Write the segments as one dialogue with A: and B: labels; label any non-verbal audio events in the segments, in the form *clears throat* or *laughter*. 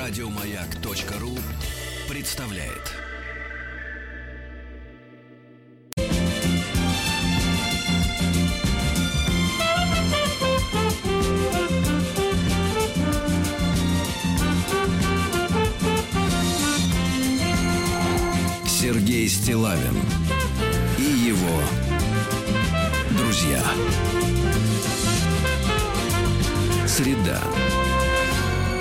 A: Радиомаяк.ру представляет. Сергей Стилавин и его друзья. Среда.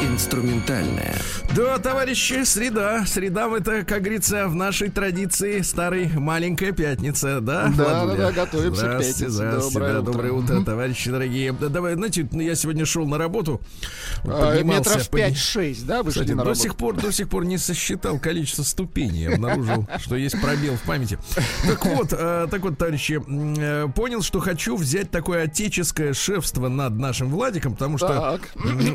A: Инструментальная.
B: Да, товарищи, среда. Среда это, как говорится, в нашей традиции старой маленькая пятница, да?
C: Да,
B: Владуля?
C: да, да, готовимся к пятнице.
B: здравствуйте,
C: Доброе
B: да,
C: утро.
B: доброе утро, товарищи дорогие. Да, давай, знаете, я сегодня шел на работу,
C: А, Метров
B: подни-
C: 5-6, да, вышли
B: Кстати,
C: на
B: до сих пор, до сих пор не сосчитал количество ступеней, обнаружил, *laughs* что есть пробел в памяти. Так вот, э, так вот, товарищи, э, понял, что хочу взять такое отеческое шефство над нашим Владиком, потому что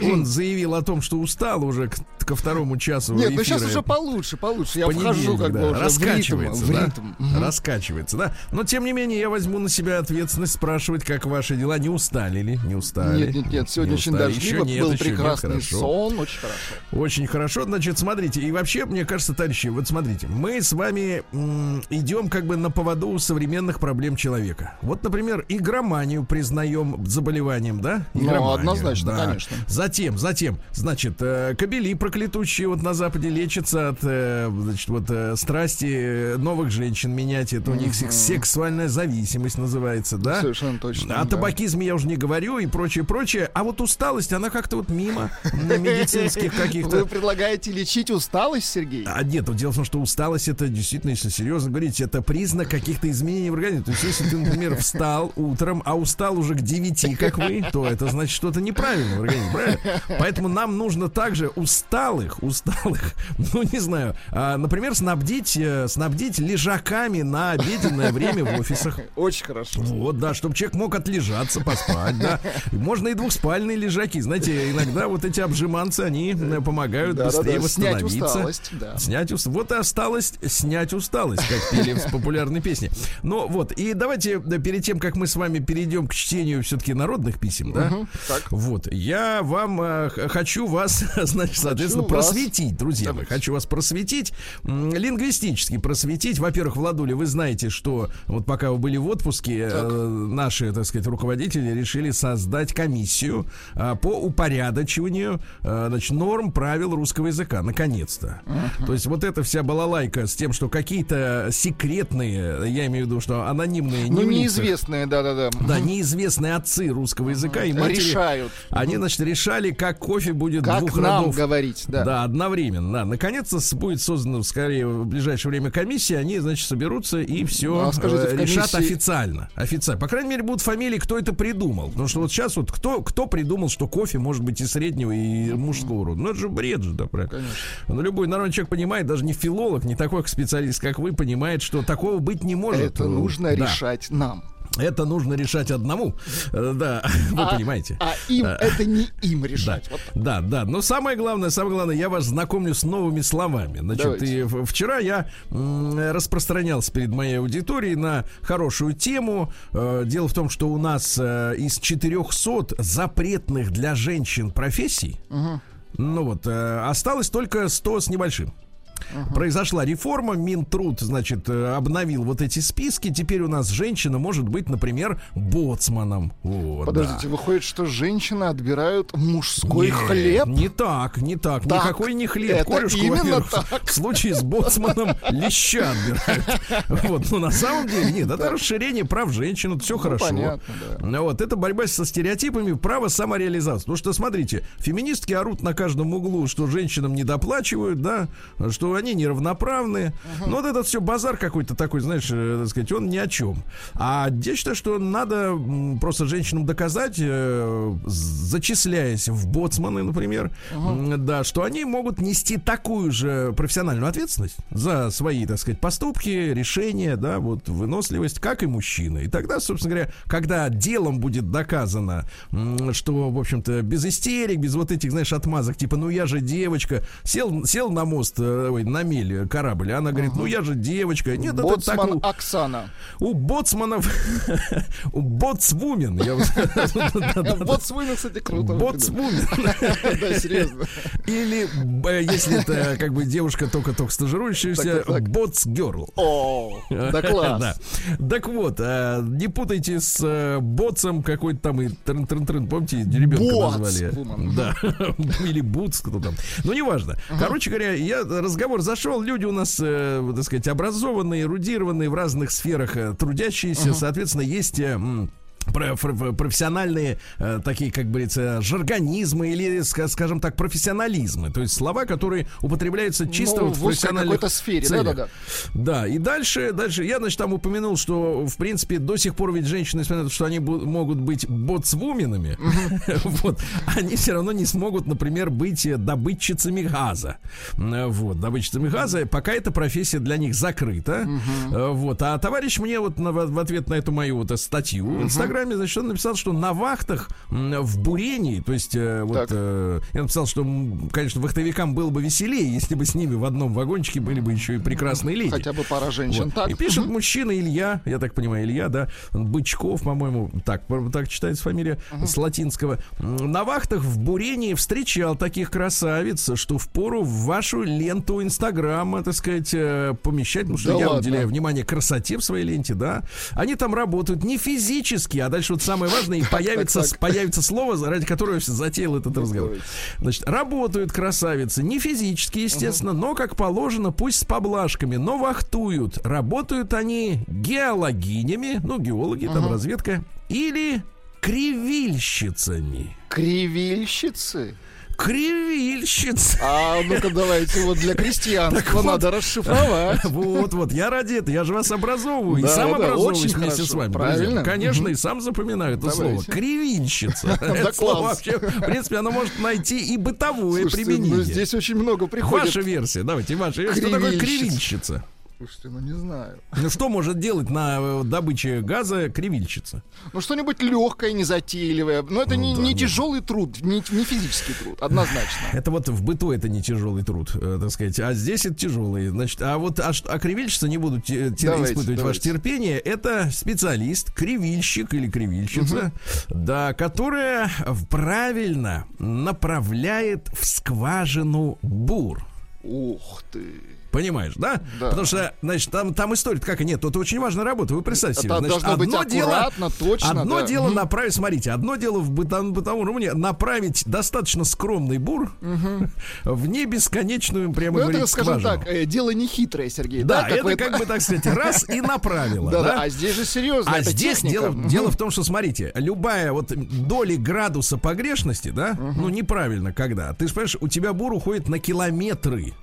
B: он заявил о том, что устал уже к- ко второму часу
C: Нет, ну
B: эфира.
C: сейчас уже получше, получше. Я вхожу как
B: да,
C: бы уже в ритм.
B: раскачивается,
C: В
B: да?
C: ритм. Мгм.
B: Раскачивается, да. Но тем не менее я возьму на себя ответственность спрашивать, как ваши дела. Не устали ли? Не устали?
C: Нет, нет, нет, сегодня
B: Не
C: очень дождливо,
B: нет,
C: был
B: еще нет,
C: прекрасный
B: хорошо.
C: сон, очень хорошо.
B: Очень хорошо. Значит, смотрите, и вообще, мне кажется, товарищи, вот смотрите, мы с вами м, идем как бы на поводу у современных проблем человека. Вот, например, игроманию признаем заболеванием, да?
C: Ну,
B: Игроманию,
C: однозначно,
B: да.
C: конечно.
B: Затем, затем, значит, э, кобели проклятущие вот на Западе лечатся от, э, значит, вот э, страсти э, новых женщин менять. Это у них секс- сексуальная зависимость называется, да?
C: Совершенно точно.
B: О табакизме я уже не говорю и прочее, прочее. А вот усталость, она как-то вот мимо на медицинских *laughs* каких-то.
C: Вы предлагаете лечить усталость, Сергей?
B: А нет, дело в том, что усталость это действительно, если серьезно говорить, это признак каких-то изменений в организме. То есть, если ты, например, встал утром, а устал уже к 9, как вы, то это значит что-то неправильно в организме, правильно? Поэтому нам нужно также усталых, усталых, *laughs* ну не знаю, а, например, снабдить, э, снабдить лежаками на обеденное время в офисах. *laughs*
C: Очень хорошо.
B: Вот, да, чтобы человек мог отлежаться, поспать, да. *laughs* Можно и двухспальные лежаки. Знаете, иногда вот эти обжиманцы, они э, помогают
C: Да, да,
B: быстрее
C: да, снять
B: восстановиться.
C: усталость, да.
B: Снять усталость. Вот и осталось снять усталость, как пели в популярной песне. Ну вот, и давайте да, перед тем, как мы с вами перейдем к чтению все-таки народных писем, да,
C: так.
B: вот, я вам э, хочу вас, значит, соответственно. Просветить, друзья
C: Давайте.
B: хочу вас просветить, лингвистически просветить. Во-первых, Владуля, вы знаете, что вот пока вы были в отпуске, э, наши, так сказать, руководители решили создать комиссию а, по упорядочиванию, э, значит, норм правил русского языка, наконец-то. То есть вот эта вся балалайка с тем, что какие-то секретные, я имею в виду, что анонимные,
C: Ну, неизвестные, да-да-да.
B: да, неизвестные отцы русского языка и матери,
C: Решают.
B: они, значит, решали, как кофе будет
C: Как
B: двух
C: нам
B: родов.
C: говорить, да.
B: Да, одновременно. Да. Наконец-то будет создана, скорее, в ближайшее время комиссия. Они, значит, соберутся и все
C: Ну, а скажите,
B: решат
C: комиссии-
B: официально. Официально. По крайней мере, будут фамилии, кто это придумал. Потому что вот сейчас вот кто, кто придумал, что кофе может быть и среднего, и мужского рода. Ну, это же бред же, да, правильно. Ну, любой нормальный человек понимает, даже не филолог, не такой специалист, как вы, понимает, что такого быть не может.
C: Это нужно
B: Да.
C: решать нам.
B: Это нужно решать одному. Э, Да, *laughs* вы
C: А-
B: понимаете.
C: А им это не им *laughs*
B: Да,
C: решать. Вот так.
B: да, да. Но самое главное, самое главное, я вас знакомлю с новыми словами. Значит,
C: Давайте.
B: и вчера я распространялся перед моей аудиторией на хорошую тему. Э, Дело в том, что у нас из 400 запретных для женщин профессий, ну вот, осталось только 100 с небольшим. Произошла реформа, Минтруд, значит, э, обновил вот эти списки. Теперь у нас женщина может быть, например, боцманом. Вот,
C: Подождите,
B: да.
C: выходит, что женщины отбирают мужской
B: Нет,
C: хлеб?
B: Не так, не так.
C: Так,
B: Никакой не хлеб.
C: это
B: Корюшку,
C: именно так.
B: в случае с боцманом леща отбирают. Вот, ну на самом деле, нет, это расширение прав женщин, это все хорошо.
C: Ну, понятно, да.
B: Ну, Вот, это борьба со стереотипами, право самореализации. Потому что, смотрите, феминистки орут на каждом углу, что женщинам не доплачивают, да, что они неравноправны. Ну, вот этот все базар какой-то такой, знаешь, э, так сказать, он ни о чем. А я считаю, что надо просто женщинам доказать, э, зачисляясь в боцманы, например, м, да, что они могут нести такую же профессиональную ответственность за свои, так сказать, поступки, решения, да, вот выносливость, как и мужчины. И тогда, собственно говоря, когда делом будет доказано, что, в общем-то, без истерик, без вот этих, знаешь, отмазок, типа, ну я же девочка, сел, сел на мост, э, ой, на мель корабль. Она говорит, ну я же девочка. Нет, это так
C: Боцман Оксана.
B: у боцманов, *laughs* у боцвумен. *laughs*
C: Боцвумен, кстати, круто.
B: Боцвумен. *laughs*
C: Да, серьезно.
B: Или, б, если это как бы девушка только-только стажирующаяся, боцгерл.
C: О, да класс.
B: Так вот, а, не путайте с э, боцем какой-то там и трын трын трын помните, ребенка назвали. Да. Или Буц, кто там. Ну, неважно. Короче говоря, я разговор. Зашел, люди у нас, э, так сказать, образованные, эрудированные в разных сферах, э, трудящиеся, соответственно, есть э, профессиональные э, такие, как говорится, жаргонизмы или, ска- скажем так, профессионализмы. То есть слова, которые употребляются чисто
C: Ну,
B: вот в
C: какой-то сфере,
B: целях.
C: да-да-да.
B: Да, и дальше, дальше, я, значит, там упомянул, что, в принципе, до сих пор ведь женщины, несмотря на то, что они могут быть боцвуменами, *laughs* вот, они все равно не смогут, например, быть добытчицами газа. Э, Вот, добытчицами газа, пока эта профессия для них закрыта. Э, Вот, а товарищ мне вот в ответ на эту мою вот статью в Инстаграме, значит, он написал, что на вахтах в бурении, то есть, э, вот,
C: Так.
B: э, я написал, что, конечно, вахтовикам было бы веселее, если бы с ними в одном вагончике были бы еще и прекрасные леди.
C: Хотя бы пара женщин.
B: Вот.
C: Так.
B: И пишет мужчина Илья, я так понимаю, Илья, да, Бычков, по-моему, так, так читается фамилия, с латинского. На вахтах в Бурении встречал таких красавиц, что впору в вашу ленту Инстаграма, так сказать, э, помещать, потому что
C: Да
B: я
C: ладно?
B: уделяю внимание красоте в своей ленте, да. Они там работают не физически, а дальше вот самое важное, и появится,
C: так.
B: появится слово, ради которого я затеял этот разговор. Значит, работают красавицы, не физически, естественно, но, как положено, пусть с поблажками, но вахтуют. Работают они геологинями, ну, геологи, там разведка, или кривильщицами.
C: Кривильщицы.
B: Кривильщиц.
C: А ну-ка давайте вот для крестьянства
B: вот.
C: надо расшифровать. *laughs*
B: Вот, вот, я ради этого, я же вас образовываю, и
C: Да,
B: сам
C: да,
B: образовываюсь вместе
C: хорошо,
B: с вами.
C: правильно.
B: друзья. Конечно, и сам запоминаю это
C: Давайте. *laughs*
B: слово. Кривильщица. Это слово вообще, в принципе, оно может найти и бытовое
C: Слушайте,
B: применение.
C: ну здесь очень много приходит.
B: Ваша версия, давайте, ваша. Что такое
C: Кривильщица. Слушайте, ну не знаю.
B: Ну что может делать на э, добыче газа кривильщица?
C: Ну что-нибудь легкое, незатейливое. Но это не,
B: да,
C: не
B: нет.
C: тяжелый труд, не, не физический труд, однозначно.
B: Это вот в быту это не тяжелый труд, э, так сказать, а здесь это тяжелый. Значит, а вот а, а кривильщица не будут те- те-
C: Давайте,
B: испытывать ваше
C: давайте.
B: терпение. Это специалист, кривильщик или кривильщица, да, которая правильно направляет в скважину бур.
C: Ух ты.
B: Понимаешь, да?
C: Да.
B: Потому что, значит, там, там история какая нет, это очень важная работа. Вы представьте себе.
C: Это
B: Значит,
C: должно быть
B: одно дело,
C: точно.
B: одно
C: да.
B: дело направить, смотрите, одно дело в бытовом, бытовом уровне направить достаточно скромный бур *laughs* в небесконечную, прямо
C: Ну,
B: говорить,
C: это, скажем
B: скважину.
C: так, э, дело не хитрое, Сергей.
B: Да,
C: Да,
B: это
C: вы-
B: как бы, так сказать, раз и направило. *laughs*
C: Да,
B: да?
C: а здесь же серьезно.
B: А
C: это
B: здесь
C: техника.
B: дело, дело в том, что, смотрите, любая вот доля градуса погрешности, да, ну, неправильно когда. Ты же понимаешь, у тебя бур уходит на километры.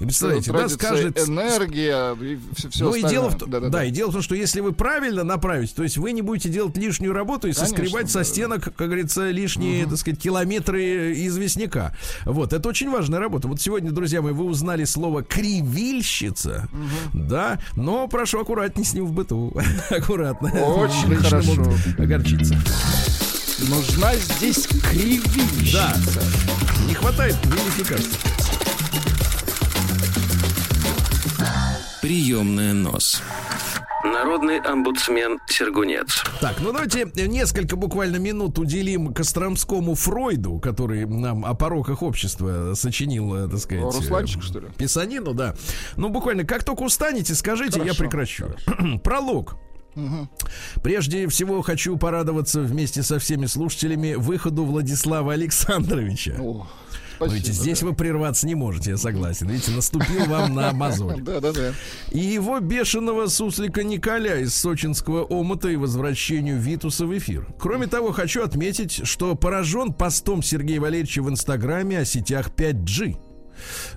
B: И представляете, да, скажет...
C: энергия и все,
B: ну и дело в том, да, и дело в том, что если вы правильно направите, то есть вы не будете делать лишнюю работу и
C: Конечно,
B: соскребать со
C: да, да.
B: стенок, как говорится, лишние, так сказать, километры известняка. Вот, это очень важная работа. Вот сегодня, друзья мои, вы узнали слово кривильщица, да, но прошу аккуратней с ним в быту. *laughs* Аккуратно.
C: Очень хорошо.
B: Огорчиться.
C: Нужна здесь кривильщица.
B: Да. Не хватает верификации.
A: Приемная нос. Народный омбудсмен Сергунец.
B: Так, ну давайте несколько буквально минут уделим Костромскому Фройду, который нам о пороках общества сочинил, э, так сказать... э,
C: Русланчик, что ли?
B: Писанину, да. Ну, буквально, как только устанете, скажите, я
C: Хорошо,
B: прекращу. *clears throat* Пролог. Прежде всего хочу порадоваться вместе со всеми слушателями выходу Владислава Александровича.
C: О,
B: Но ведь
C: спасибо,
B: здесь вы прерваться не можете, я согласен. Видите, наступил вам на мозоль.
C: Да, да, да.
B: И его бешеного суслика Николя из сочинского омута и возвращению Витуса в эфир. Кроме того, хочу отметить, что поражен постом Сергея Валерьевича в Инстаграме о сетях 5G.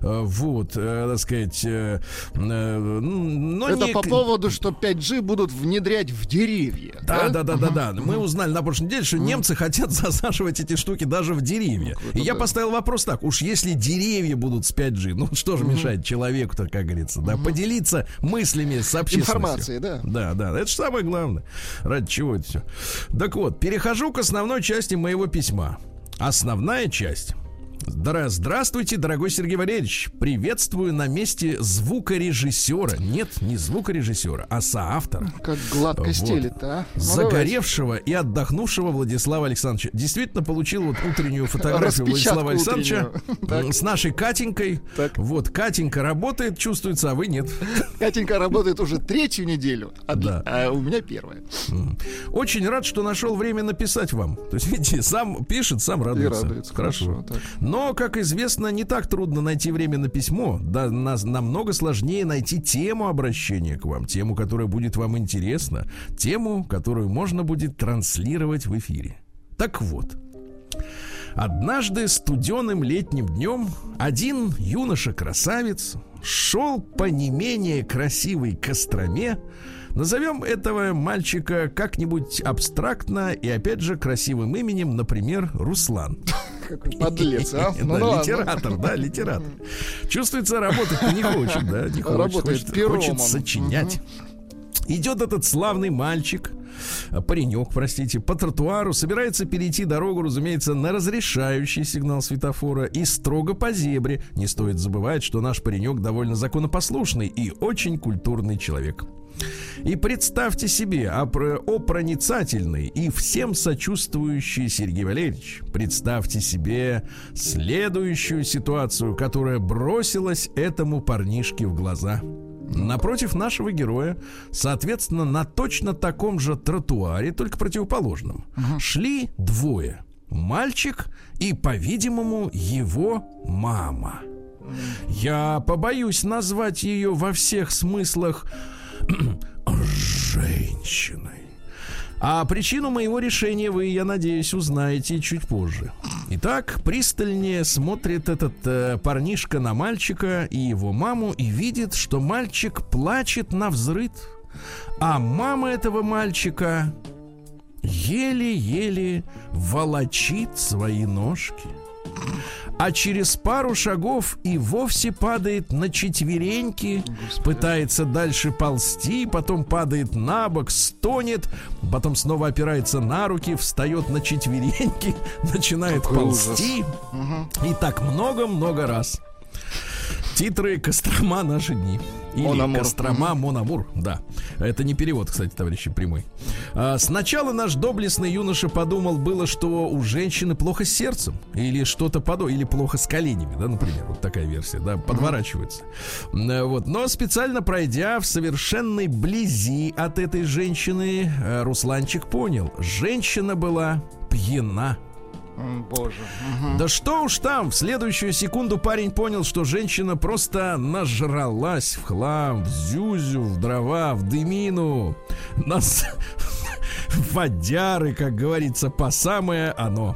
B: Э, Вот, э, так сказать, э, э, но
C: Это
B: не-
C: по поводу, что 5G будут внедрять в деревья.
B: Да, да, да, да, да. Мы узнали на прошлой неделе, что немцы хотят *laughs* засаживать эти штуки даже в деревья. И я
C: да.
B: поставил вопрос так: уж если деревья будут с 5G, ну что же мешает человеку-то, как говорится, да, поделиться мыслями с общественностью.
C: Информацией, да.
B: Да, да, это же самое главное. Ради чего это все. Так вот, перехожу к основной части моего письма. Основная часть. Здра- Здравствуйте, дорогой Сергей Валерьевич. Приветствую на месте звукорежиссера. Нет, не звукорежиссера, а соавтора.
C: Как гладко
B: Вот.
C: стелит, а? Ну,
B: Загоревшего и отдохнувшего Владислава Александровича. Действительно получил вот утреннюю фотографию Владислава Александровича с нашей Катенькой.
C: Так.
B: Вот, Катенька работает, чувствуется, а вы нет.
C: давайте. *laughs* Катенька работает уже третью неделю, а,
B: Да.
C: а у меня первая.
B: Очень рад, что нашел время написать вам. То есть, видите, сам пишет, сам
C: И
B: радуется.
C: радуется.
B: Хорошо. Но, как известно, не так трудно найти время на письмо. Да, нас намного сложнее найти тему обращения к вам, тему, которая будет вам интересна, тему, которую можно будет транслировать в эфире. Так вот, однажды студеным летним днем один юноша-красавец шел по не менее красивой Костроме. Назовем этого мальчика как-нибудь абстрактно и опять же красивым именем, например, Руслан.
C: Какой подлец, а? *laughs* Ну,
B: Да, литератор, да, литератор. Чувствуется, работать не хочет, да, не хочет.
C: Работает
B: хочет, хочет сочинять. Идет этот славный мальчик, а, паренек, простите, по тротуару, собирается перейти дорогу, разумеется, на разрешающий сигнал светофора и строго по зебре. Не стоит забывать, что наш паренек довольно законопослушный и очень культурный человек. И представьте себе, а про- о проницательный и всем сочувствующий Сергей Валерьевич, представьте себе следующую ситуацию, которая бросилась этому парнишке в глаза. Напротив нашего героя, соответственно, на точно таком же тротуаре, только противоположном, шли двое. Мальчик и, по-видимому, его мама. Я побоюсь назвать ее во всех смыслах *clears throat* женщиной. А причину моего решения вы, я надеюсь, узнаете чуть позже. Итак, пристальнее смотрит этот э, парнишка на мальчика и его маму и видит, что мальчик плачет на взрыд, а мама этого мальчика еле-еле волочит свои ножки а через пару шагов и вовсе падает на четвереньки, пытается дальше ползти, потом падает на бок, стонет, потом снова опирается на руки, встает на четвереньки, *laughs* начинает
C: Какой
B: ползти. И так много-много раз. Титры Кострома наши дни. Или
C: Мон-Амур.
B: Кострома Монамур. Да. Это не перевод, кстати, товарищи, прямой. А, сначала наш доблестный юноша подумал было, что у женщины плохо с сердцем. Или что-то подобное. Или плохо с коленями, да, например. Вот такая версия, да, подворачивается. М, Вот. Но специально пройдя в совершенной близи от этой женщины, э, Русланчик понял. Женщина была пьяна.
C: Боже.
B: Да что уж там, в следующую секунду парень понял, что женщина просто нажралась в хлам, в зюзю, в дрова, в дымину, нас *laughs* водяры, как говорится, по самое оно.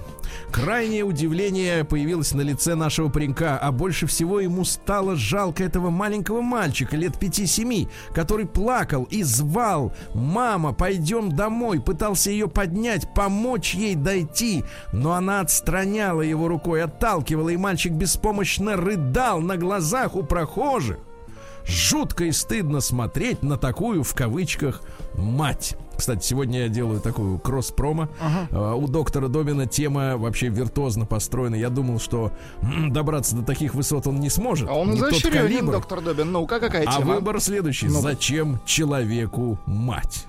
B: Крайнее удивление появилось на лице нашего паренька, а больше всего ему стало жалко этого маленького мальчика лет пяти-семи, который плакал и звал «Мама, пойдем домой!» Пытался ее поднять, помочь ей дойти, но она отстраняла его рукой, отталкивала, и мальчик беспомощно рыдал на глазах у прохожих. Жутко и стыдно смотреть на такую, в кавычках, мать. Кстати, сегодня я делаю такую кросс-промо. А, У доктора Добина тема вообще виртуозно построена. Я думал, что добраться до таких высот он не сможет.
C: А он
B: калибр.
C: доктор Добин. Ну-ка, какая
B: А
C: тема?
B: выбор следующий.
C: Ну-ка.
B: Зачем человеку мать?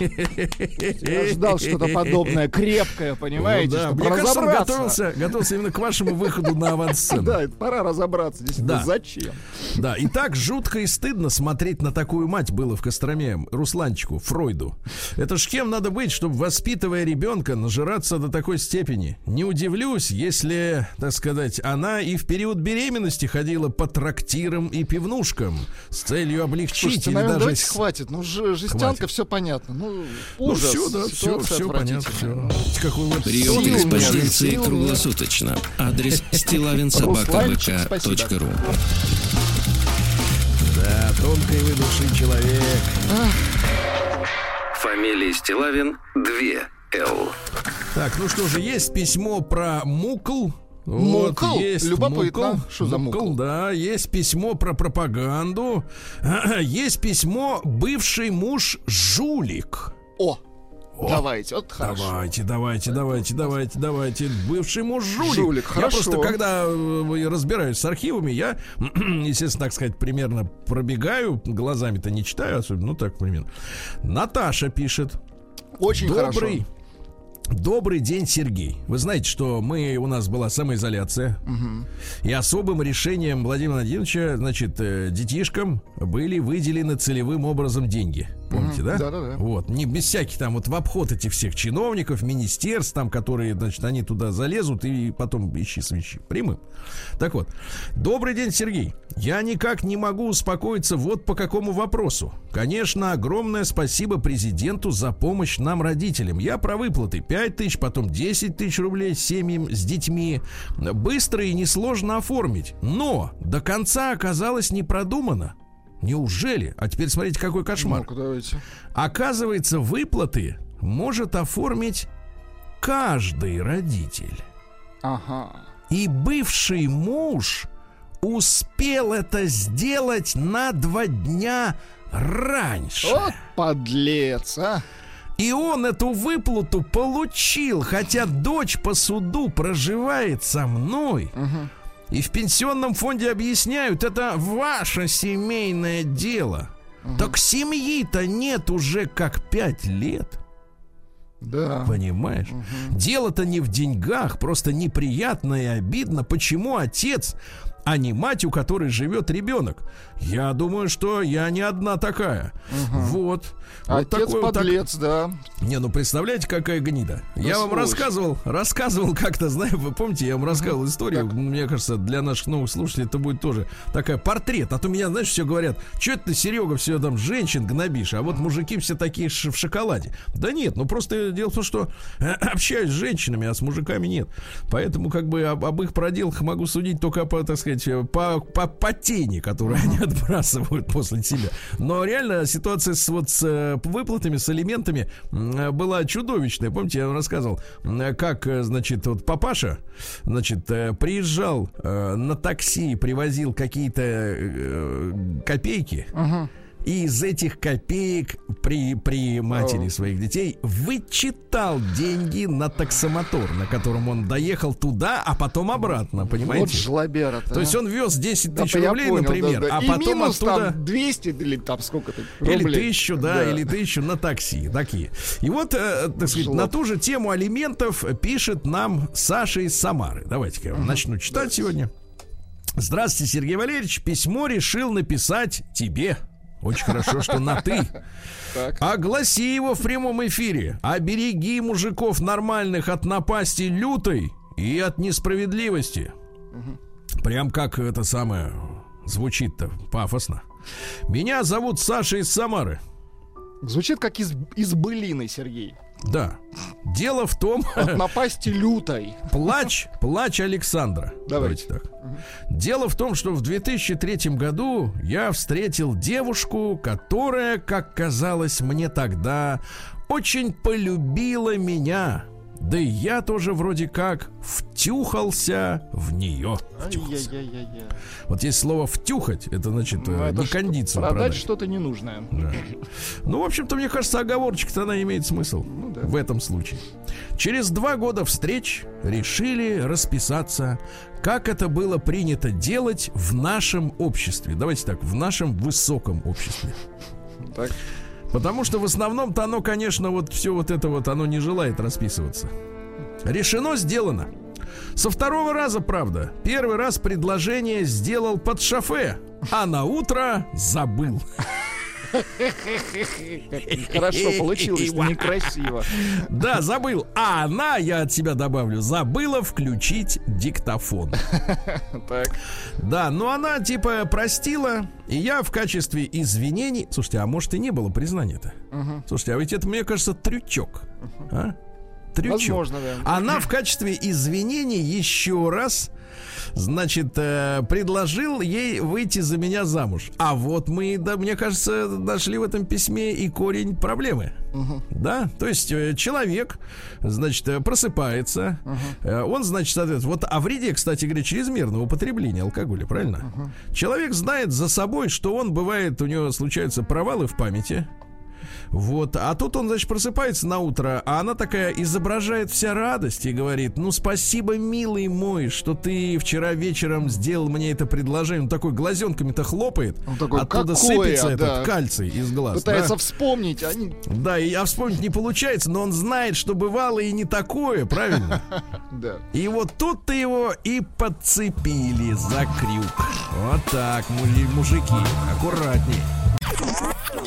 C: Я ждал что-то подобное, крепкое, понимаете,
B: Ну да, Мне кажется, он готовился, готовился именно к вашему выходу на авансцену.
C: Да, пора разобраться. Действительно,
B: Да.
C: зачем?
B: Да, и так жутко и стыдно смотреть на такую мать было в Костроме Русланчику, Фройду. Это ж кем надо быть, чтобы, воспитывая ребенка, нажираться до такой степени? Не удивлюсь, если, так сказать, она и в период беременности ходила по трактирам и пивнушкам с целью облегчить
C: Слушайте,
B: или
C: наверное,
B: даже... с-
C: хватит. Ну, ж- жестянка,
B: Хватит.
C: все понятно. Ну,
B: Ну,
C: ужас.
B: все, да, все, все понятно, все. Какой вот
A: Прием экспозиции круглосуточно. Адрес *laughs* стилавинсобакабк.ру
B: Да, тонкой вы души человек.
A: Фамилия Стилавин 2 Л.
B: Так, ну что же, есть письмо про мукл.
C: Мукл?
B: есть
C: Любопытно.
B: мукл.
C: Что за мукл?
B: Да, есть письмо про пропаганду. *clears throat* Есть письмо бывший муж жулик.
C: О, Давайте, вот хорошо.
B: Давайте, давайте, давайте, давайте, давайте. Бывший муж жулик.
C: Жулик,
B: я
C: хорошо.
B: просто, когда э, разбираюсь с архивами, я, *clears throat* естественно, так сказать, примерно пробегаю, глазами-то не читаю особенно, ну так примерно. Наташа пишет.
C: Очень
B: Добрый,
C: хорошо.
B: Добрый день, Сергей. Вы знаете, что мы у нас была самоизоляция, и особым решением Владимира Владимировича, значит, э, детишкам были выделены целевым образом деньги. Помните, да?
C: Да-да-да.
B: Вот, не без всяких там вот в обход этих всех чиновников, министерств, там, которые, значит, они туда залезут и потом ищи свищи. Прямым. Так вот, добрый день, Сергей. Я никак не могу успокоиться вот по какому вопросу. Конечно, огромное спасибо президенту за помощь нам, родителям. Я про выплаты 5 тысяч, потом 10 тысяч рублей семьям с детьми. Быстро и несложно оформить. Но до конца оказалось не продумано. Неужели? А теперь смотрите, какой кошмар.
C: Давайте.
B: Оказывается, выплаты может оформить каждый родитель.
C: Ага.
B: И бывший муж успел это сделать на два дня раньше.
C: Вот подлец, а.
B: И он эту выплату получил, хотя дочь по суду проживает со мной. И в пенсионном фонде объясняют, это ваше семейное дело. Так семьи-то нет уже как пять лет.
C: Да.
B: Понимаешь? Дело-то не в деньгах, просто неприятно и обидно, почему отец, а не мать, у которой живет ребенок. Я думаю, что я не одна такая. Вот. Вот
C: Отец
B: такой вот так-
C: подлец, да.
B: Не, ну представляете, какая гнида. я вам
C: сволочь.
B: рассказывал, рассказывал как-то, знаете, вы помните, я вам рассказывал историю. Мне кажется, для наших новых слушателей это будет тоже такая портрет. А то меня, знаешь, все говорят, что это ты, Серега, все там женщин гнобишь, а вот мужики все такие в шоколаде. Да нет, ну просто дело в том, что *clears throat* общаюсь с женщинами, а с мужиками нет. Поэтому как бы об, об их проделках могу судить только по, так сказать, э, по, по, по тени, которые они отбрасывают после себя. Но реально ситуация с вот с э, выплатами, с алиментами м, э, была чудовищная. Помните, я вам рассказывал, как, значит, вот папаша, значит, приезжал на такси, привозил какие-то копейки. И из этих копеек при, при матери своих детей вычитал деньги на таксомотор, на котором он доехал туда, а потом обратно, понимаете?
C: Вот жлобера-то.
B: То есть
C: а.
B: он вез 10
C: Да,
B: тысяч
C: я
B: рублей,
C: понял,
B: например,
C: да, да.
B: а
C: И
B: потом
C: минус
B: оттуда...
C: там 200 или там сколько-то
B: Или тысячу, да, или тысячу на такси, такие. И вот, э, так сказать,
C: Жлоб.
B: на ту же тему алиментов пишет нам Саша из Самары. Давайте-ка я вам начну читать сегодня. Здравствуйте, Сергей Валерьевич. Письмо решил написать тебе. Очень хорошо, что на ты. Огласи его в прямом эфире. Обереги мужиков нормальных от напасти лютой и от несправедливости. Прям как это самое звучит-то пафосно. Меня зовут Саша из Самары.
C: Звучит как из, из былины, Сергей.
B: Да. Дело в том, *laughs*
C: От напасти лютой.
B: плач, плач Александра.
C: Давайте.
B: так. Дело в том, что в 2003 году я встретил девушку, которая, как казалось мне тогда, очень полюбила меня. Да и я тоже вроде как втюхался в нее. Втюхался. Вот есть слово втюхать, это значит
C: Ну,
B: э,
C: это
B: не
C: ж
B: кондицию
C: Продать
B: продать.
C: что-то ненужное.
B: Да. Ну, в общем-то, мне кажется, оговорочка-то она имеет смысл
C: Ну да.
B: в этом случае. Через два года встреч решили расписаться, как это было принято делать в нашем обществе. Давайте так, в нашем высоком обществе.
C: Так.
B: Потому что в основном-то оно, конечно, вот все вот это вот, оно не желает расписываться. Решено, сделано. Со второго раза, правда. Первый раз предложение сделал под шофе, а на утро забыл. *laughs*
C: Хорошо получилось, некрасиво.
B: Да, забыл. А она, я от себя добавлю, забыла включить диктофон. *laughs*
C: Так.
B: Да, но она типа простила, и я в качестве извинений... Слушайте, а может и не было признания-то? Слушайте, а ведь это, мне кажется, трючок. А? Трючок.
C: Возможно, да.
B: Она в качестве извинений еще раз, значит, э, предложил ей выйти за меня замуж. А вот мы, да, мне кажется, нашли в этом письме и корень проблемы. Да, то есть э, человек, значит, э, просыпается, э, он, значит, соответственно, вот о вреде, кстати говоря, чрезмерного употребления алкоголя, правильно? Человек знает за собой, что он бывает, у него случаются провалы в памяти. Вот. А тут он, значит, просыпается на утро, а она такая изображает вся радость и говорит, ну, спасибо, милый мой, что ты вчера вечером сделал мне это предложение. Он такой глазенками-то хлопает,
C: Он такой,
B: оттуда
C: «Какое?»
B: сыпется
C: Да.
B: этот кальций из глаз.
C: Пытается
B: да?
C: вспомнить, а они...
B: Да, и а вспомнить не получается, но он знает, что бывало и не такое, правильно? *laughs*
C: Да.
B: И вот тут-то его и подцепили за крюк. Вот так, мужи- мужики, аккуратней.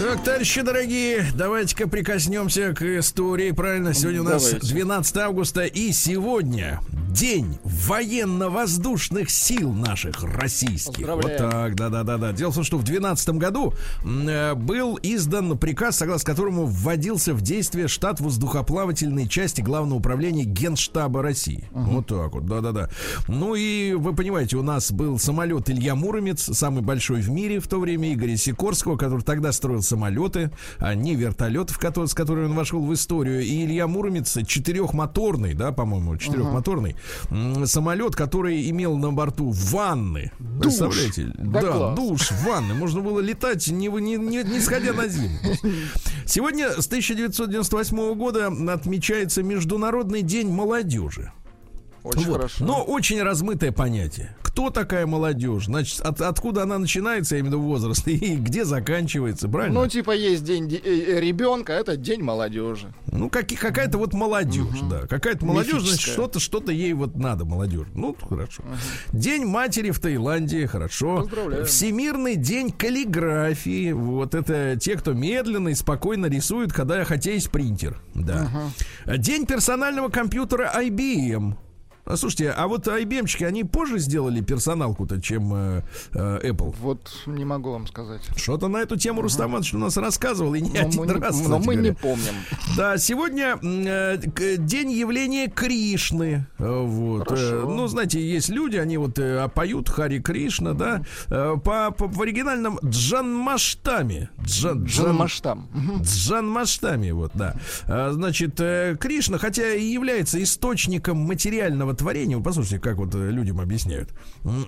B: Так, товарищи дорогие, давайте-ка прикоснемся к истории. Правильно, сегодня у нас
C: Давайте.
B: 12 августа, и сегодня день военно-воздушных сил наших российских. Вот так, да-да-да-да. Дело в том, что в 2012 году э, был издан приказ, согласно которому вводился в действие штат воздухоплавательной части Главного управления Генштаба России. Вот так вот, да-да-да. Ну и вы понимаете, у нас был самолет Илья Муромец, самый большой в мире в то время, Игоря Сикорского, который тогда строил самолеты, а не вертолетов, который, с которыми он вошел в историю. И Илья Муромец четырехмоторный, да, по-моему, четырехмоторный м, самолет, который имел на борту ванны. Представляете?
C: Да
B: Да,
C: класс.
B: душ, ванны. Можно было летать, не, не, не, не сходя на землю. Сегодня с 1998 года отмечается Международный день молодежи.
C: Очень
B: Вот.
C: хорошо.
B: Но очень размытое понятие. Кто такая молодежь? Значит, от- откуда она начинается, я имею в виду возраст, *laughs* и где заканчивается, правильно?
C: Ну, типа, есть день де- э, э, ребенка, это день молодежи.
B: Ну, как, какая-то вот молодежь, да. Какая-то молодежь, значит, что-то, что-то ей вот надо, молодежь. Ну, хорошо. День матери в Таиланде, хорошо.
C: Поздравляем.
B: Всемирный день каллиграфии. Вот это те, кто медленно и спокойно рисует, когда хотя есть принтер. Да. День персонального компьютера IBM. А, слушайте, а вот IBM-чики, они позже сделали персоналку-то, чем э, э, Apple.
C: Вот не могу вам сказать.
B: Что-то на эту тему Рустам Иванович у нас рассказывал, и не
C: Но
B: один
C: мы, не,
B: раз,
C: но
B: кстати
C: мы не
B: говоря.
C: помним.
B: Да, сегодня э, день явления Кришны. Вот.
C: Хорошо.
B: Э, Ну, знаете, есть люди, они вот э, поют Хари Кришна, да, э, по, по- в оригинальном Джанмаштаме. Джан,
C: Джон
B: Джан-
C: Маштам. Мгм.
B: Джанмаштаме, вот, да. А, Значит, э, Кришна, хотя и является источником материального творения, вы послушайте, как вот э, людям объясняют,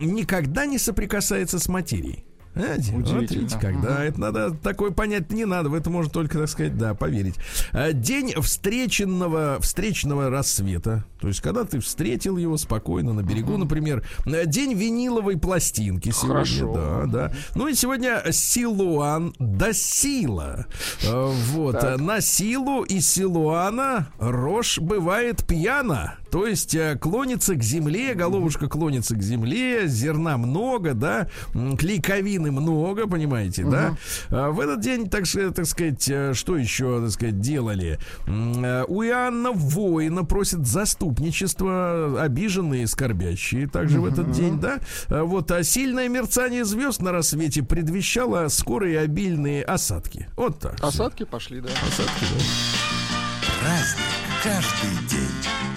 B: никогда не соприкасается с материей. Знаете, вот видите, когда это надо такое понять не надо, в это можно только, так сказать, да, поверить. А, День встреченного, встречного рассвета. То есть, когда ты встретил его спокойно на берегу, например. А, День виниловой пластинки сегодня.
C: Хорошо.
B: Да, да. Ну и сегодня Силуан до сила. Э, Вот.
C: Так.
B: э, На силу и Силуана рожь бывает пьяна. То есть э, клонится к земле, головушка клонится к земле, зерна много, да, клейковины много, понимаете, да. А В этот день, так, так сказать, э, что еще, так сказать, делали? Э, У Иоанна воина просит заступничество обиженные и скорбящие также в этот день, да. А Вот, а сильное мерцание звезд на рассвете предвещало скорые обильные осадки. Вот так.
C: Осадки пошли, да.
B: Осадки, да.
A: Каждый день.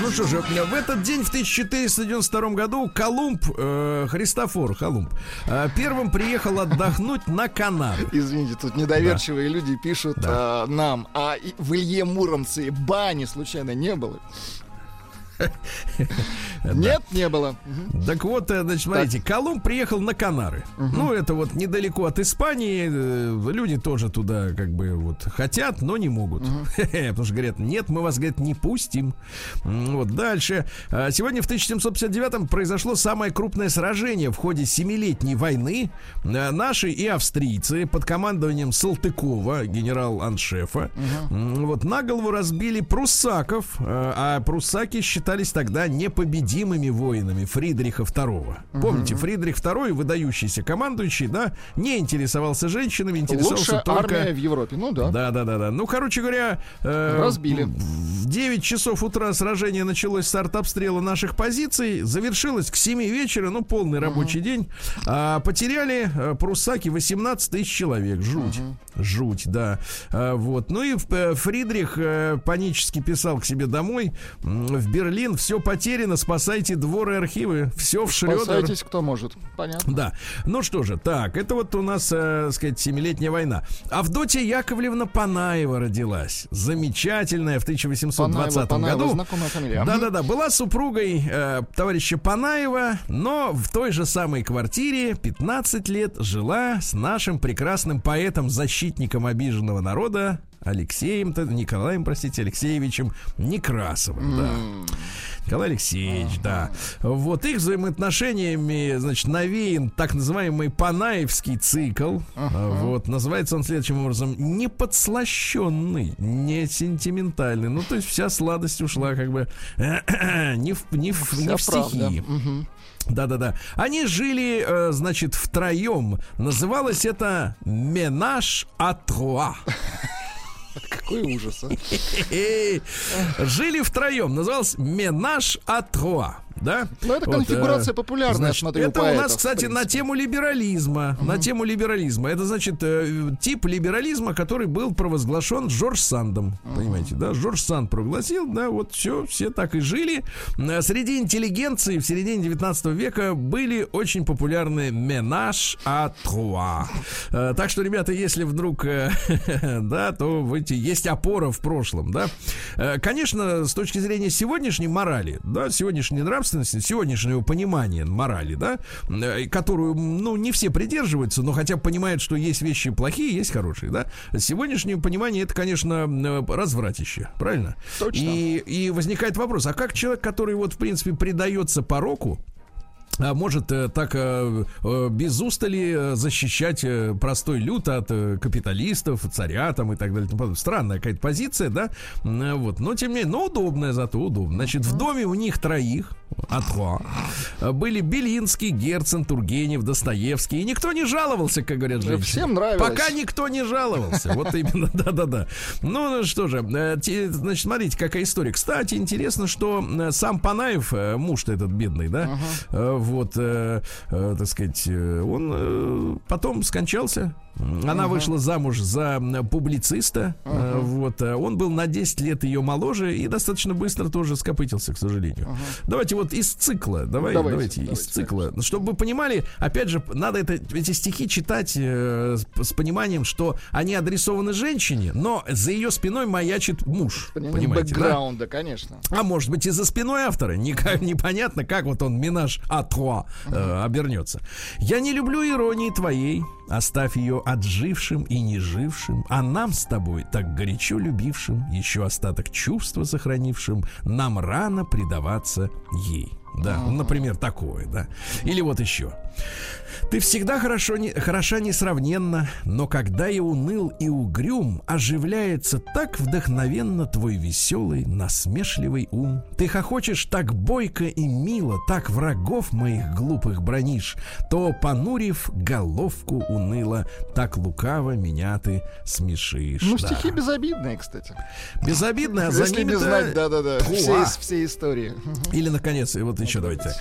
B: Ну что же, в этот день, в 1492 году, Колумб, э, Христофор Колумб, э, первым приехал отдохнуть на Канары.
C: Извините, тут недоверчивые люди пишут а, нам, а в Илье Муромце бани случайно не было? *laughs* Нет, не было.
B: Так вот, э, значит, смотрите, Колумб приехал на Канары. Ну, это вот недалеко от Испании. э, Люди тоже туда как бы вот хотят, но не могут. *laughs* Потому что говорят, нет, мы вас, говорят, не пустим. Вот дальше. А, Сегодня в 1759 произошло самое крупное сражение в ходе Семилетней войны. Э, Наши и австрийцы под командованием Салтыкова, генерал-аншефа, вот на голову разбили пруссаков, а пруссаки считались тогда непобедимыми воинами Фридриха II. Помните, Фридрих II, выдающийся командующий, да, не интересовался женщинами, интересовался
C: Лучшая
B: только...
C: армия в Европе. Ну да.
B: Да, да, да, да. Ну, короче говоря, э,
C: Разбили.
B: В 9 часов утра сражение началось с артобстрела наших позиций, завершилось к 7 вечера, ну, полный рабочий день. А, потеряли э, пруссаки 18 тысяч человек. Жуть. Жуть, да. А, вот. Ну и э, Фридрих э, панически писал к себе домой. В Берлин Берлин, все потеряно, спасайте дворы и архивы. Все в Шрёдер.
C: Спасайтесь, кто может. Понятно.
B: Да. Ну что же, так, это вот у нас, э, сказать, семилетняя война. Авдотья Яковлевна Панаева родилась. Замечательная в 1820
C: Панаева, Панаева,
B: году.
C: знакомая фамилия.
B: Да-да-да, была супругой э, товарища Панаева, но в той же самой квартире 15 лет жила с нашим прекрасным поэтом, защитником обиженного народа Алексеем, Николаем, простите, Алексеевичем Некрасовым, да. Николай Алексеевич, да. Вот их взаимоотношениями, значит, навеян так называемый Панаевский цикл. Вот, называется он следующим образом. Не подслащенный, не сентиментальный. Ну, то есть вся сладость ушла как бы *clears throat* не в, не в, не в стихи. Да-да-да. Они жили, э, значит, втроем. Называлось это «Менаж Атруа». *laughs* *laughs*
C: Какой ужас, а. *laughs*
B: Жили втроем. Назывался «Менаж Атруа» да?
C: Ну, это конфигурация
B: вот,
C: популярная,
B: значит,
C: смотрю,
B: Это
C: поэтов,
B: у нас, кстати, на тему либерализма. Угу. На тему либерализма. Это, значит, э, тип либерализма, который был провозглашен Джордж Сандом. Угу. Понимаете, да? Джордж Санд прогласил, да, вот все, все так и жили. Э, среди интеллигенции в середине 19 века были очень популярны менаж а труа. Э, так что, ребята, если вдруг, *laughs* да, то в эти, есть опора в прошлом, да. Конечно, с точки зрения сегодняшней морали, да, сегодняшней нравственности, нравственности, сегодняшнего понимания морали, да, э, которую, ну, не все придерживаются, но хотя бы понимают, что есть вещи плохие, есть хорошие, да. Сегодняшнее понимание это, конечно, э, развратище, правильно?
C: Точно.
B: И, и возникает вопрос, а как человек, который вот, в принципе, предается пороку, может э, так э, э, без устали защищать простой люд от капиталистов, царя там и так далее. Странная какая-то позиция, да? Вот. Но тем не менее, но удобная зато удобно. Значит, в доме у них троих, Атва, были Белинский, Герцен, Тургенев, Достоевский. И никто не жаловался, как говорят женщины.
C: Всем нравилось.
B: Пока никто не жаловался. Вот именно, *laughs* да-да-да. Ну, что же, значит, смотрите, какая история. Кстати, интересно, что сам Панаев, муж-то этот бедный, да, вот, э, э, так сказать, э, он э, потом скончался. Она uh-huh. вышла замуж за публициста. Uh-huh. Вот, он был на 10 лет ее моложе и достаточно быстро тоже скопытился, к сожалению. Uh-huh. Давайте вот из цикла, давай, давайте, давайте, давайте из цикла, конечно. чтобы вы понимали, опять же, надо это, эти стихи читать э, с, с пониманием, что они адресованы женщине, но за ее спиной маячит муж, понимаете,
C: бэкграунда, да? конечно.
B: А может быть и за спиной автора, *laughs* Никак, непонятно, как вот он минаж атруа э, обернется. Я не люблю иронии твоей, оставь ее отжившим и нежившим, а нам с тобой, так горячо любившим, еще остаток чувства сохранившим, нам рано предаваться ей. Да, например, такое, да. Или вот еще. Ты всегда хорошо, не, хороша несравненно, но когда и уныл, и угрюм, оживляется так вдохновенно твой веселый, насмешливый ум. Ты хохочешь так бойко и мило, так врагов моих глупых бронишь, то, понурив головку уныло, так лукаво меня ты смешишь.
C: Ну, да. стихи безобидные, кстати.
B: Безобидные, а за
C: ними знать, да-да-да, все, все истории.
B: Или, наконец, вот еще давайте.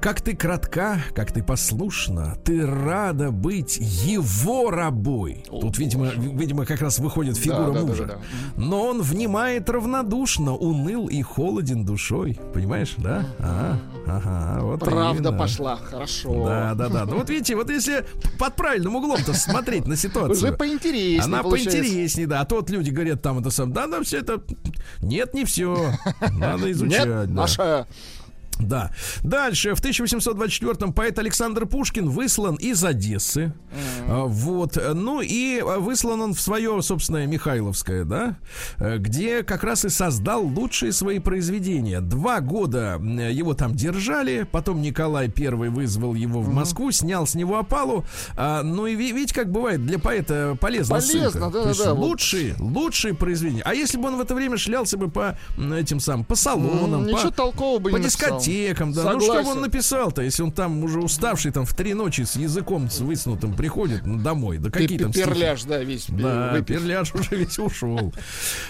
B: Как ты кратка, как ты послушна, ты рада быть его рабой. О, Тут, видимо, видимо, как раз выходит фигура да, мужа. Да, да, да. Но он внимает равнодушно, уныл и холоден душой. Понимаешь, да? Ага, ага,
C: вот Правда именно. пошла, хорошо.
B: Да, да, да. Ну вот видите, вот если под правильным углом-то смотреть на ситуацию.
C: Уже поинтереснее.
B: Она поинтереснее, да. А то вот люди говорят там это сам, да, да, все это. Нет, не все. Надо *laughs* изучать. Нет,
C: наша
B: да. Дальше. В 1824-м поэт Александр Пушкин выслан из Одессы. Mm-hmm. Вот. Ну и выслан он в свое, собственное, Михайловское, да, где как раз и создал лучшие свои произведения. Два года его там держали, потом Николай I вызвал его в Москву, mm-hmm. снял с него опалу. А, ну и видите, как бывает, для поэта полезно
C: Полезно, да, да,
B: да. Лучшие, лучшие произведения. А если бы он в это время шлялся бы по этим самым, по салонам, mm,
C: по, ничего толкового бы
B: по
C: не
B: дискотекам, дискотекам, да. Согласен. Ну что он написал-то, если он там уже уставший, там в три ночи с языком с высунутым приходит домой. Да какие там
C: Перляж, да, весь.
B: Да, выпив. перляж уже весь ушел.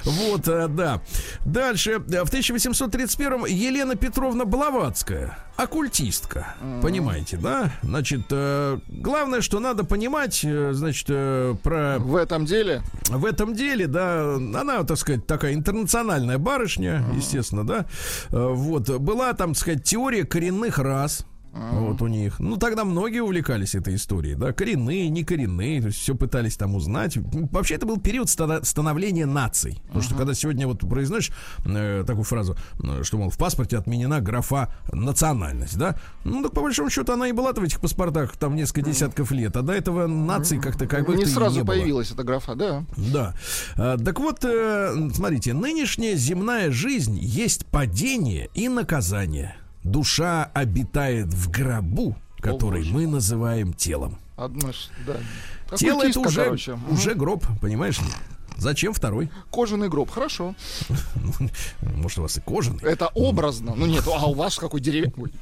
B: Вот, э, да. Дальше. В 1831-м Елена Петровна Блаватская оккультистка, понимаете, да? Значит, э, главное, что надо понимать, э, значит, э, про
C: В этом деле
B: в этом деле, да, она, так сказать, такая интернациональная барышня, естественно, да. Э, Вот была там, так сказать, теория коренных рас. Вот у них. Ну, тогда многие увлекались этой историей, да, коренные, не коренные, то есть все пытались там узнать. Вообще, это был период ста- становления наций. Потому что когда сегодня вот произносишь э, такую фразу, э, что, мол, в паспорте отменена графа национальность, да, ну, так по большому счету она и была-то в этих паспортах там несколько десятков лет, а до этого наций как-то как бы
C: не сразу появилась эта графа, да.
B: да. А, Так вот, э, смотрите, нынешняя земная жизнь есть падение и наказание. Душа обитает в гробу, который
C: боже.
B: мы называем телом.
C: Одно, да.
B: Тело это уже,
C: короче.
B: Уже гроб, понимаешь? Зачем второй?
C: Кожаный гроб, хорошо. *laughs*
B: Может, у вас и кожаный?
C: Это образно. Ну нет, а у вас какой деревянный?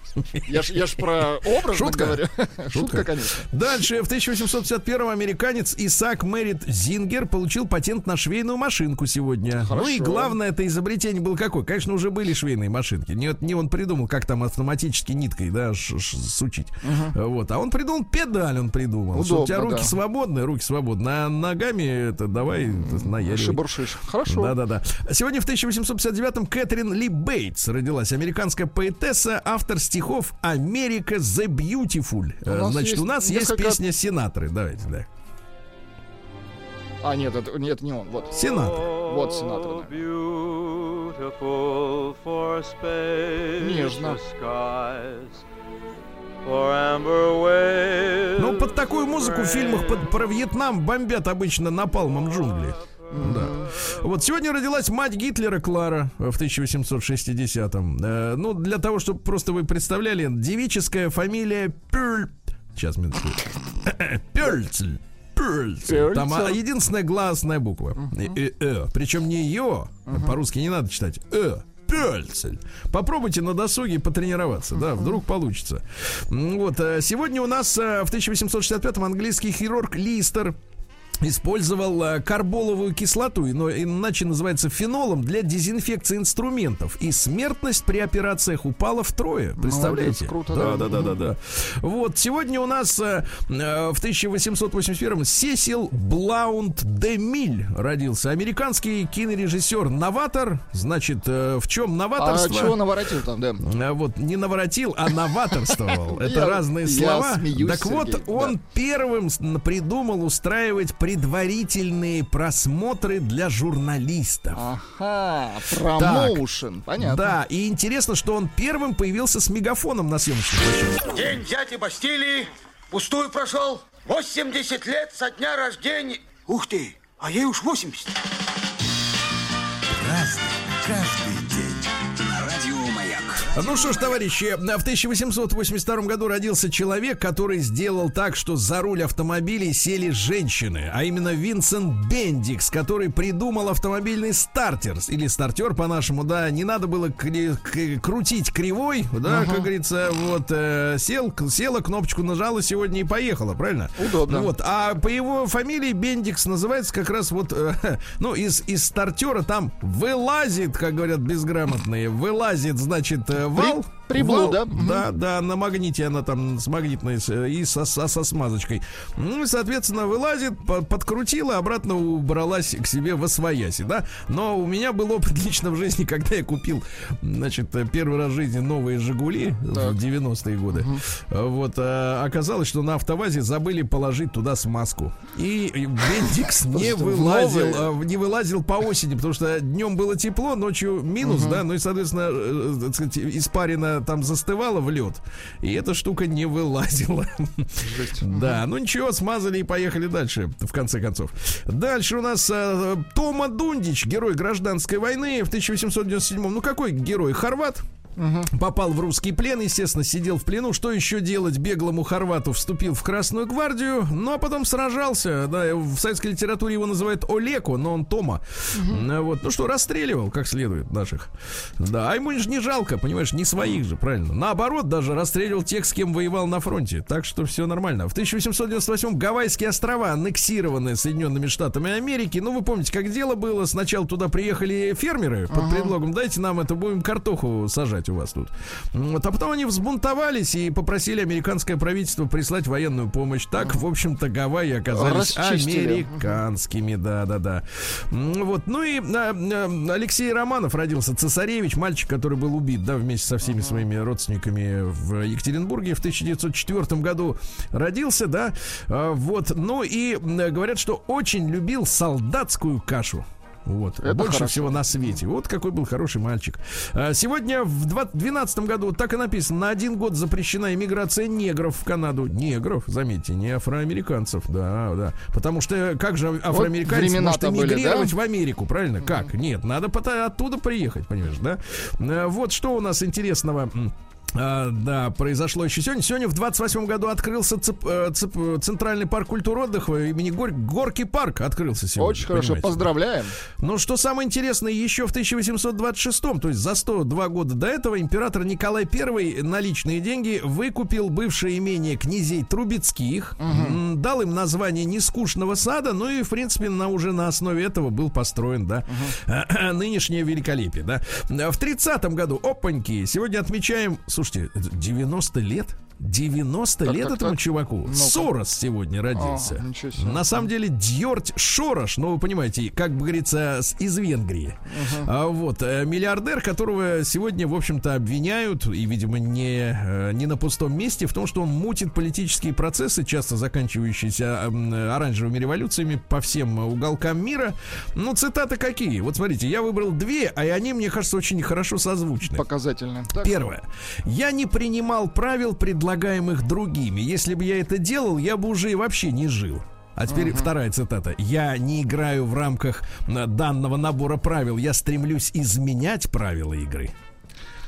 C: Я ж, я ж про образно
B: Шутка?
C: говорю. *laughs* Шутка, конечно.
B: Дальше, в 1851 американец Исаак Мэрит Зингер получил патент на швейную машинку сегодня.
C: Хорошо.
B: Ну и главное, это изобретение было какое? Конечно, уже были швейные машинки. Не, не он придумал, как там автоматически ниткой, да, ш- ш- сучить. Вот. А он придумал педаль, он придумал. что у тебя
C: Удобно,
B: руки
C: да.
B: свободны, руки свободны. А ногами это давай это, наяривай.
C: Шибуршиш. Хорошо.
B: Да-да-да. Сегодня в 1859-м Кэтрин Ли Бейтс родилась. Американская поэтесса, автор стихов «Америка the Beautiful».
C: Нас
B: Значит,
C: есть
B: у нас есть
C: несколько-
B: песня Синатры. Давайте, да.
C: А, нет, это, нет, не он. Вот.
B: Синатра.
C: Вот Синатра, да.
D: Beautiful for space
C: Нежно.
B: Ну, под такую музыку в фильмах под- про Вьетнам бомбят обычно напалмом джунгли. Да. Вот сегодня родилась мать Гитлера Клара в 1860-м. Э, ну, для того, чтобы просто вы представляли, девическая фамилия Пюль. Сейчас, минутку. *coughs* Пюльцель. Пюльцель. Там а, единственная гласная буква. Э. Причем не ее. По-русски не надо читать. Э. Пельцель. Попробуйте на досуге потренироваться, да, вдруг получится. Вот, э, сегодня у нас э, в 1865-м английский хирург Листер использовал э, карболовую кислоту, но иначе называется фенолом для дезинфекции инструментов. И смертность при операциях упала втрое. Представляете?
C: круто,
B: да,
C: да.
B: да, да, да. Вот сегодня у нас э, э, в 1881 Сесил Блаунд де Миль родился. Американский кинорежиссер, новатор. Значит, э, в чем
C: А
B: новаторство?
C: чего наворотил там, да?
B: А Вот не наворотил, а новаторствовал. *laughs* Это разные слова. Так вот, он первым придумал устраивать предварительные просмотры для журналистов.
C: Ага, промоушен. Понятно.
B: Да, и интересно, что он первым появился с мегафоном на съемочной площадке.
E: День дяди Бастилии пустую прошел. 80 лет со дня рождения. Ух ты, а ей уж 80.
A: Разный,
B: Ну что ж, товарищи, в 1882 году родился человек, который сделал так, что за руль автомобилей сели женщины, а именно Винсент Бендикс, который придумал автомобильный стартер, или стартер по-нашему, да, не надо было крутить кривой, да, как говорится, вот, э, сел, села, кнопочку нажала сегодня и поехала, правильно?
C: Удобно.
B: Вот, а по его фамилии Бендикс называется как раз вот, э, *laughs* ну, из, из стартера там вылазит, как говорят безграмотные, вылазит, значит, э, вал.
C: Приблуда.
B: Вал, Да, да, на магните она там с магнитной и со, со- со смазочкой. Ну, и, соответственно, вылазит, по- подкрутила, обратно убралась к себе во свояси, да. Но у меня был опыт лично в жизни, когда я купил, значит, э, первый раз в жизни новые «Жигули» в 90-е годы. Вот, а, оказалось, что на автовазе забыли положить туда смазку. И Бендикс *laughs* не
C: в
B: вылазил, а, не вылазил по осени, потому что днем было тепло, ночью минус, да, ну и, соответственно, э, так сказать, испарина там застывала в лед, и эта штука не вылазила. Да, ну ничего, смазали и поехали дальше, в конце концов. Дальше у нас э, Тома Дундич, герой гражданской войны в 1897 Ну какой герой? Хорват? Попал в русский плен, естественно, сидел в плену. Что еще делать беглому хорвату? Вступил в Красную гвардию, ну а потом сражался. Да, в советской литературе его называют Олеко, но он Тома. Ну, Вот, ну что, расстреливал как следует наших. Да, а ему же не жалко, понимаешь, не своих же, правильно. Наоборот, даже расстреливал тех, с кем воевал на фронте. Так что все нормально. В 1898 Гавайские острова аннексированы Соединенными Штатами Америки. Ну, вы помните, как дело было. Сначала туда приехали фермеры под предлогом, дайте нам это, будем картоху сажать. Кстати, у вас тут. Вот, а потом они взбунтовались и попросили американское правительство прислать военную помощь. Так, в общем-то, Гавайи оказались
C: Расчистили.
B: американскими, да-да-да. М, Вот, ну и а, а, Алексей Романов родился, цесаревич, мальчик, который был убит, да, вместе со всеми своими родственниками в Екатеринбурге в 1904 году родился, да. А, Вот, ну и говорят, что очень любил солдатскую кашу. Вот,
C: Это
B: больше
C: хорошо.
B: всего на свете. Вот какой был хороший мальчик. А, Сегодня в 2012 году так и написано: на один год запрещена иммиграция негров в Канаду. Негров, заметьте, не афроамериканцев. Да, да. Потому что как же афроамериканец
C: времена-то
B: может
C: были,
B: эмигрировать
C: да?
B: в Америку, правильно? Как? Нет, надо оттуда приехать, понимаешь, да? А, Вот что у нас интересного. А, да, произошло еще сегодня. Сегодня в 28 году открылся цеп- э, цеп- Центральный парк культуры отдыха имени Горь- Горький парк открылся сегодня.
C: Очень хорошо,
B: понимаете?
C: поздравляем.
B: Ну, что самое интересное, еще в 1826, то есть за 102 года до этого, император Николай I на личные деньги выкупил бывшее имение князей Трубецких, м, дал им название нескучного сада, ну и, в принципе, на, уже на основе этого был построен, да, *clears throat* нынешнее великолепие, да. В 30 году, опаньки, сегодня отмечаем, слушайте, 90 лет? 90
C: Так,
B: лет
C: так,
B: этому
C: так.
B: чуваку. Сорос сегодня родился.
C: А.
B: На самом деле Дьорть Шорош, ну вы понимаете, как бы говорится, из Венгрии. А, вот э, миллиардер, которого сегодня, в общем-то, обвиняют и, видимо, не э, не на пустом месте в том, что он мутит политические процессы, часто заканчивающиеся оранжевыми революциями по всем уголкам мира. Ну цитаты какие? Вот смотрите, я выбрал две, а они мне кажется очень хорошо созвучны.
C: Показательно. Так,
B: Первое. Я не принимал правил, предлагаемых другими. Если бы я это делал, я бы уже и вообще не жил. А теперь вторая цитата. Я не играю в рамках э, данного набора правил. Я стремлюсь изменять правила игры.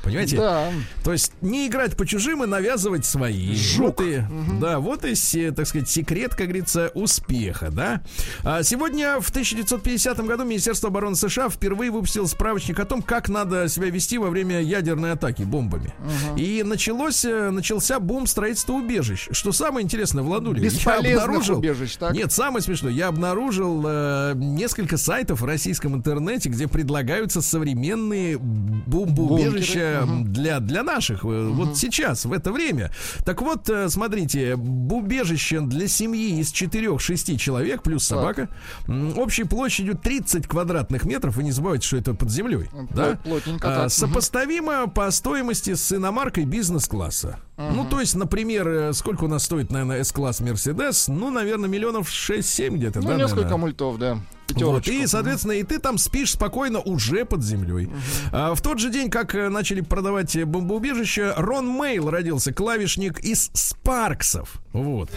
B: Понимаете?
C: Да.
B: То есть не играть по чужим и навязывать свои.
C: Жук.
B: Вот и, Да, вот и, так сказать, секрет, как говорится, успеха, да. А сегодня в 1950 году Министерство обороны США впервые выпустило справочник о том, как надо себя вести во время ядерной атаки бомбами. И началось, э, начался бум строительства убежищ. Что самое интересное, Владуля, я
C: Бесполезных
B: обнаружил...
C: убежищ, так?
B: Нет, самое смешное, я обнаружил э, несколько сайтов в российском интернете, где предлагаются современные бомбоубежища для, для наших. э, Вот сейчас, в это время. Так вот, э, смотрите, убежище для семьи из 4-6 человек, плюс собака, общей площадью 30 квадратных метров. Вы не забывайте, что это под землей.
C: Плот-
B: Да?
C: плотненько
B: А,
C: так. Мгм.
B: Сопоставимо по стоимости с иномаркой бизнес-класса. Ну, то есть, например, э, сколько у нас стоит, наверное, S-класс Мерседес? Ну, наверное, миллионов 6-7 где-то,
C: Ну,
B: да?
C: несколько
B: наверное?
C: мультов, да.
B: Вот,
C: Пятерочку.
B: и, соответственно, и ты там спишь спокойно уже под землей. А, в тот же день, как э, начали продавать бомбоубежище, Рон Мейл родился, клавишник из Спарксов. Вот.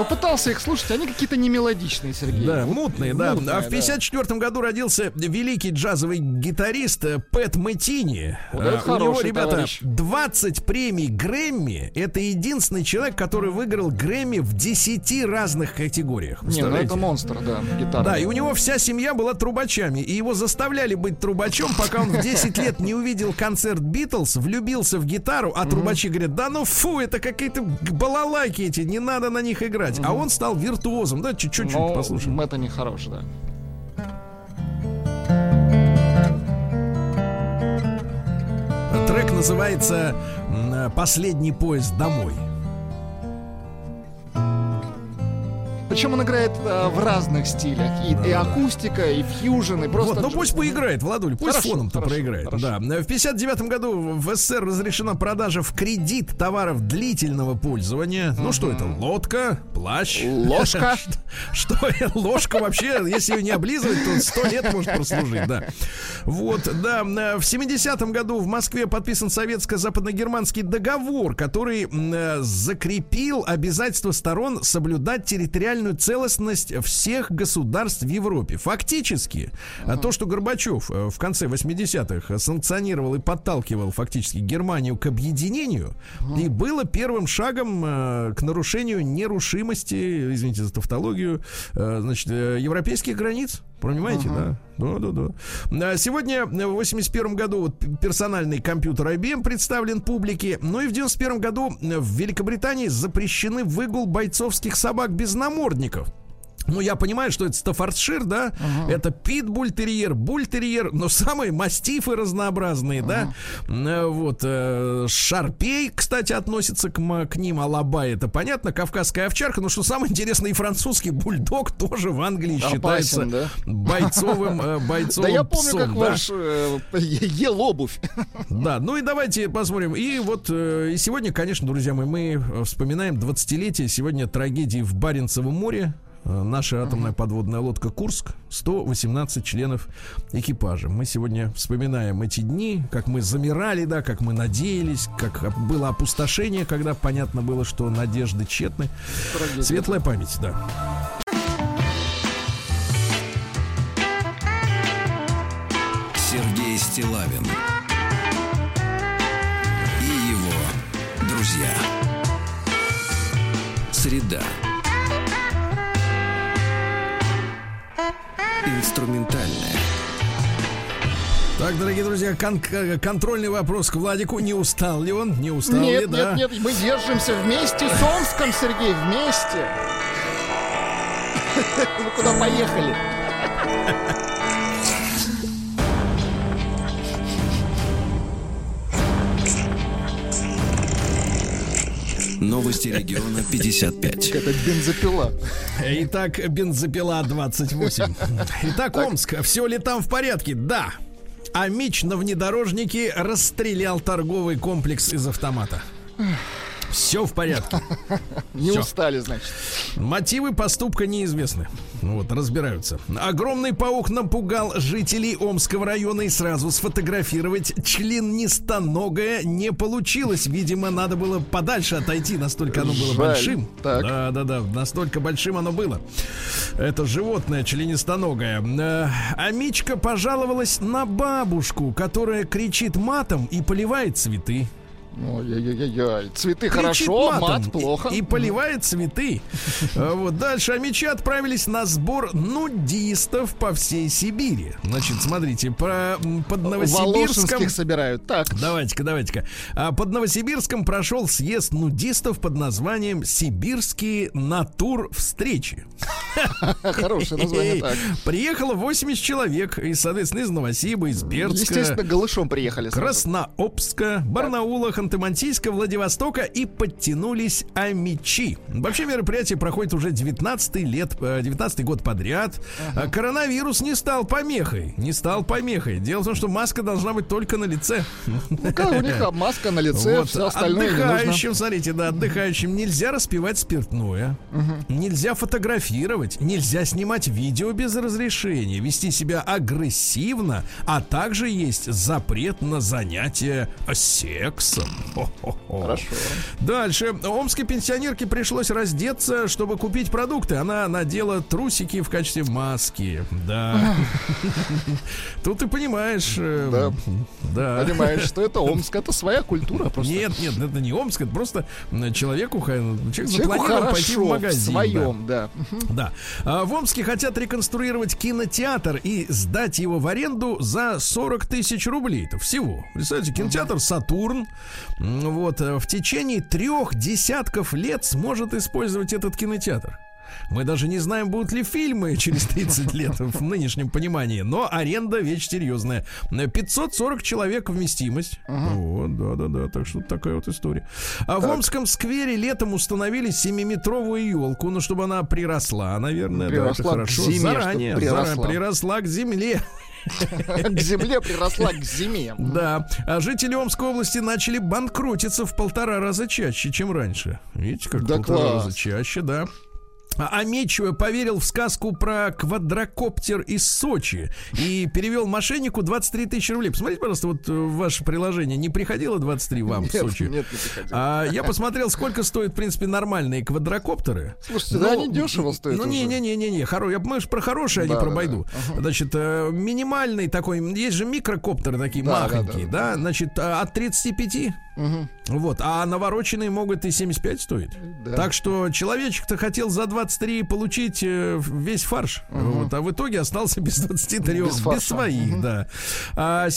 C: Попытался их слушать, они какие-то немелодичные, Сергей.
B: Да, мутные, да.
C: мутные,
B: а в 54 году родился великий джазовый гитарист э, Пэт Мэтини.
C: Вот
B: А, У него, ребята,
C: товарищ.
B: 20 премий Грэмми. Это единственный человек, который выиграл Грэмми в 10 разных категориях.
C: Не, ну это монстр, да, гитара.
B: Да, и у него вся семья была трубачами, и его заставляли быть трубачом, пока он в 10 лет не увидел концерт Битлз, влюбился в гитару, а трубачи говорят, да ну фу, это какие-то балалайки эти, не надо на них играть. А он стал виртуозом, да, чуть-чуть послушаем.
C: это не хорош, да.
B: Трек называется «Последний поезд домой».
C: Причем он играет э, в разных стилях. И, и акустика, и фьюжн, и просто...
B: Вот, ну пусть поиграет, Владуль, пусть
C: Хорошо,
B: фоном-то
C: хорошо,
B: проиграет.
C: хорошо.
B: Да. В 59 году в СССР разрешена продажа в кредит товаров длительного пользования. Ну что это, лодка, плащ?
C: Ложка. *laughs*
B: Что? Ложка вообще, если ее не облизывать, то 100 лет может прослужить, да. Вот, да. В 70-м году в Москве подписан советско-западногерманский договор, который э, закрепил обязательство сторон соблюдать территориальную целостность всех государств в Европе. Фактически, а то, что Горбачев э, в конце 80-х санкционировал и подталкивал фактически Германию к объединению, и было первым шагом э, к нарушению нерушимости, извините за тавтологию, э, значит, европейских границ. Понимаете, да? Да, да, да. А Сегодня, в 81 году, вот персональный компьютер IBM представлен публике. Ну и в 91 году в Великобритании запрещены выгул бойцовских собак без намордников. Ну, я понимаю, что это стаффордшир, да, это питбуль-терьер, буль-терьер, но самые мастифы разнообразные, да, Э, вот, э, шарпей, кстати, относится к, к ним, алабай, это понятно, кавказская овчарка, но что самое интересное, и французский бульдог тоже в Англии
C: Опасен,
B: считается
C: да?
B: бойцовым, э, *laughs*
C: Да
B: бойцовым
C: я помню,
B: псом,
C: как
B: да.
C: ваш э, ел обувь. *laughs*
B: Да, ну и давайте посмотрим. И вот э, и сегодня, конечно, друзья мои, мы вспоминаем 20-летие сегодня трагедии в Баренцевом море. Э, Наша атомная подводная лодка Курск, 118 членов экипажа. Мы сегодня вспоминаем эти дни, как мы замирали, да, как мы надеялись, как было опустошение, когда понятно было, что надежды тщетны. Светлая память, да.
A: Сергей Стилавин и его друзья. Среда. Инструментальная.
B: Так, дорогие друзья, кон- э, контрольный вопрос к Владику. Не устал ли он? Не устал ли,
C: Нет,
B: да?
C: нет, нет, мы держимся вместе с Омском, Сергей, вместе. *laughs* Вы куда поехали?
A: Новости региона 55.
C: Это бензопила.
B: Итак, бензопила 28. *laughs* Итак, Омск. Все ли там в порядке? Да. А Мич на внедорожнике расстрелял торговый комплекс из автомата. Все в порядке. *laughs*
C: Не устали, значит.
B: Мотивы поступка неизвестны. Ну Вот, разбираются. Огромный паук напугал жителей Омского района и сразу сфотографировать членистоногое не получилось. Видимо, надо было подальше отойти, настолько оно было
C: Жаль.
B: большим.
C: Так.
B: Да, да, да, настолько большим оно было. Это животное членистоногое. Э, А Мичка пожаловалась на бабушку, которая кричит матом и поливает цветы.
C: Ой-ой-ой-ой. Цветы
B: Кричит
C: хорошо,
B: матом
C: мат плохо.
B: И, и поливает цветы. А Вот дальше амичи отправились на сбор нудистов по всей Сибири. Значит, смотрите, про, под Новосибирском...
C: Собирают. Так,
B: Давайте-ка, давайте-ка. А под Новосибирском прошел съезд нудистов под названием «Сибирские натур-встречи». *laughs*
C: хорошее название. Так.
B: Приехало 80 человек, и, соответственно, из Новосиба, из Бердска.
C: Естественно, голышом приехали.
B: Краснообска, Барнаула, Ханты-Мансийска, Владивостока и подтянулись амичи. Вообще мероприятие проходит уже 19 лет, э, 19 год подряд. А Коронавирус не стал помехой, не стал помехой. Дело в том, что маска должна быть только на лице.
C: Ну, как у них маска на лице,
B: Вот,
C: все остальное
B: отдыхающим, смотрите, да, отдыхающим нельзя распивать спиртное, нельзя фотографировать, нельзя снимать видео без разрешения, вести себя агрессивно, а также есть запрет на занятия сексом.
C: Хорошо.
B: Дальше. Омской пенсионерке пришлось раздеться, чтобы купить продукты. Она надела трусики в качестве маски. Да. *laughs* Тут ты понимаешь. э,
C: Да.
B: Да.
C: Понимаешь, что это *laughs* Омск, это своя культура просто.
B: Нет, нет, это не Омск, это просто человеку, человек
C: Человеку
B: запланировал пойти в
C: хорошо в
B: магазин. да.
C: своем, да.
B: Да. А в Омске хотят реконструировать кинотеатр и сдать его в аренду за 40 тысяч рублей. Это всего. Представляете, кинотеатр Сатурн вот э, в течение трех десятков лет сможет использовать этот кинотеатр. Мы даже не знаем, будут ли фильмы *laughs* через 30 лет в нынешнем понимании, но аренда вещь серьезная. 540 человек вместимость. Вот, да-да-да, так что такая вот история. А в Омском сквере летом установили 7-метровую елку, ну, чтобы она приросла, наверное, да,
C: Приросла
B: это
C: к
B: хорошо.
C: зиме,
B: Заранее,
C: приросла.
B: заранее приросла к земле.
C: К земле приросла к зиме.
B: Да. А жители Омской области начали банкротиться в полтора раза чаще, чем раньше. Видите, как
C: Да
B: полтора
C: класс.
B: раза чаще, да. А Амечева поверил в сказку про квадрокоптер из Сочи и перевел мошеннику 23 тысячи рублей. Посмотрите, пожалуйста, вот э, в ваше приложение не приходило 23 вам в
C: Нет,
B: Сочи?
C: нет, не приходило.
B: А я посмотрел, сколько стоят, в принципе, нормальные квадрокоптеры.
C: Слушайте, да они дешево стоят
B: Ну, не-не-не-не, хоро... мы же про хорошие, а не
C: Да,
B: про
C: да,
B: байду. Значит, э, минимальный такой, есть же микрокоптеры такие
C: Да, да,
B: махонькие, да, значит, а, от 35 Вот, а навороченные могут и 75 стоить.
C: Да.
B: Так что человечек-то хотел за 23 получить э, весь фарш, вот, а в итоге остался без 23,
C: Без
B: без,
C: фарша.
B: своих, да. А,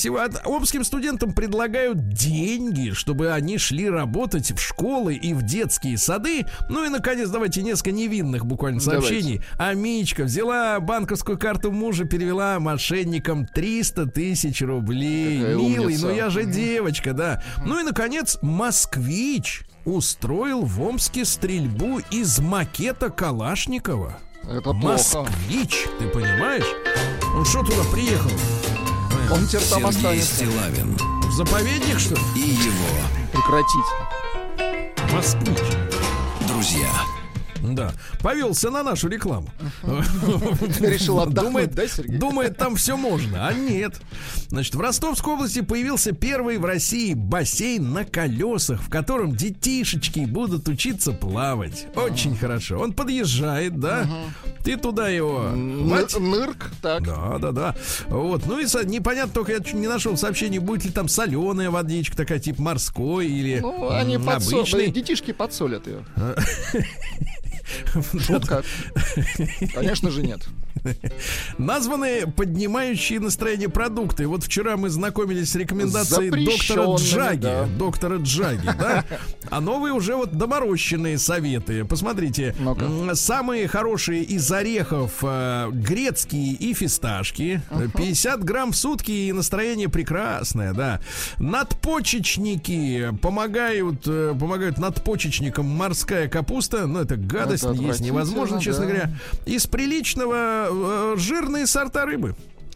B: омским студентам предлагают деньги, чтобы они шли работать в школы и в детские сады. Ну и, наконец, давайте несколько невинных буквально
C: Давайте.
B: сообщений. А Мичка взяла банковскую карту мужа, перевела мошенникам 300 тысяч рублей.
C: Какая
B: Милый,
C: умница.
B: ну я же девочка, да. Ну и, наконец, москвич устроил в Омске стрельбу из макета Калашникова.
C: Это плохо.
B: Москвич, ты понимаешь? Он что туда приехал?
C: Он теперь там останется.
A: Стилавин
B: В заповедник, что ли?
A: и его
C: Прекратить.
B: Москвич.
A: друзья.
B: Да, повелся на нашу рекламу.
C: Решил отдохнуть, да, Сергей?
B: думает, там все можно, а нет. Значит, в Ростовской области появился первый в России бассейн на колесах, в котором детишечки будут учиться плавать. Очень хорошо. Он подъезжает, да? Ты туда его.
C: Нырк, так.
B: Да, да, да. Вот. Ну и непонятно, только я не нашел сообщение, будет ли там соленая водичка, такая типа морской или
C: Ну, они
B: обычной.
C: Детишки подсолят ее. *laughs* Шутка. Конечно же нет. *laughs*
B: Названы поднимающие настроение продукты. Вот вчера мы знакомились с рекомендацией доктора Джаги.
C: да.
B: Доктора Джаги, да? *laughs* А новые уже вот доморощенные советы. Посмотрите.
C: Ну-ка.
B: Самые хорошие из орехов э, грецкие и фисташки. 50 грамм в сутки и настроение прекрасное, да. Надпочечники помогают, э, помогают надпочечникам морская капуста. Ну, это гадость,
C: Это
B: есть невозможно, честно
C: да.
B: говоря. Из приличного жирные сорта рыбы.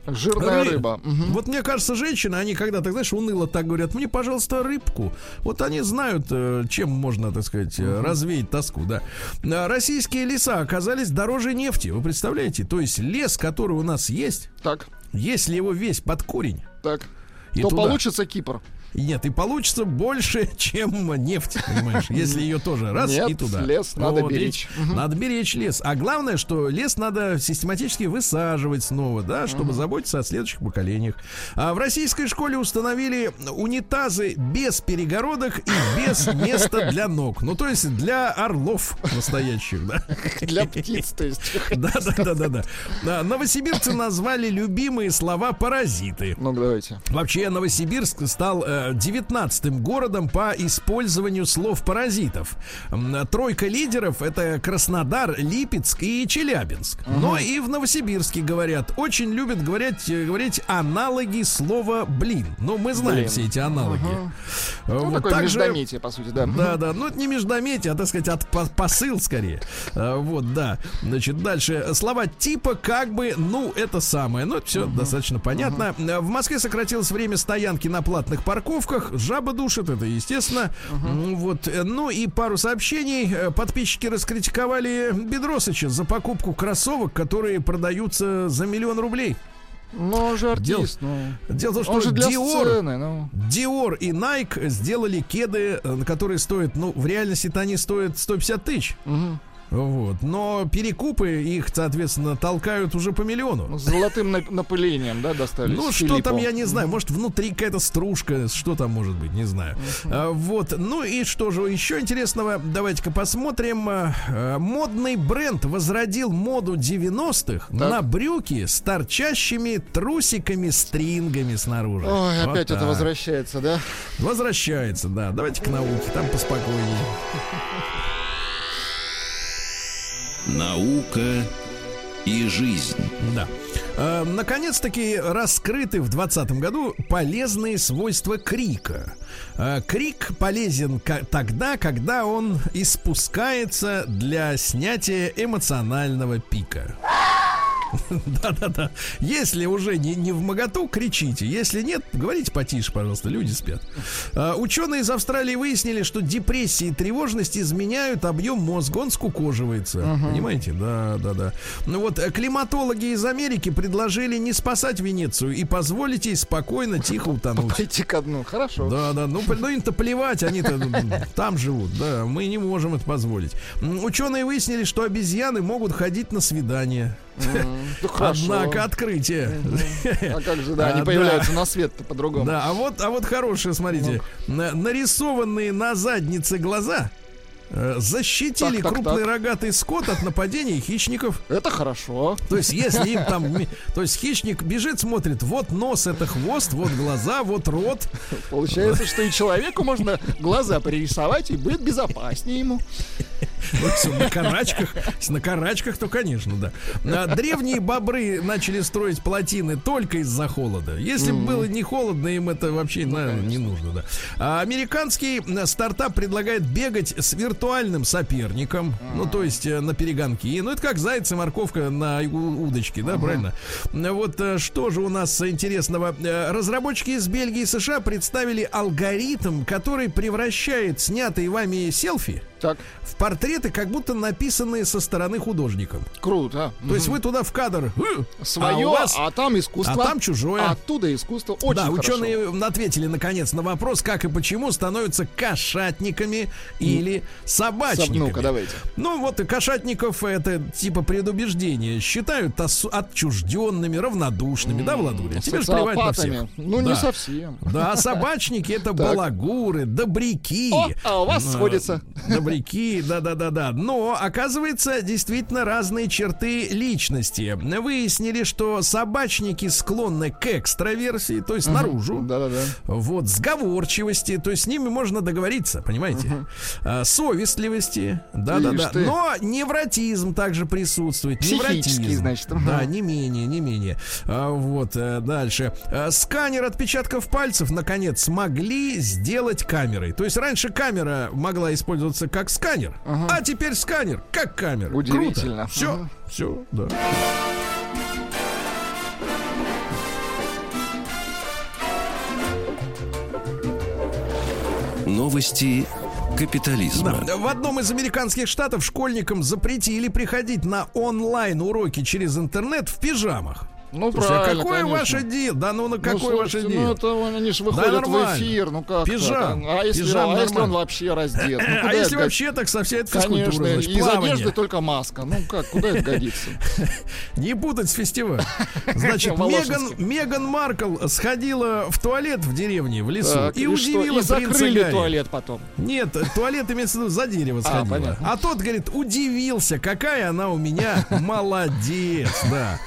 C: Жирная
B: Ры-
C: рыба. Мгм.
B: Вот мне кажется, женщины, они когда, так знаешь, уныло так говорят, мне, пожалуйста, рыбку. Вот они знают, э, чем можно, так сказать, э, развеять тоску, да. А Российские леса оказались дороже нефти, вы представляете? То есть лес, который у нас есть,
C: Так,
B: если его весь под корень,
C: так.
B: И
C: То
B: туда.
C: получится Кипр.
B: Нет, и получится больше, *laughs* чем нефть, понимаешь? Если ее тоже раз
C: Нет,
B: и туда.
C: лес надо
B: Вот,
C: беречь.
B: видите? Надо беречь лес. А главное, что лес надо систематически высаживать снова, да, чтобы заботиться о следующих поколениях. А в российской школе установили унитазы без перегородок и без *laughs* места для ног. Ну, то есть для орлов настоящих, да. *laughs*
C: Для птиц, то есть.
B: Да, да, да, да, да. А, Новосибирцы назвали любимые слова паразиты.
C: Ну, давайте.
B: Вообще Новосибирск стал э, 19-м городом по использованию слов паразитов. М, Тройка лидеров это Краснодар, Липецк и Челябинск. Но и в Новосибирске говорят, очень любят говорить, э, говорить аналоги слова блин. Ну, мы знаем
C: Блин.
B: все эти аналоги. Э,
C: Ну,
B: вот
C: такое
B: также-
C: междометие, по сути, да.
B: да, да, ну это не междометие, а так сказать, от по- посыл скорее. А, Вот, да. Значит, дальше. Слова типа как бы, ну, это самое. Ну, это все достаточно понятно. А, В Москве сократилось время стоянки на платных парковках. Жаба душит, это естественно. М, Вот. э, Ну и пару сообщений. Э, Подписчики раскритиковали Бедросыча за покупку кроссовок, которые продаются за миллион рублей.
C: Ну, он же артист, ну.
B: Дело в том, что
C: Он же для
B: Dior,
C: сцены, ну.
B: Dior и Nike сделали кеды, э, которые стоят, ну, в реальности-то они стоят 150 тысяч.
C: Мгм.
B: Вот. Но перекупы их, соответственно, толкают уже по миллиону.
C: С золотым нап- напылением, да, достались.
B: Ну, что
C: Филиппу.
B: там, я не знаю. Может, внутри какая-то стружка, что там может быть, не знаю. А, вот. Ну и что же еще интересного? Давайте-ка посмотрим. А, а, Модный бренд возродил моду 90-х на брюки с торчащими трусиками-стрингами снаружи.
C: Ой,
B: Вот
C: опять это
B: так.
C: возвращается, да?
B: Возвращается, да. Давайте к науке, там поспокойнее. *laughs*
A: Наука и жизнь.
B: Да. Э, Наконец-таки раскрыты в 2020 году полезные свойства крика. Э, Крик полезен тогда, когда он испускается для снятия эмоционального пика. *laughs* Да-да-да. Если уже не, не в моготу, кричите. Если нет, говорите потише, пожалуйста, люди спят. А, ученые из Австралии выяснили, что депрессия и тревожность изменяют объем мозга, он скукоживается. Понимаете? Да-да-да. Ну вот, э, климатологи из Америки предложили не спасать Венецию и позволить ей спокойно, тихо утонуть.
C: Пойти ко дну. Хорошо.
B: Да, да, ну, ну им-то плевать, они-то м, там живут, да, мы не можем это позволить. Ученые выяснили, что обезьяны могут ходить на свидания.
C: Ну.
B: Однако открытие.
C: А как же, да, они *laughs* появляются на свет-то по-другому.
B: Да, а вот, а вот хорошие, смотрите, на- нарисованные на заднице глаза э, защитили
C: Так, так,
B: крупный
C: так.
B: рогатый скот от нападений хищников.
C: Это хорошо.
B: То есть, если им там, то есть хищник бежит, смотрит, вот нос, это хвост, вот глаза, вот рот.
C: Получается, что и человеку можно глаза пририсовать, и будет безопаснее ему.
B: Ну, на карачках, на карачках, то, конечно, да. А Древние бобры начали строить плотины только из-за холода. Если бы было не холодно, им это вообще наверное, не нужно, да. А американский э, стартап предлагает бегать с виртуальным соперником, ну, то есть э, на перегонки. Ну, это как заяц и морковка на удочке, да, правильно? Э, Вот что же у нас интересного? Разработчики из Бельгии и США представили алгоритм, который превращает снятые вами селфи
C: Так,
B: в портреты, как будто написанные со стороны художника.
C: круто.
B: То есть вы туда в кадр «Э,
C: Свое,
B: а у вас
C: а там искусство.
B: а там чужое.
C: А оттуда искусство. Очень
B: да,
C: хорошо.
B: ученые ответили наконец на вопрос, как и почему становятся кошатниками или собачниками.
C: Ну-ка, давайте.
B: Ну вот и кошатников это типа предубеждение считают отчужденными, равнодушными, да, Владуля? Тебе же плевать на всех.
C: Ну, не
B: Да.
C: совсем.
B: Да, а собачники это *laughs* балагуры, добряки.
C: О, а у вас сходится.
B: Добряки, да-да-да-да. Но, оказывается, действительно разные черты личности. Выяснили, что собачники склонны к экстраверсии, то есть наружу.
C: Да-да-да.
B: Вот, сговорчивости, то есть с ними можно договориться, понимаете? А, совестливости, да-да-да. Но невротизм также присутствует.
C: Психический,
B: Невротизм.
C: значит.
B: Да, не менее, не менее. А, вот, э, дальше. А, Сканер отпечатков пальцев, наконец, смогли сделать камерой. То есть раньше камера могла использоваться как сканер, а теперь сканер как камера.
C: Удивительно.
B: Все,
C: Ага.
B: все, да.
A: Новости капитализма.
B: Да. В одном из американских штатов школьникам запретили приходить на онлайн уроки через интернет в пижамах.
C: Ну,
B: Слушай, а
C: правильно,
B: какое
C: конечно.
B: ваше дело? Да ну на
C: Ну,
B: какое ваше
C: слушайте,
B: дело?
C: Ну, это они же выходят
B: нормально.
C: в эфир, ну как
B: Пижам.
C: так? А если,
B: Пижам
C: а если он вообще раздет? Ну,
B: а если
C: это
B: вообще так со всей этой физкультурой,
C: Конечно,
B: значит,
C: из
B: плавание.
C: одежды только маска. Ну как, куда это годится? *laughs*
B: Не путать с фестивалем. *laughs* Значит. Меган, Меган Маркл сходила в туалет в деревне, в лесу
C: Так,
B: и,
C: что,
B: удивила
C: и
B: принца
C: закрыли
B: Гарри.
C: туалет потом.
B: Нет, туалет имеется в виду за дерево сходила.
C: понятно.
B: А, тот, говорит, удивился, какая она у меня *laughs* молодец, да.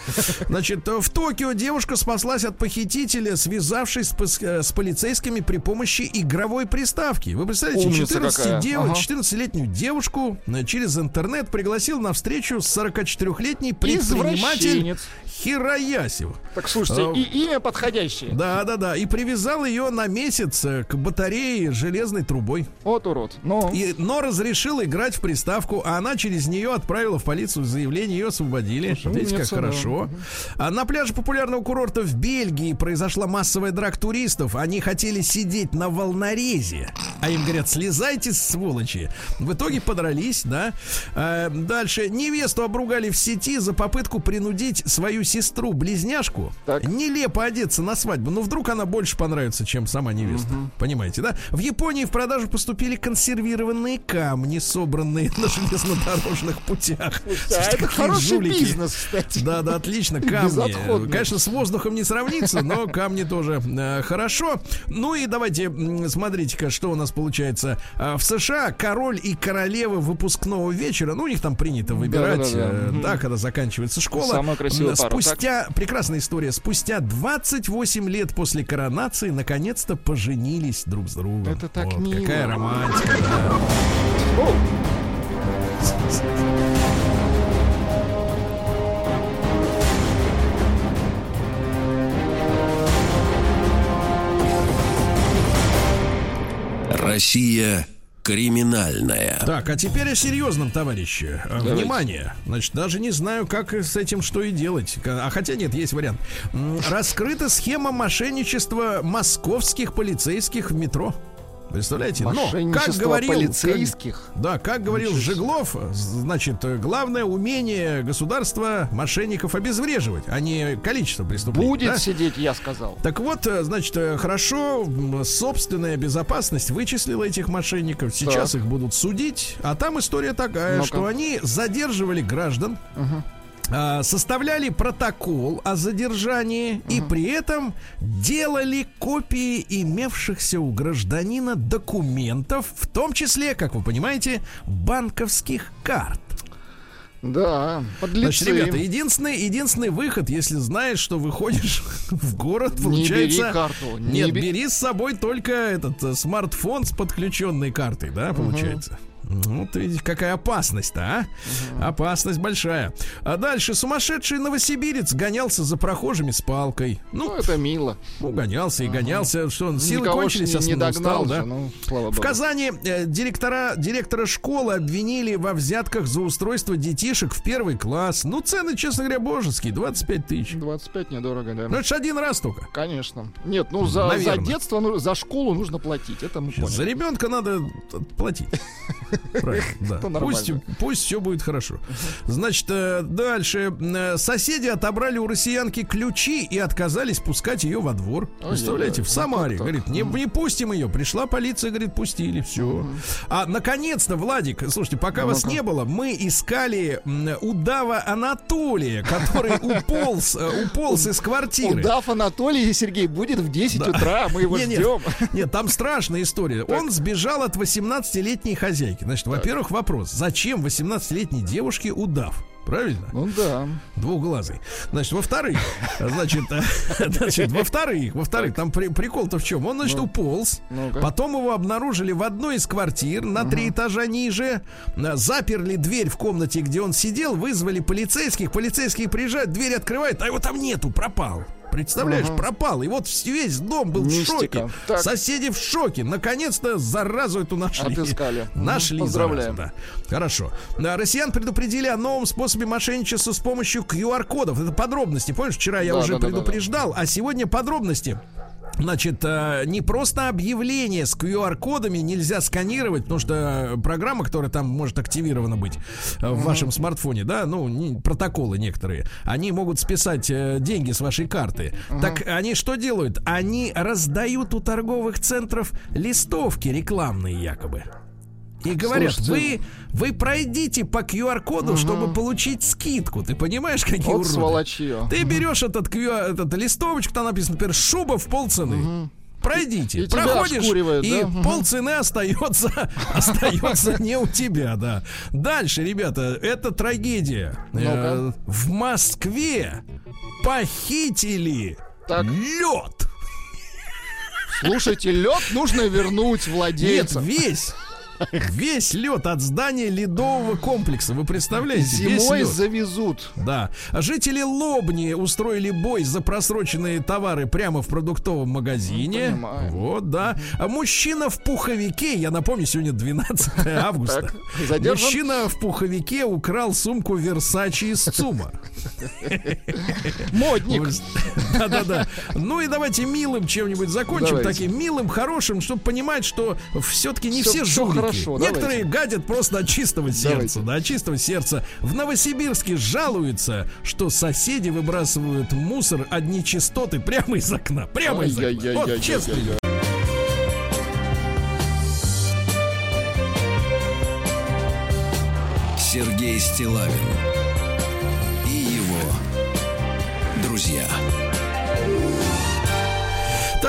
B: Значит, в Токио девушка спаслась от похитителя, связавшись с, пос- э, с полицейскими при помощи игровой приставки. Вы представляете,
C: Умница
B: 14
C: какая.
B: дев-
C: Ага.
B: 14-летнюю девушку э, через интернет пригласил на встречу с 44-летний предприниматель
C: Извращенец.
B: Хироясев.
C: Так слушайте,
B: А,
C: и имя подходящее.
B: Да, да, да. И привязал ее на месяц э, к батарее железной трубой.
C: Вот урод. Ну,
B: И, но разрешил играть в приставку, а она через нее отправила в полицию заявление, ее освободили.
C: Слушай,
B: Видите, как
C: да.
B: хорошо. А на пляже популярного курорта в Бельгии произошла массовая драк туристов. Они хотели сидеть на волнорезе. А им говорят, слезайте, сволочи. В итоге подрались, да. А, дальше. Невесту обругали в сети за попытку принудить свою сестру-близняшку
C: Так.
B: нелепо одеться на свадьбу. Ну, вдруг она больше понравится, чем сама невеста. Понимаете, да? В Японии в продажу поступили консервированные камни, собранные на железнодорожных путях.
C: а
B: Слушайте,
C: это хороший
B: жулики.
C: бизнес, кстати.
B: Да, да, отлично. *laughs* Камни.
C: Безотходный.
B: Конечно, с воздухом не сравнится, но камни тоже э, хорошо. Ну и давайте, смотрите-ка, что у нас получается. А, В США король и королева выпускного вечера, ну, у них там принято выбирать,
C: Да-да-да.
B: э,
C: Мгм.
B: да, когда заканчивается школа.
C: Самая красивая
B: М,
C: пара,
B: Спустя, прекрасная история, спустя 28 лет после коронации наконец-то поженились друг с другом.
C: Это так
B: Вот,
C: мило.
B: Какая романтика, да.
A: Россия криминальная.
B: Так, а теперь о серьезном, товарищи. Э, Внимание. Значит, даже не знаю, как с этим что и делать. А хотя нет, есть вариант. Раскрыта схема мошенничества московских полицейских в метро. Представляете? Но, как говорил,
C: полицейских.
B: как- да, как говорил Жеглов, значит, главное умение государства мошенников обезвреживать, а не количество преступлений.
C: Будет
B: да?
C: сидеть, я сказал.
B: Так вот, э, значит, э, хорошо, собственная безопасность вычислила этих мошенников. Сейчас
C: Так.
B: их будут судить. А там история такая,
C: Ну-ка.
B: что они задерживали граждан. а, составляли протокол о задержании и при этом делали копии имевшихся у гражданина документов, в том числе, как вы понимаете, банковских карт.
C: Да, подлецы.
B: Значит, ребята, единственный, единственный выход, если знаешь, что выходишь *laughs* в город,
C: Не
B: получается...
C: бери карту, не
B: Нет,
C: бе-
B: бери с собой только этот э, смартфон с подключенной картой, да, получается. Ну, ты видишь, какая опасность-то, а? Опасность большая. А дальше сумасшедший новосибирец гонялся за прохожими с палкой.
C: Ну,
B: Ну,
C: это мило.
B: ну гонялся и гонялся. Что он, силы
C: Никого
B: кончились,
C: не,
B: а
C: не
B: устал,
C: догнал
B: да?
C: же, ну, слава
B: В
C: богу.
B: Казани э, директора, директора школы обвинили во взятках за устройство детишек в первый класс. Ну, цены, честно говоря, божеские, 25 тысяч.
C: 25 недорого, да.
B: Ну, это ж один раз только.
C: Конечно. Нет, ну за, за детство, ну, за школу нужно платить. Это мы
B: За
C: поняли.
B: ребенка надо платить. *laughs* Правильно, *laughs* да. Пусть, пусть все будет хорошо. Значит, э, дальше. Э, Соседи отобрали у россиянки ключи и отказались пускать ее во двор.
C: Ой,
B: Представляете, в Самаре. Говорит, не, не пустим ее. Пришла полиция, говорит, пустили. Все. А наконец-то, Владик, слушайте, пока вас
C: Ну-ка.
B: не было, мы искали удава Анатолия, который *laughs* уполз, э, уполз из квартиры.
C: Удав Анатолий Сергей будет в 10 утра, мы его *laughs*
B: Не,
C: ждем.
B: Нет, там страшная история. Он сбежал от 18-летней хозяйки. Значит, во-первых, вопрос. Зачем 18-летней девушке удав? Правильно?
C: Ну да.
B: Двухглазый. Значит, во-вторых, значит, э, *laughs* значит, во-вторых, во-вторых, там при- прикол-то в чем? Он, значит, уполз.
C: Ну-ка.
B: Потом его обнаружили в одной из квартир на три этажа ниже. Э, Заперли дверь в комнате, где он сидел, вызвали полицейских. Полицейские приезжают, дверь открывают, а его там нету, пропал. Представляешь, пропал. И вот весь дом был
C: Мистика.
B: в шоке.
C: Так.
B: Соседи в шоке. Наконец-то заразу эту нашли.
C: Отыскали. *laughs*
B: Нашли
C: поздравляем.
B: заразу, да. Хорошо. А, Россиян предупредили о новом способе мошенничества с помощью QR-кодов. Это подробности. Помнишь, вчера я
C: Да,
B: уже
C: да, да, да, да.
B: предупреждал, а сегодня подробности. Значит, э, не просто объявление с QR-кодами нельзя сканировать, потому что программа, которая там может активирована быть э, в вашем смартфоне, да, ну, не- протоколы некоторые, они могут списать э, деньги с вашей карты. Так они что делают? Они раздают у торговых центров листовки рекламные якобы. И говорят,
C: Слушайте.
B: вы, вы пройдите по QR-коду, чтобы получить скидку. Ты понимаешь, какие
C: Вот
B: уроды?
C: сволочье.
B: Ты берешь этот, QR, этот листовочку, там написано, например, шуба в полцены. Пройдите,
C: И
B: проходишь, и
C: да?
B: Полцены остается, *laughs* остается не у тебя, да. Дальше, ребята, это трагедия. Э. В Москве похитили
C: Так.
B: лед.
C: Слушайте, лед нужно вернуть
B: Нет,
C: владельцам.
B: весь. Весь лед от здания ледового комплекса. Вы представляете?
C: Зимой завезут.
B: Да. Жители Лобни устроили бой за просроченные товары прямо в продуктовом магазине.
C: Ну, понимаю.
B: вот, да. А мужчина в пуховике, я напомню, сегодня 12 *laughs* августа.
C: Так.
B: Мужчина в пуховике украл сумку Версачи из ЦУМа.
C: Модник.
B: Да-да-да. Ну и давайте милым чем-нибудь закончим.
C: Давайте.
B: Таким милым, хорошим, чтобы понимать, что все-таки не все жулики.
C: хорошо,
B: Некоторые гадят просто от чистого сердца.
C: Давайте.
B: Да, от чистого сердца. В Новосибирске жалуются, что соседи выбрасывают мусор, одни частоты прямо из окна. Прямо из окна. Вот честно.
A: Сергей Стилавин друзья.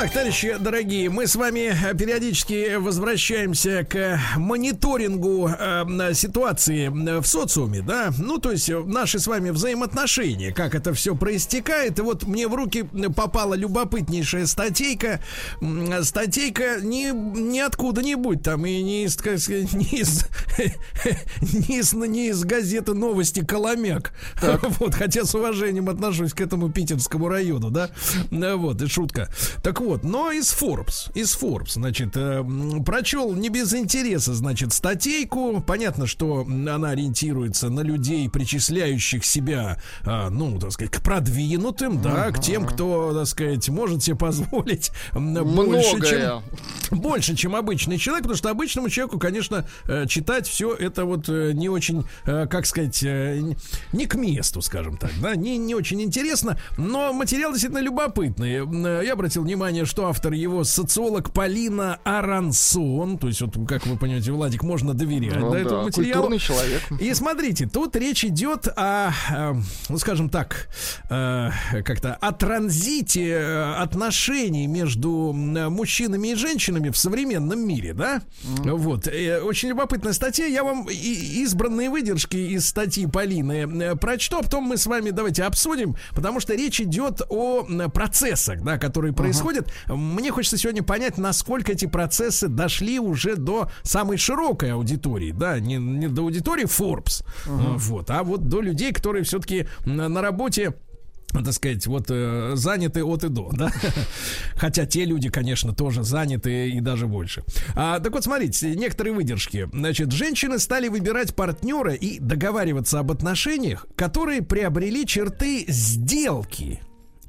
B: Так, товарищи дорогие, мы с вами э, периодически возвращаемся к мониторингу э, ситуации э, в социуме, да, ну, то есть э, наши с вами взаимоотношения, как это все проистекает, и вот мне в руки попала любопытнейшая статейка, статейка не, ниоткуда не будь там, и не из, как сказать, *laughs* не из, *laughs* не из, не из газеты «Новости Коломяк», *laughs* вот, хотя с уважением отношусь к этому питерскому району, да, вот, и шутка. Так вот, но из Forbes, из Forbes, значит, э, прочел не без интереса, значит, статейку. Понятно, что она ориентируется на людей, причисляющих себя, а, ну, так сказать, к продвинутым, да, к тем, кто, так сказать, может себе позволить больше, чем больше, чем обычный человек, потому что обычному человеку, конечно, э, читать все это вот э, не очень, э, как сказать, не к месту, скажем так, да, не, не очень интересно, но материал действительно любопытный. Я обратил внимание, что автор его социолог Полина Арансон, то есть вот, как вы понимаете, Владик, можно доверять ну, да, да, этому материалу.
C: человек.
B: И смотрите, тут речь идет о, ну, скажем так, как-то о транзите отношений между мужчинами и женщинами в современном мире, да? Mm-hmm. Вот. Э, очень любопытная статья. Я вам избранные выдержки из статьи Полины э, прочту, а потом мы с вами давайте обсудим, потому что речь идет о процессах, да, которые происходят. Мне хочется сегодня понять, насколько эти процессы дошли уже до самой широкой аудитории, да, не, не до аудитории Forbes, uh-huh. вот, а вот до людей, которые все-таки на работе так сказать, вот э, заняты от и до, да. *laughs* Хотя те люди, конечно, тоже заняты и даже больше. А, так вот, смотрите, некоторые выдержки. Значит, женщины стали выбирать партнера и договариваться об отношениях, которые приобрели черты сделки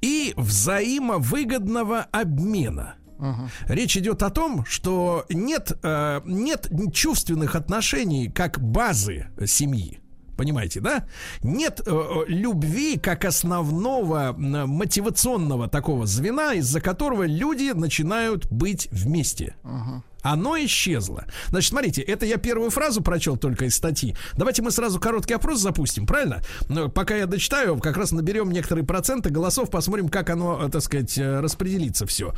B: и взаимовыгодного обмена. Uh-huh. Речь идет о том, что нет, э, нет чувственных отношений как базы семьи. Понимаете, да? Нет э, э любви как основного э, мотивационного такого звена, из-за которого люди начинают быть вместе. Uh-huh. Оно исчезло. Значит, смотрите, это я первую фразу прочел только из статьи. Давайте мы сразу короткий опрос запустим, правильно? Но пока я дочитаю, как раз наберем некоторые проценты голосов, посмотрим, как оно, э, так сказать, э, распределится все.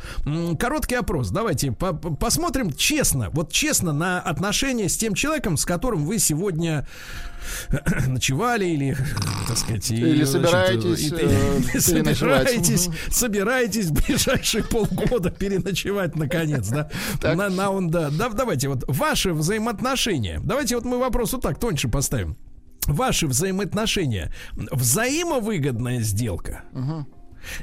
B: Короткий опрос. Давайте по посмотрим честно, вот честно на отношения с тем человеком, с которым вы сегодня *clears throat* ночевали или, *clears throat* так сказать,
C: или *laughs* и, собираетесь, значит,
B: и, э, собираетесь, собираетесь в ближайшие *laughs* полгода переночевать наконец, да? На, на он, да. да. Давайте вот ваши взаимоотношения. Давайте вот мы вопрос вот так тоньше поставим. Ваши взаимоотношения взаимовыгодная сделка. Угу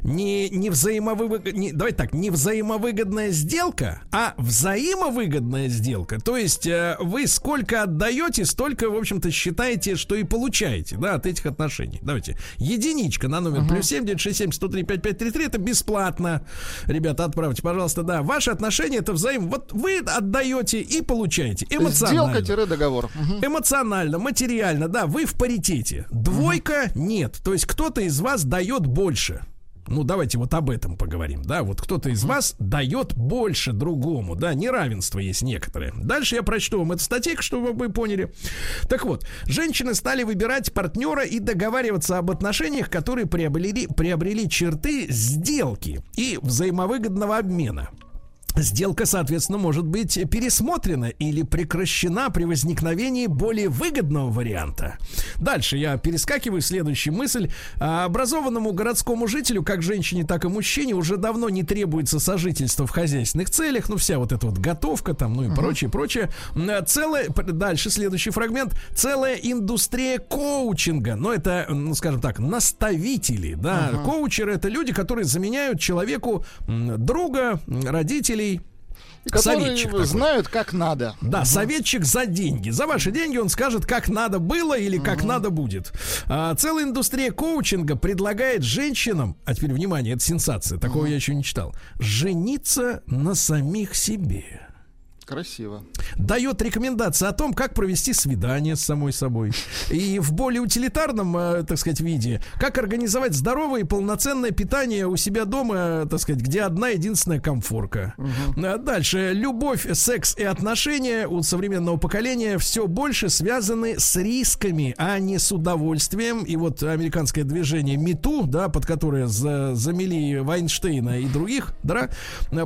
B: не, не взаимовыгодная, не, давайте так, не взаимовыгодная сделка, а взаимовыгодная сделка. То есть э, вы сколько отдаете, столько, в общем-то, считаете, что и получаете, да, от этих отношений. Давайте. Единичка на номер uh-huh. плюс 7 967 103 5533 это бесплатно. Ребята, отправьте, пожалуйста, да. Ваши отношения это взаим. Вот вы отдаете и получаете. Эмоционально.
C: Сделка-договор.
B: Эмоционально, материально, да, вы в паритете. Двойка нет. То есть кто-то из вас дает больше. Ну, давайте вот об этом поговорим, да, вот кто-то из вас дает больше другому, да, неравенство есть некоторые. Дальше я прочту вам эту статейку, чтобы вы поняли. Так вот, женщины стали выбирать партнера и договариваться об отношениях, которые приобрели, приобрели черты сделки и взаимовыгодного обмена. Сделка, соответственно, может быть пересмотрена или прекращена при возникновении более выгодного варианта. Дальше я перескакиваю. Следующая мысль. А, образованному городскому жителю, как женщине, так и мужчине, уже давно не требуется сожительство в хозяйственных целях. Ну, вся вот эта вот готовка там, ну и uh-huh. прочее, прочее. Целая, дальше следующий фрагмент. Целая индустрия коучинга. Но это, ну, скажем так, наставители, да. Uh-huh. Коучеры это люди, которые заменяют человеку друга, родителей, родителей.
C: Советчик знают, как надо.
B: Да, угу. советчик за деньги. За ваши деньги он скажет, как надо было или как угу. надо будет. А, целая индустрия коучинга предлагает женщинам, а теперь внимание, это сенсация, такого угу. я еще не читал, жениться на самих себе.
C: Красиво.
B: Дает рекомендации о том, как провести свидание с самой собой. И в более утилитарном, э, так сказать, виде, как организовать здоровое и полноценное питание у себя дома, так сказать, где одна единственная комфорка. Угу. Дальше. Любовь, секс и отношения у современного поколения все больше связаны с рисками, а не с удовольствием. И вот американское движение МИТУ, да, под которое за, замели Вайнштейна и других, да,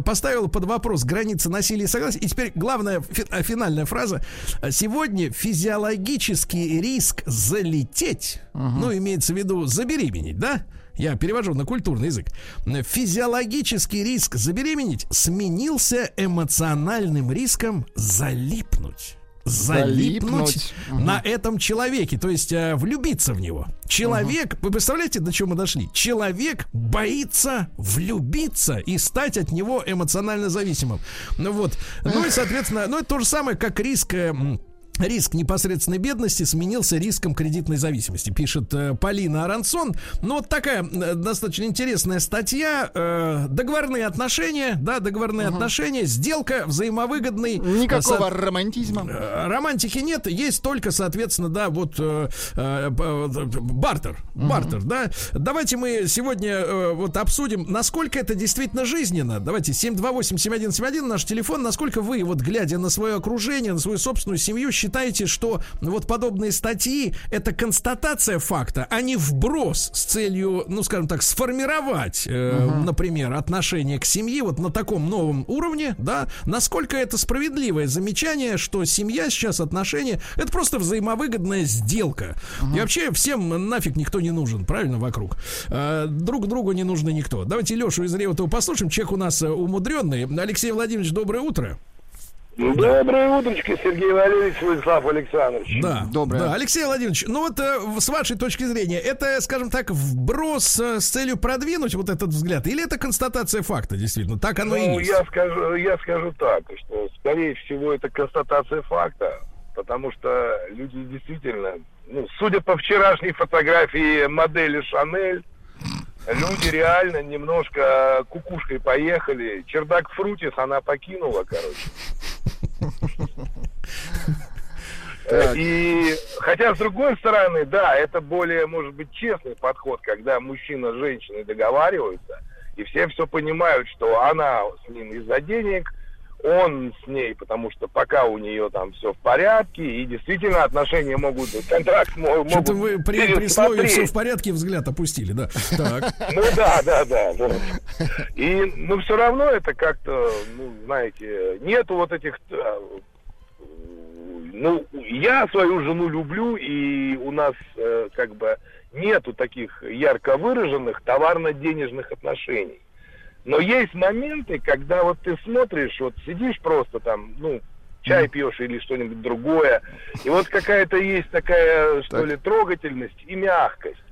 B: поставило под вопрос границы насилия и согласия. И теперь главная фи- финальная фраза. Сегодня физиологический риск залететь, угу. ну, имеется в виду забеременеть, да? Я перевожу на культурный язык. Физиологический риск забеременеть сменился эмоциональным риском залипнуть залипнуть, угу. на этом человеке, то есть э, влюбиться в него. Человек, угу. вы представляете, до чего мы дошли? Человек боится влюбиться и стать от него эмоционально зависимым. Ну вот, ну и соответственно, ну это то же самое, как риск э, Риск непосредственной бедности сменился риском кредитной зависимости, пишет э, Полина Арансон. Ну, вот такая э, достаточно интересная статья. Э, договорные отношения, да, договорные отношения, сделка взаимовыгодный.
C: Никакого
B: со-
C: романтизма.
B: Э, Романтики нет, есть только, соответственно, да, вот э, э, э, бартер, бартер, да. Давайте мы сегодня э, вот обсудим, насколько это действительно жизненно. Давайте 728-7171 наш телефон, насколько вы, вот глядя на свое окружение, на свою собственную семью, считаете, что вот подобные статьи это констатация факта, а не вброс с целью, ну, скажем так, сформировать, э, например, отношение к семье вот на таком новом уровне, да, насколько это справедливое замечание, что семья сейчас отношения, это просто взаимовыгодная сделка. И вообще всем нафиг никто не нужен, правильно, вокруг. Э, друг другу не нужны никто. Давайте Лешу из Реутова послушаем, человек у нас э, умудренный. Алексей Владимирович, доброе утро.
F: Доброе утречко, Сергей Валерьевич, Владислав Александрович.
B: Да,
C: Доброе.
B: Да, Алексей Владимирович, ну вот э, с вашей точки зрения, это, скажем так, вброс э, с целью продвинуть вот этот взгляд, или это констатация факта, действительно, так оно и
F: Ну,
B: есть?
F: я скажу, я скажу так, что, скорее всего, это констатация факта, потому что люди действительно, ну, судя по вчерашней фотографии модели Шанель, люди реально немножко кукушкой поехали. Чердак Фрутис она покинула, короче. И хотя с другой стороны, да, это более, может быть, честный подход, когда мужчина с женщиной договариваются, и все все понимают, что она с ним из-за денег, он с ней, потому что пока у нее там все в порядке, и действительно отношения могут, контракт мо- могут
B: Что-то вы при, при слове все в порядке взгляд опустили, да. Так.
F: Ну да, да, да. вот. И, ну, все равно это как-то, ну, знаете, нету вот этих... э, Ну, я свою жену люблю, и у нас э, как бы нету таких ярко выраженных товарно-денежных отношений. Но есть моменты, когда вот ты смотришь, вот сидишь просто там, ну, чай пьешь или что-нибудь другое, и вот какая-то есть такая, что
C: Так.
F: ли, трогательность и мягкость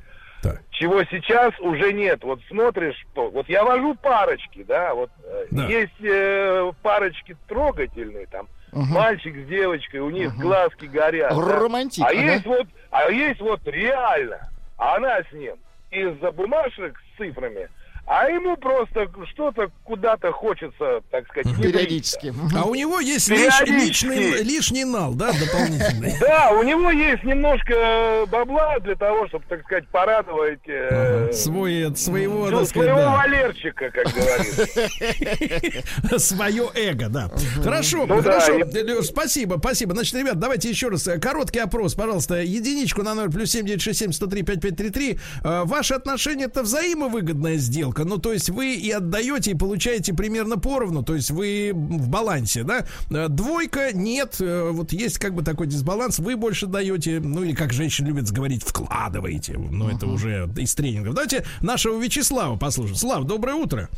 B: Так.
F: чего сейчас уже нет. Вот смотришь, вот я вожу парочки, да, вот э,
B: Да.
F: есть э, парочки трогательные, там
C: Мгм.
F: мальчик с девочкой, у них
C: Мгм.
F: глазки горят. да.
C: Романтик,
F: А
C: ага.
F: есть вот, а есть вот реально, а она с ним из-за бумажек с цифрами, а ему просто что-то куда-то хочется, так сказать.
C: Периодически.
B: А у него есть лиш-
F: Периодически.
B: личный, лишний нал, да, дополнительный. *laughs*
F: Да, у него есть немножко бабла для того, чтобы, так сказать, порадовать э,
B: Свой, своего,
F: ну,
B: сказать,
F: своего
B: да.
F: Валерчика, как говорится. *laughs*
B: Свое эго, да. Хорошо,
F: Ну
B: хорошо. спасибо, спасибо. Значит, ребят, давайте еще раз. э, Короткий опрос, пожалуйста. Единичку на 0 плюс 7967 103 5533. Э, Ваши отношения это взаимовыгодная сделка. Ну, то есть вы и отдаете, и получаете примерно поровну. То есть вы в балансе, да? Э, Двойка нет. Э, Вот есть как бы такой дисбаланс. Вы больше даете, ну или как женщины любят говорить, вкладываете. Ну, это уже из тренингов. Давайте нашего Вячеслава послушаем. Слав, доброе утро.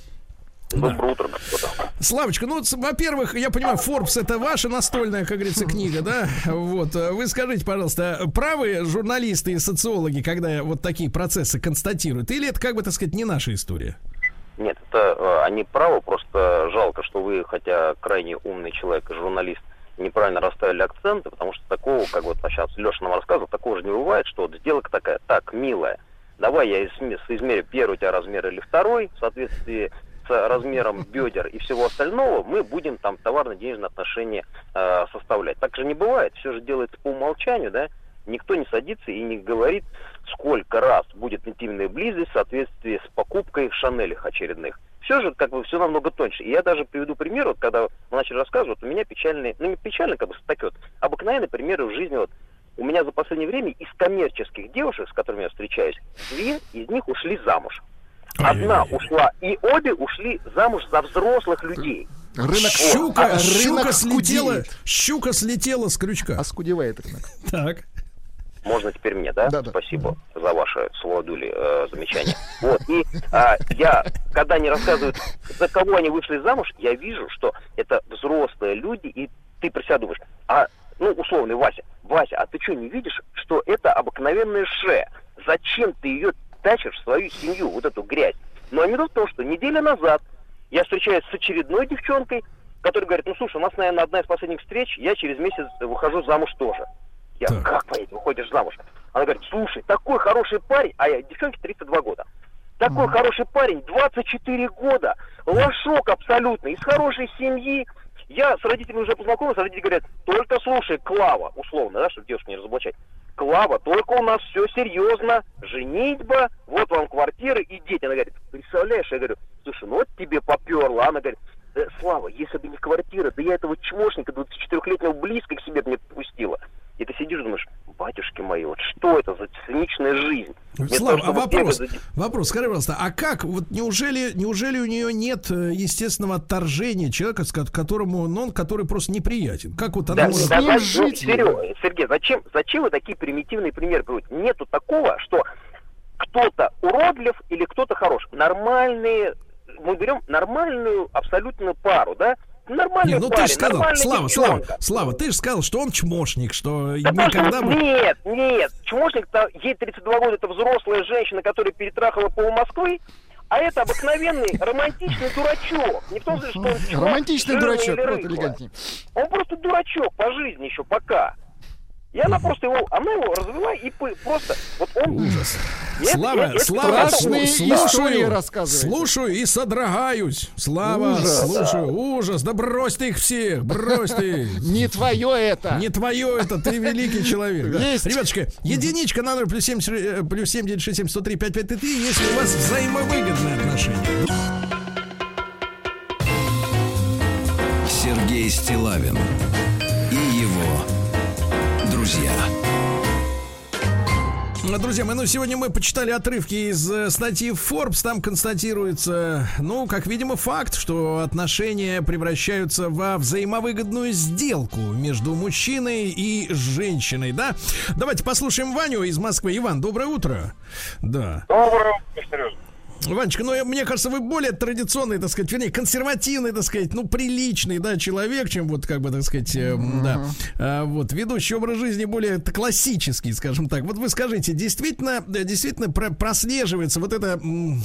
F: Доброе утро, господа.
B: Славочка, ну, во-первых, я понимаю, Forbes это ваша настольная, как говорится, книга, да? Вот, э, вы скажите, пожалуйста, правы журналисты и социологи, когда вот такие процессы констатируют, или это, как бы, так сказать, не наша история?
G: Нет, это э, они правы, просто жалко, что вы, хотя крайне умный человек и журналист, неправильно расставили акценты, потому что такого, как вот сейчас Леша нам рассказывал, такого же не бывает, что вот сделка такая, так, милая, давай я изме- соизмерю первый у тебя размер или второй, в соответствии размером бедер и всего остального, мы будем там товарно-денежные отношения э, составлять. Так же не бывает, все же делается по умолчанию, да, никто не садится и не говорит, сколько раз будет интимная близость в соответствии с покупкой в Шанелях очередных. Все же как бы все намного тоньше. И я даже приведу пример, вот когда мы начали рассказывать, у меня печальный, ну не печальный, как бы так вот, обыкновенные примеры в жизни вот у меня за последнее время из коммерческих девушек, с которыми я встречаюсь, две из них ушли замуж. Одна
B: Ой-ой-ой.
G: ушла, и обе ушли замуж за взрослых людей.
C: Рынок,
B: Щука,
C: а,
B: щука
C: рынок
B: слетела,
C: скудеет.
B: щука слетела с крючка.
C: Оскудевает рынок. *laughs*
B: Так.
G: Можно теперь мне, да?
C: Да-да.
G: Спасибо за ваше словодули э, замечание. Вот, и а, я, когда они рассказывают, за кого они вышли замуж, я вижу, что это взрослые люди, и ты про себя думаешь, а, ну, условный Вася, Вася, а ты что, не видишь, что это обыкновенная ше? Зачем ты ее тащишь в свою семью, вот эту грязь? Но анекдот в том, что неделя назад я встречаюсь с очередной девчонкой, который говорит, ну слушай, у нас, наверное, одна из последних встреч, я через месяц выхожу замуж тоже. Я,
B: Так.
G: как поедешь, выходишь замуж? Она говорит, слушай, такой хороший парень, а я девчонке 32 года. Такой хороший парень, 24 года, лошок абсолютно, из хорошей семьи. Я с родителями уже познакомился, родители говорят, только слушай, Клава, условно, да, чтобы девушку не разоблачать. Клава, только у нас все серьезно, женитьба, вот вам квартиры и дети. Она говорит, представляешь, я говорю, слушай, ну вот тебе поперло. Она говорит, «Э, Слава, если бы не квартира, да я этого чмошника 24-летнего близко к себе бы не подпустила. И ты сидишь и думаешь, батюшки мои, вот что это за циничная жизнь?
B: Слава,
G: того,
B: а вопрос,
G: бегать
B: вопрос, скажи, пожалуйста, а как, вот неужели, неужели у нее нет э, естественного отторжения человека, с ко- которому, ну, он, который просто неприятен? Как вот она
G: Да,
B: может...
G: да, да,
C: жить
G: ну, Сергей, зачем, зачем вы такие примитивные примеры приводите? Нету такого, что кто-то уродлив или кто-то хорош. Нормальные, мы берем нормальную абсолютную пару, да? Нормальный
B: Не, ну ты
G: парень,
B: же сказал, Слава, Слава,
G: девчонка.
B: Слава, ты же сказал, что он чмошник, что
G: Да
B: никогда бы...
G: Нет, нет. Чмошник-то, ей 32 года, это взрослая женщина, которая перетрахала пол Москвы, а это обыкновенный романтичный дурачок. Не в том смысле, что он чмок,
C: Романтичный дурачок, вот элегантнее.
G: Он просто дурачок по жизни еще пока. И она просто его, она его развела и просто, вот он...
B: Ужас.
G: Нет,
B: Слава,
G: это
B: Слава,
C: страшные
B: слу-
C: истории
B: слушаю,
C: рассказываете.
B: слушаю и содрогаюсь. Слава,
C: Ужас.
B: слушаю, ужас. Да брось ты их всех, брось ты. *laughs*
C: Не твое это.
B: Не твое это, ты великий человек.
C: Есть.
B: Ребятушка, единичка на номер плюс 7, э, плюс 7 967 103 5533, если у вас взаимовыгодные отношения.
A: Сергей Стилавин Друзья
B: мои, ну сегодня мы почитали отрывки из э, статьи Forbes. Там констатируется, ну, как видимо, факт, что отношения превращаются во взаимовыгодную сделку между мужчиной и женщиной, да? Давайте послушаем Ваню из Москвы. Иван, доброе утро. Да.
F: Доброе утро, Сережа.
B: Ванечка, ну, я- мне кажется, вы более традиционный, так сказать, вернее, консервативный, так сказать, ну, приличный, да, человек, чем вот, как бы, так сказать, э, м, да, А, вот, ведущий образ жизни более классический, скажем так. Вот вы скажите, действительно, э, действительно про- прослеживается вот это м,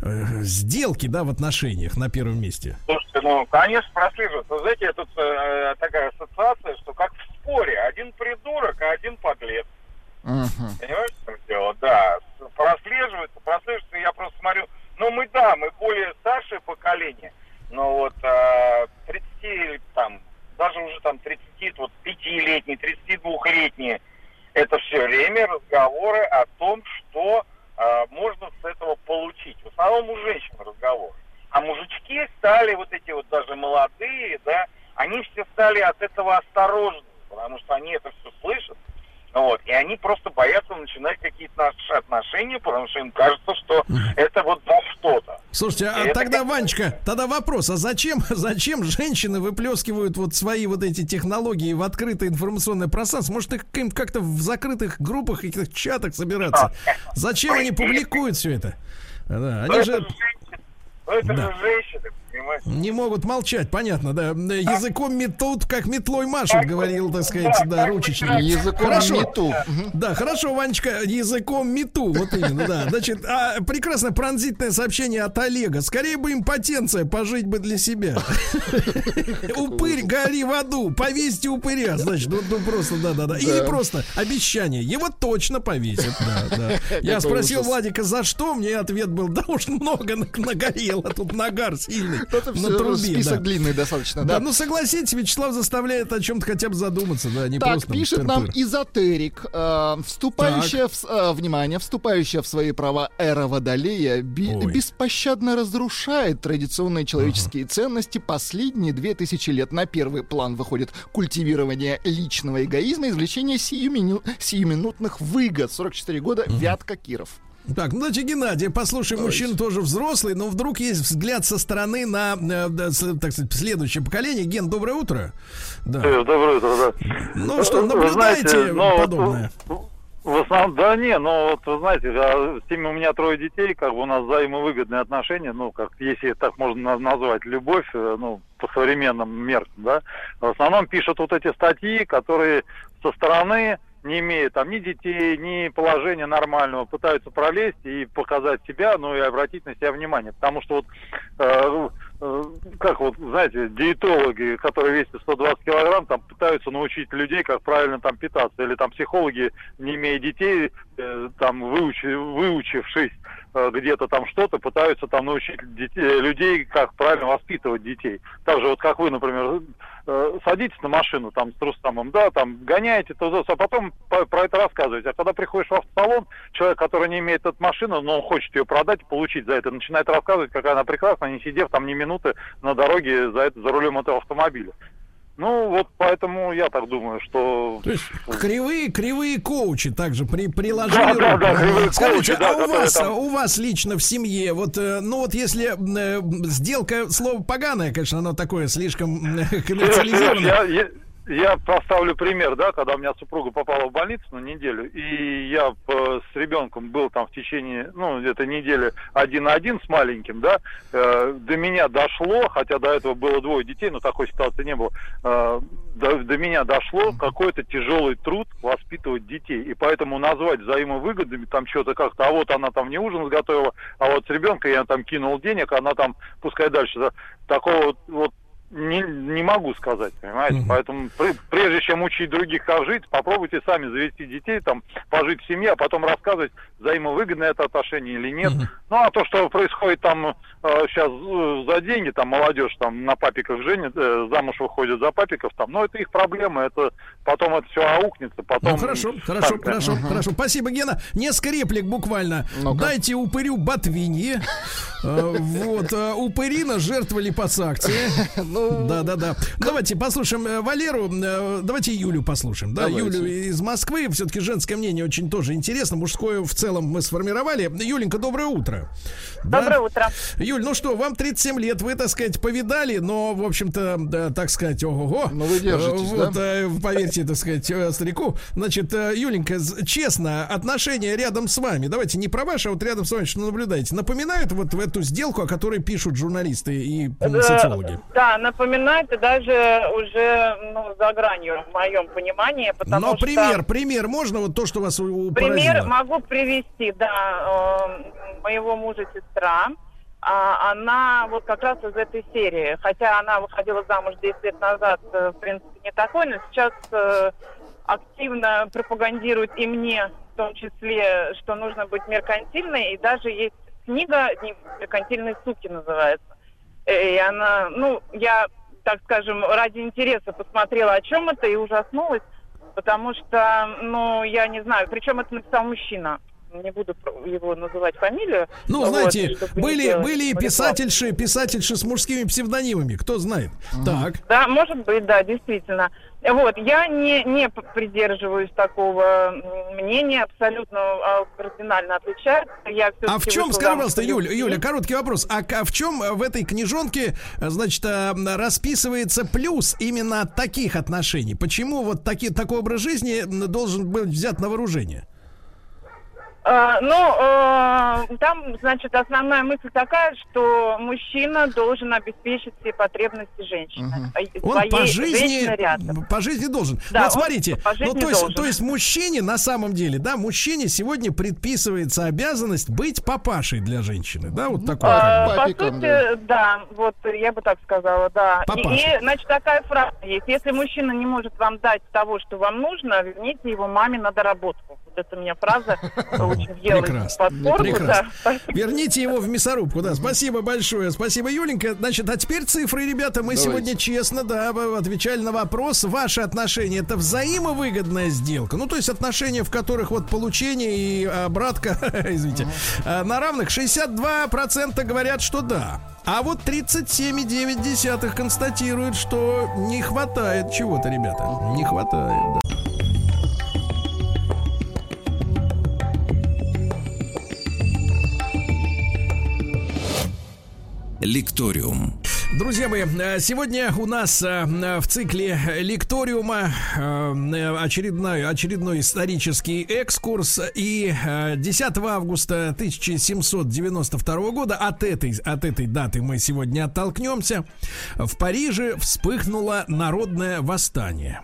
B: э, сделки, да, в отношениях на первом месте?
F: Слушайте, ну, конечно, прослеживается. Вы знаете, тут э, такая ассоциация, что как в споре. Один придурок, а один подлец.
C: Мгм.
F: Понимаете, в чем дело? Да, прослеживается, прослеживается. Я просто смотрю, ну, мы, да, мы более старшее поколение, но вот э, 30, там, даже уже там 30, вот 5-летние, 32-летние, это все время разговоры о том, что э, можно с этого получить. В основном у женщин разговор. А мужички стали, вот эти вот даже молодые, да, они все стали от этого осторожны, потому что они это все слышат. Вот, и они просто боятся начинать какие-то наши отношения, потому что им кажется, что это вот за что-то.
B: Слушайте, а
F: Это
B: тогда,
F: как-
B: Ванечка, тогда вопрос, а зачем, *laughs* зачем женщины выплескивают вот свои вот эти технологии в открытое информационное пространство? Может, их им как-то в закрытых группах, каких-то чатах собираться? *laughs* Зачем они публикуют все это? Да, они
F: это
B: же
F: же женщины, это
B: Да.
F: же женщины, понимаете?
B: не могут молчать, понятно, да. Языком метут, как метлой машут, говорил, так сказать, да, ручечник.
C: Языком
B: Хорошо.
C: мету.
B: Да, хорошо, Ванечка, языком мету, вот именно, да. Значит, а прекрасно пронзительное сообщение от Олега. Скорее бы импотенция, пожить бы для себя. *laughs* Упырь, гори в аду, повесьте упыря. Значит, ну, ну просто, да-да-да. И не просто обещание, его точно повесят, да, да. *laughs* Я спросил. Владика, за что? Мне ответ был, да уж много на- нагорело, тут нагар сильный На
C: все список длинный достаточно,
B: Да, ну согласитесь, Вячеслав заставляет о чем-то хотя бы задуматься, да, не
C: Так, пишет нам эзотерик, э, вступающая э, внимание, вступающая в свои права эра Водолея беспощадно разрушает традиционные человеческие ценности. Последние две тысячи лет на первый план выходит культивирование личного эгоизма, извлечение сиюмину- сиюминутных выгод. 44 года, Вятка Киров.
B: Так, ну давайте, Геннадий, послушай, мужчина тоже взрослый, но вдруг есть взгляд со стороны на, э, так сказать, следующее поколение. Ген, доброе утро. Да.
H: Доброе утро, да.
B: Ну что,
H: Вы
B: наблюдаете
H: знаете, вот,
B: подобное?
H: В основном, да не, но вот вы знаете, а с теми у меня трое детей, как бы у нас взаимовыгодные отношения, ну, как если так можно на- назвать, любовь, э, ну, по современным меркам, да. В основном пишут вот эти статьи, которые со стороны не имеют там ни детей, ни положения нормального, пытаются пролезть и показать себя, ну и обратить на себя внимание. Потому что вот э, э, как вот, знаете, диетологи, которые весят 120 килограмм, там пытаются научить людей, как правильно там питаться. Или там психологи, не имея детей, э, там выучи, выучившись где-то там что-то, пытаются там научить детей, людей, как правильно воспитывать детей. Так же вот как вы, например, э, садитесь на машину там с Рустамом, да, там гоняете, то, а потом по- про это рассказываете. А когда приходишь в автосалон, человек, который не имеет эту машину, но он хочет ее продать получить за это, начинает рассказывать, какая она прекрасна, не сидев там ни минуты на дороге за, это, за рулем этого автомобиля. Ну, вот поэтому я так думаю, что...
B: То есть кривые, кривые коучи также при, приложили
H: Да, да,
B: руку.
H: да, кривые
B: Скажите,
H: коучи, да,
B: а у
H: которые
B: вас,
H: там-
B: у вас лично в семье, вот, э, ну вот если э, сделка, слово поганое, конечно, оно такое слишком э,
H: Сереж, *laughs*
B: коммерциализованное.
H: я, я- я поставлю пример, да, когда у меня супруга попала в больницу на неделю, и я э, с ребенком был там в течение, ну, этой недели один на один с маленьким, да, э, до меня дошло, хотя до этого было двое детей, но такой ситуации не было, э, до, до меня дошло какой-то тяжелый труд воспитывать детей, и поэтому назвать взаимовыгодными там что-то как-то, а вот она там не ужин сготовила, а вот с ребенка я там кинул денег, она там, пускай дальше, да, такого вот не, не могу сказать, понимаете? Поэтому пр- прежде чем учить других, как жить, попробуйте сами завести детей, там, пожить в семье, а потом рассказывать, взаимовыгодное это отношение или нет. Ну, а то, что происходит там сейчас за деньги, там, молодежь там на папиках женит, э, замуж выходит за папиков, там, ну, это их проблема, это потом это все аукнется, потом...
B: Ну хорошо, хорошо,
H: сами,
B: хорошо, хорошо. Спасибо, Гена. Несколько реплик буквально.
C: Ну-ка.
B: Дайте упырю ботвинье. Э, Вот, э, упырина жертва липосакции. *laughs*
C: Ну,
B: Да, да, да. Давайте послушаем э, Валеру. э, Давайте Юлю послушаем. Да,
C: Давайте.
B: Юлю из Москвы. Все-таки женское мнение очень тоже интересно. Мужское в целом мы сформировали. Юленька, доброе утро. Да?
I: Доброе утро.
B: Юль, ну что, вам 37 лет, вы, так сказать, повидали, но, в общем-то, да, так сказать, ого-го.
C: Ну, вы держитесь,
B: Э, Вот, поверьте, так сказать, старику. Значит, Юленька, честно, отношения рядом с вами, давайте не про ваши, а вот рядом с вами, что наблюдаете, напоминают вот в эту сделку, о которой пишут журналисты и социологи?
I: Да, напоминает и даже уже ну, за гранью в моем понимании, потому
B: Но
I: что...
B: пример, пример, можно вот то, что вас
I: Пример
B: поразило?
I: могу привести, да, э, моего мужа сестра. А, она вот как раз из этой серии, хотя она выходила замуж 10 лет назад, э, в принципе, не такой, но сейчас э, активно пропагандирует и мне, в том числе, что нужно быть меркантильной, и даже есть книга «Дневник меркантильной суки» называется. Э, И она, ну, я, так скажем, ради интереса посмотрела, о чем это, и ужаснулась, потому что, ну, я не знаю, причем это написал мужчина. Не буду его называть фамилию.
B: Ну,
I: Вот,
B: знаете, были, были и писательши, писательши с мужскими псевдонимами, кто знает. Так.
I: Да, может быть, да, действительно. Вот, я не, не придерживаюсь такого мнения, абсолютно а, кардинально отличается. Я
B: А в чем, скажи, пожалуйста,
I: по
B: Юля. Юля, короткий вопрос. А, а в чем в этой книжонке, э, значит, э, расписывается плюс именно от таких отношений? Почему вот таки, такой образ жизни должен быть взят на вооружение?
I: А, ну, э, там, значит, основная мысль такая, что мужчина должен обеспечить все потребности женщины. А,
B: Он по жизни, по жизни должен.
I: Да,
B: вот смотрите, ну, то, есть,
I: должен.
B: то есть мужчине на самом деле, да, мужчине сегодня предписывается обязанность быть папашей для женщины, да, вот такой.
I: А, по сути,
C: да.
I: да. вот я бы так сказала, да. И,
B: Папаша.
I: и, значит, такая фраза есть. Если мужчина не может вам дать того, что вам нужно, верните его маме на доработку. Вот это у меня фраза *laughs* очень
B: Прекрасно.
I: под форму,
B: Прекрасно.
I: да. *laughs*
B: Верните его в мясорубку, да. Спасибо большое. Спасибо, Юленька. Значит, а теперь цифры, ребята. Мы
C: Давайте.
B: сегодня честно, да, отвечали на вопрос. Ваши отношения это взаимовыгодная сделка. Ну, то есть отношения, в которых вот получение и обратка, *laughs* извините, а, на равных 62% говорят, что да. А вот 37,9 констатируют, что не хватает чего-то, ребята. Не хватает, да.
A: Лекториум.
B: Друзья мои, э, сегодня у нас э, в цикле лекториума э, очередной, очередной исторический экскурс. И э, 10 августа 1792 года от этой, от этой даты мы сегодня оттолкнемся. В Париже вспыхнуло народное восстание.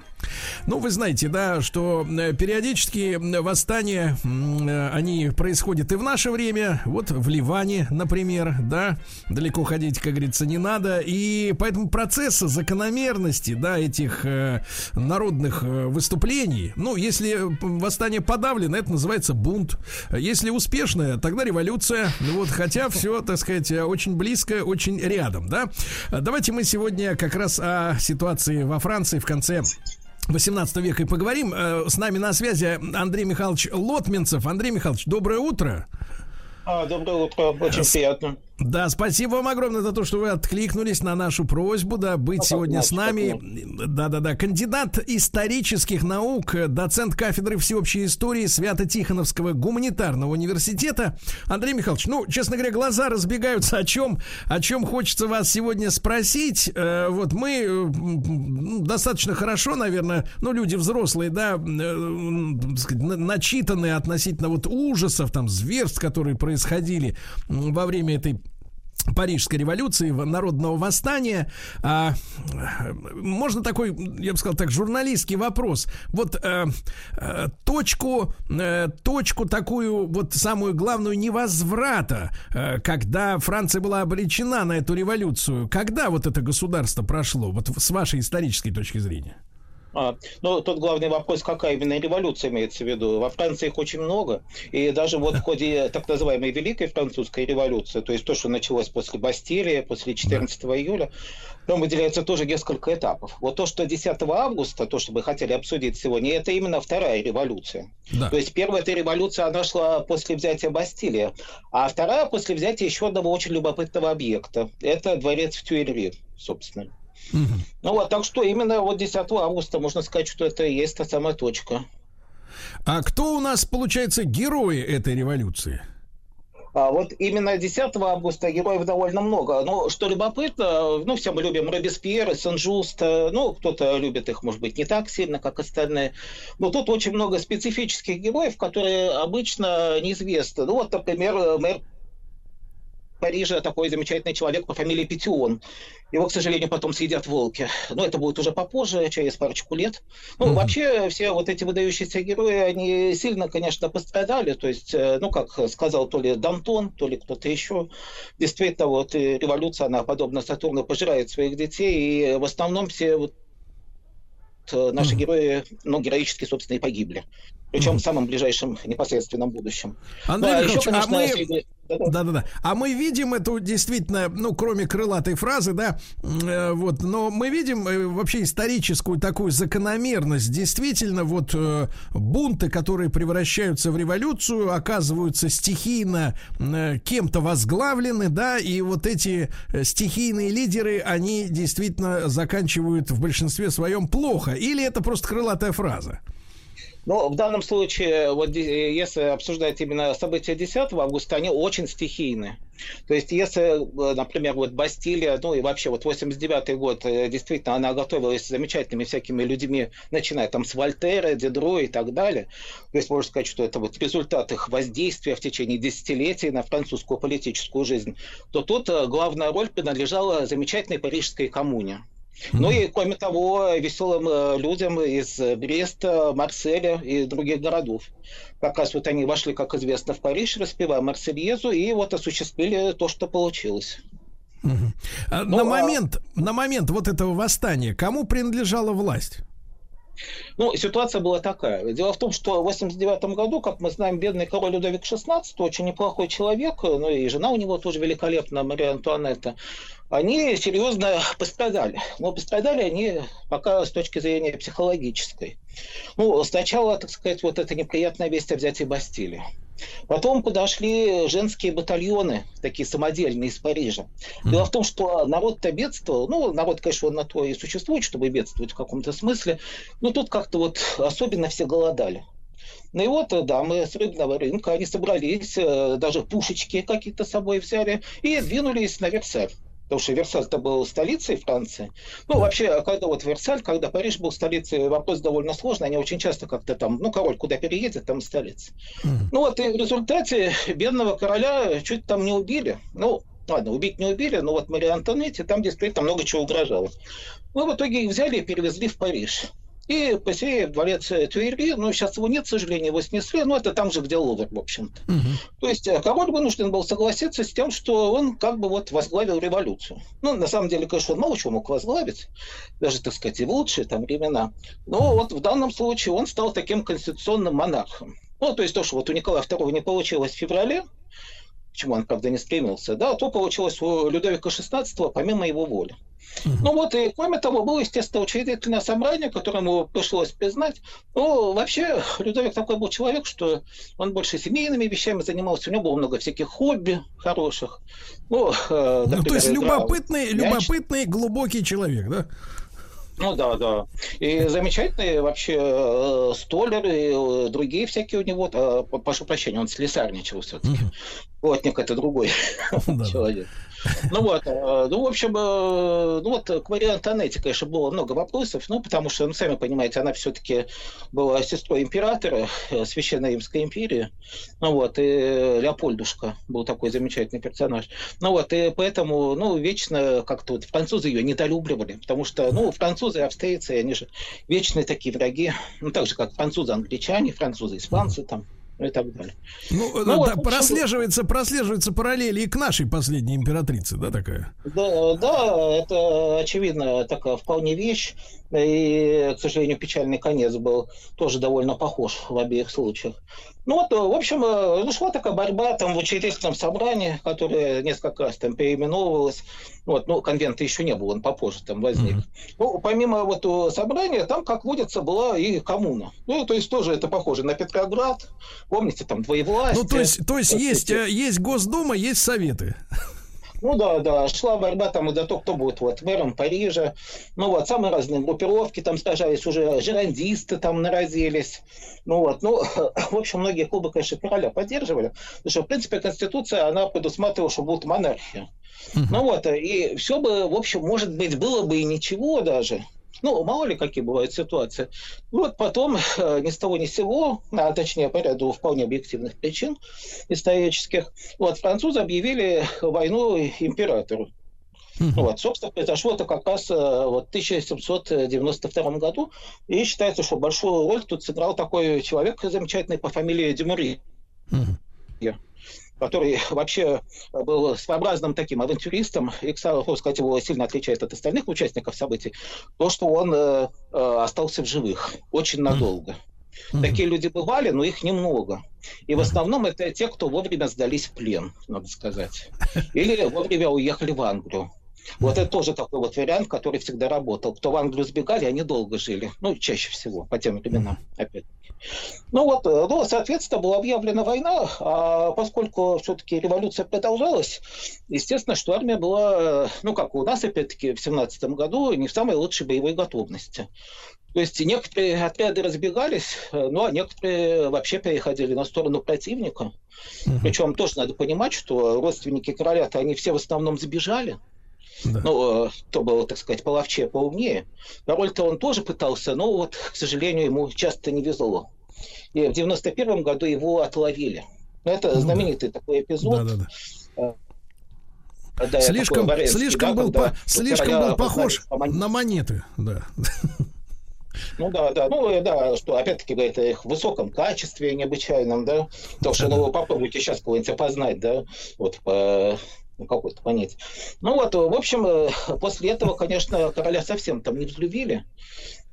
B: Ну, вы знаете, да, что э, периодически восстания, э, они происходят и в наше время. Вот в Ливане, например, да, далеко ходить, как говорится, не надо. И поэтому процесса закономерности, да, этих э, народных выступлений, ну, если восстание подавлено, это называется бунт. Если успешное, тогда революция. Вот, хотя все, так сказать, очень близко, очень рядом, да. Давайте мы сегодня как раз о ситуации во Франции в конце 18 века и поговорим. Э, с нами на связи Андрей Михайлович Лотминцев. Андрей Михайлович, доброе утро.
J: А, доброе утро, очень приятно.
B: Да, спасибо вам огромное за то, что вы откликнулись на нашу просьбу, да, быть а сегодня с нами. Да-да-да, кандидат исторических наук, доцент кафедры всеобщей истории Свято-Тихоновского гуманитарного университета. Андрей Михайлович, ну, честно говоря, глаза разбегаются, о чем, о чем хочется вас сегодня спросить. Э, вот мы э, достаточно хорошо, наверное, ну, люди взрослые, да, э, начитанные относительно вот ужасов, там, зверств, которые происходили во время этой Парижской революции, народного восстания. А, можно такой, я бы сказал так, журналистский вопрос. Вот э, э, точку, э, точку такую, вот самую главную невозврата, э, когда Франция была обречена на эту революцию, когда вот это государство прошло, вот с вашей исторической точки зрения?
J: А, ну, тут главный вопрос, какая именно революция имеется в виду. Во Франции их очень много, и даже вот в ходе так называемой Великой Французской революции, то есть то, что началось после Бастилии, после 14 да. июля, там выделяется тоже несколько этапов. Вот то, что 10 августа, то, что мы хотели обсудить сегодня, это именно вторая революция. Да. То есть первая эта революция, она шла после взятия Бастилии, а вторая после взятия еще одного очень любопытного объекта. Это дворец в Тюильри, собственно. Угу. Ну вот, так что именно вот 10 августа можно сказать, что это и есть та самая точка.
B: А кто у нас, получается, герои этой революции?
J: А вот именно 10 августа героев довольно много. Но что любопытно, ну, все мы любим Робеспьера, Сен-Жуст, ну, кто-то любит их, может быть, не так сильно, как остальные. Но тут очень много специфических героев, которые обычно неизвестны. Ну, вот, например, мэр Парижа такой замечательный человек по фамилии Петион. Его, к сожалению, потом съедят волки. Но это будет уже попозже, через парочку лет. Ну, mm-hmm. вообще, все вот эти выдающиеся герои, они сильно, конечно, пострадали. То есть, э, ну, как сказал то ли Дантон, то ли кто-то еще. Действительно, вот революция, она, подобно Сатурну, пожирает своих детей. И в основном все вот э, наши mm-hmm. герои, ну, героически, собственно, и погибли. Причем в самом ближайшем непосредственном будущем.
B: Андрей ну, а еще, конечно, а мы... среди... Да-да-да. А мы видим эту действительно, ну, кроме крылатой фразы, да, э, вот, но мы видим э, вообще историческую такую закономерность. Действительно, вот э, бунты, которые превращаются в революцию, оказываются стихийно э, кем-то возглавлены, да, и вот эти э, стихийные лидеры, они действительно заканчивают в большинстве своем плохо. Или это просто крылатая фраза?
J: Но в данном случае, вот если обсуждать именно события 10 августа, они очень стихийны. То есть, если, например, вот Бастилия, ну и вообще вот 89 год, э, действительно, она готовилась замечательными всякими людьми, начиная там с Вольтера, Дедро и так далее. То есть, можно сказать, что это вот результат их воздействия в течение десятилетий на французскую политическую жизнь. То тут э, главная роль принадлежала замечательной парижской коммуне. Ну и, кроме того, веселым э, людям из Бреста, Марселя и других городов. Как раз вот они вошли, как известно, в Париж, распевая Марсельезу, и вот осуществили то, что получилось.
B: Угу. А ну, на, а... момент, на момент вот этого восстания кому принадлежала власть?
J: Ну, ситуация была такая. Дело в том, что в 89 году, как мы знаем, бедный король Людовик XVI, очень неплохой человек, ну и жена у него тоже великолепная, Мария Антуанетта, они серьезно пострадали. Но пострадали они пока с точки зрения психологической. Ну, сначала, так сказать, вот эта неприятная весть о взятии Бастилии. Потом подошли женские батальоны, такие самодельные из Парижа. Дело в том, что народ-то бедствовал. Ну, народ, конечно, он на то и существует, чтобы бедствовать в каком-то смысле. Но тут как-то вот особенно все голодали. Ну и вот, да, мы с рыбного рынка, они собрались, э, даже пушечки какие-то с собой взяли и двинулись на Версаль потому что Версаль это был столицей Франции. Ну, вообще, когда вот Версаль, когда Париж был столицей, вопрос довольно сложный, они очень часто как-то там, ну, король куда переедет, там столица. Mm-hmm. Ну, вот и в результате бедного короля чуть там не убили. Ну, ладно, убить не убили, но вот Мария Антонетти там действительно много чего угрожало. Ну, в итоге их взяли и перевезли в Париж. И поселили в дворец Тюильри. Ну, сейчас его нет, к сожалению, его снесли, но это там же, где Лувр, в общем-то. То есть э, король вынужден был согласиться с тем, что он как бы вот возглавил революцию. Ну, на самом деле, конечно, он мало чего мог возглавить, даже, так сказать, и в лучшие там времена. Но вот в данном случае он стал таким конституционным монархом. Ну, то есть то, что вот у Николая II не получилось в феврале, к чему он, правда, не стремился, да, то получилось у Людовика XVI помимо его воли. Ну вот, и кроме того, было, естественно, учредительное собрание, которому пришлось признать. Ну, вообще, Людовик такой был человек, что он больше семейными вещами занимался, у него было много всяких хобби хороших. Ну, э,
B: Ну, то есть
J: например,
B: любопытный,
J: мяч.
B: любопытный, глубокий человек, да?
J: Ну да, да. И замечательные вообще э, столер и э, другие всякие у него. э, прошу прощения, он слесарничал все-таки. Плотник это другой *laughs* человек. Ну вот, э, ну, в общем, э, ну вот к Марии Антонетте, конечно, было много вопросов, ну, потому что, ну, сами понимаете, она все-таки была сестрой императора э, Священной Римской империи, ну вот, и Леопольдушка был такой замечательный персонаж. Ну вот, и поэтому, ну, вечно как-то вот французы ее недолюбливали, потому что, ну, французы и австрийцы, они же вечные такие враги, ну, так же, как французы, англичане, французы, испанцы там, и так далее.
B: Ну,
J: Ну,
B: да,
J: вот, в общем,
B: прослеживается, прослеживается параллели и к нашей последней императрице, да, такая?
J: Да, да, это очевидно такая вполне вещь. И, к сожалению, печальный конец был тоже довольно похож в обеих случаях. Ну вот, в общем, э, ну, шла такая борьба там в учредительном собрании, которое несколько раз там переименовывалось. Вот, ну, конвента еще не было, он попозже там возник. Ну, помимо вот э, собрания, там, как водится, была и коммуна. Ну, то есть тоже это похоже на Петроград. Помните, там двоевластие.
B: Ну, то есть, то есть есть, э, есть Госдума, есть Советы.
J: Ну да, да, шла борьба там и до того, кто будет вот мэром Парижа. Ну вот, самые разные группировки там сражались, уже жерандисты там наразились. Ну вот, ну, *coughs* в общем, многие клубы, конечно, короля поддерживали. Потому что, в принципе, Конституция, она предусматривала, что будет монархия. Ну вот, и все бы, в общем, может быть, было бы и ничего даже. Ну, мало ли какие бывают ситуации. Вот потом, *laughs* э, ни с того ни с сего, а точнее по ряду вполне объективных причин исторических, вот французы объявили войну императору. Вот, собственно, произошло это как раз э, вот, в 1792 году. И считается, что большую роль тут сыграл такой человек замечательный по фамилии Дюмури который *laughs* вообще был своеобразным таким авантюристом, и, кстати, сказать, его сильно отличает от остальных участников событий, то, что он э, э, остался в живых очень надолго. Такие люди бывали, но их немного. И в основном это те, кто вовремя сдались в плен, надо сказать. *laughs* Или вовремя уехали в Англию. Вот это тоже такой вот вариант, который всегда работал. Кто в Англию сбегали, они долго жили. Ну, чаще всего, по тем временам, опять. Ну вот, э, ну, соответственно, была объявлена война, а поскольку все-таки революция продолжалась, естественно, что армия была, э, ну, как у нас, опять-таки, в 17 году, не в самой лучшей боевой готовности. То есть некоторые отряды разбегались, э, ну, а некоторые вообще переходили на сторону противника. Причем тоже надо понимать, что родственники короля-то, они все в основном сбежали. Ну, э, кто был, так сказать, половче, поумнее. Король-то он тоже пытался, но вот, к сожалению, ему часто не везло. И в 91 году его отловили. Ну, это знаменитый такой эпизод.
B: Да, да,
J: да. Когда
B: Слишком,
J: такой
B: слишком,
J: да,
B: был, по- слишком был похож
J: познали
B: на монеты, да.
J: Ну да, да, ну э, да, что опять-таки говорит о их высоком качестве необычайном, да, то что ну вы попробуйте сейчас кого-нибудь опознать, да, вот по ну, какой-то монете. Ну вот, в общем, э, после этого, конечно, короля совсем там не взлюбили.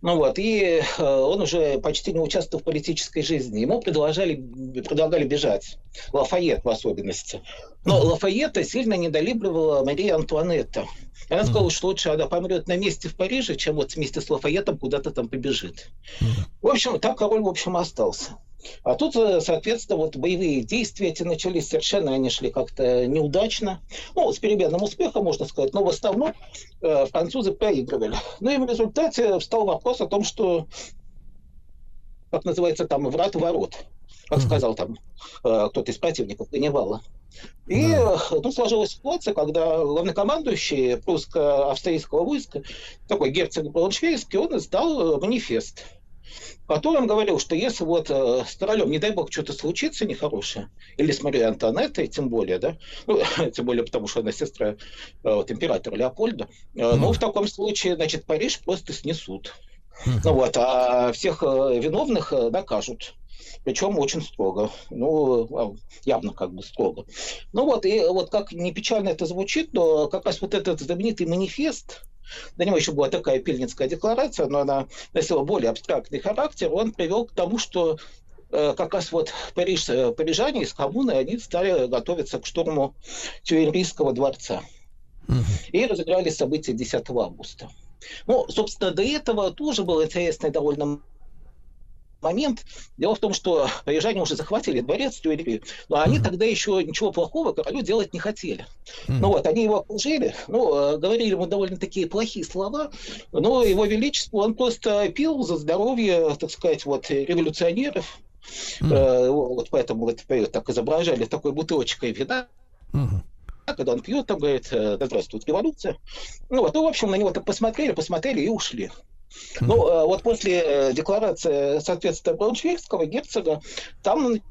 J: Ну вот, и э, он уже почти не участвовал в политической жизни. Ему предложили, предлагали бежать. Лафайет в особенности. Но Лафайета сильно недолюбливала Мария Антуанетта. И Она сказала, что лучше она помрет на месте в Париже, чем вот вместе с Лафайетом куда-то там побежит. В общем, так король, в общем, остался. А тут, э, соответственно, вот боевые действия эти начались совершенно, они шли как-то неудачно. Ну, с переменным успехом, можно сказать, но в основном э, французы проигрывали. Ну и в результате встал вопрос о том, что, как называется там, врат ворот, как сказал там э, кто-то из противников Ганнибала. И э, ну, сложилась ситуация, когда главнокомандующий прусско-австрийского войска, такой герцог Брауншвейгский, он издал э, манифест, в котором говорил, что если вот э, с королем, не дай бог, что-то случится нехорошее, или с Марией Антуанеттой, тем более, да, *laughs* ну, тем более потому, что она сестра э, вот, императора Леопольда, э, ну, в таком случае, значит, Париж просто снесут. Ну вот, а всех э, виновных э, накажут. Причем очень строго. Ну, а, явно как бы строго. Ну вот, и вот как не печально это звучит, но как раз вот этот знаменитый манифест, до него еще была такая пельницкая декларация, но она носила более абстрактный характер, он привел к тому, что э, как раз вот Париж, э, парижане из коммуны, они стали готовиться к штурму Тюильрийского дворца. И разыграли события 10 августа. Ну, собственно, до этого тоже был интересный довольно момент. Дело в том, что парижане уже захватили дворец Тюильри, но они тогда еще ничего плохого королю делать не хотели. Ну вот, они его окружили, ну, э, говорили ему довольно такие плохие слова, но его величество, он просто пил за здоровье, так сказать, вот, революционеров, Э, вот поэтому вот так изображали такой бутылочкой вина. Когда он пьет, там говорит, э, да здравствует революция. Ну вот, ну, в общем, на него так посмотрели, посмотрели и ушли. Ну, э, вот после декларации, соответственно, Брауншвейгского герцога, там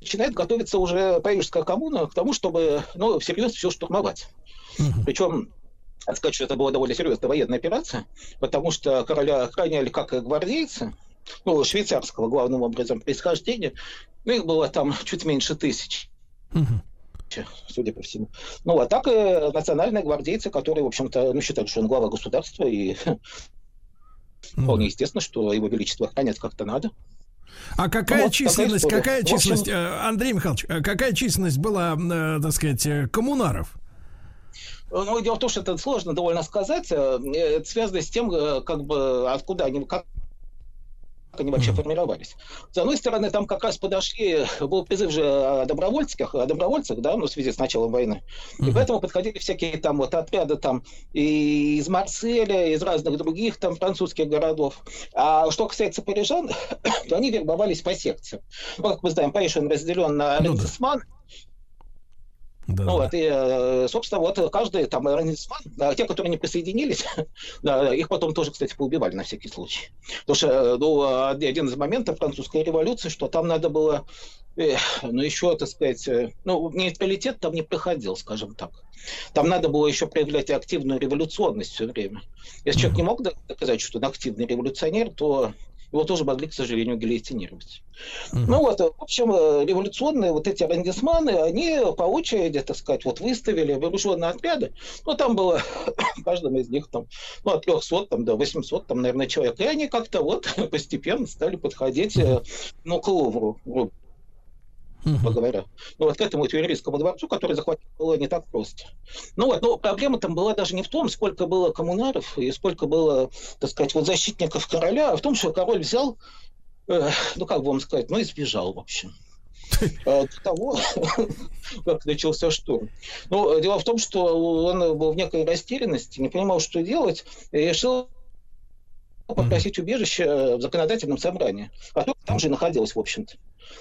J: начинает готовиться уже Парижская коммуна к тому, чтобы, ну, всерьез все штурмовать. Причем надо сказать, что это была довольно серьезная военная операция, потому что короля охраняли как гвардейцы, ну, швейцарского главным образом происхождения. Ну, их было там чуть меньше тысяч. Судя по всему. Ну, а так и национальные гвардейцы, которые, в общем-то, ну, считают, что он глава государства, и *laughs* вполне естественно, что его величество охранять как-то надо.
B: А какая вот, численность, такая, какая общем... численность, э, Андрей Михайлович, э, какая численность была, э, так сказать, коммунаров?
J: Ну, дело в том, что это сложно довольно сказать. Это связано с тем, как бы, откуда они, как они вообще формировались. С одной стороны, там как раз подошли, был призыв же о добровольцах, о добровольцах, да, ну, в связи с началом войны. И поэтому подходили всякие там вот отряды там и из Марселя, из разных других там французских городов. А что касается парижан, *coughs* то они вербовались по секциям. Ну, как мы знаем, Париж он разделен на ну, да, ну, вот, и, э, собственно, вот каждый там ранецман, да, те, которые не присоединились, *laughs* да, их потом тоже, кстати, поубивали на всякий случай. Потому что э, ну, один из моментов французской революции, что там надо было, ну, еще, так сказать, э, ну, нейтралитет там не проходил, скажем так. Там надо было еще проявлять активную революционность все время. Если человек не мог доказать, что он активный революционер, то его тоже могли, к сожалению, гильотинировать. Угу. Ну вот, в общем, э, революционные вот эти арендисманы, они по очереди, так сказать, вот выставили вооруженные отряды. Ну, там было *coughs* в каждом из них там, ну, от 300 там, до 800, там, наверное, человек. И они как-то вот *laughs* постепенно стали подходить, угу. ну, к Лувру, грубо говоря. Ну, вот к этому Тюрийскому дворцу, который захватить было не так просто. Ну вот, но проблема там была даже не в том, сколько было коммунаров и сколько было, так сказать, вот защитников короля, а в том, что король взял, э, ну, как бы вам сказать, ну, и сбежал, в общем э, до того, *laughs* как начался штурм. Но дело в том, что он был в некой растерянности, не понимал, что делать, и решил попросить убежище в законодательном собрании, которое там же находилось, в общем-то.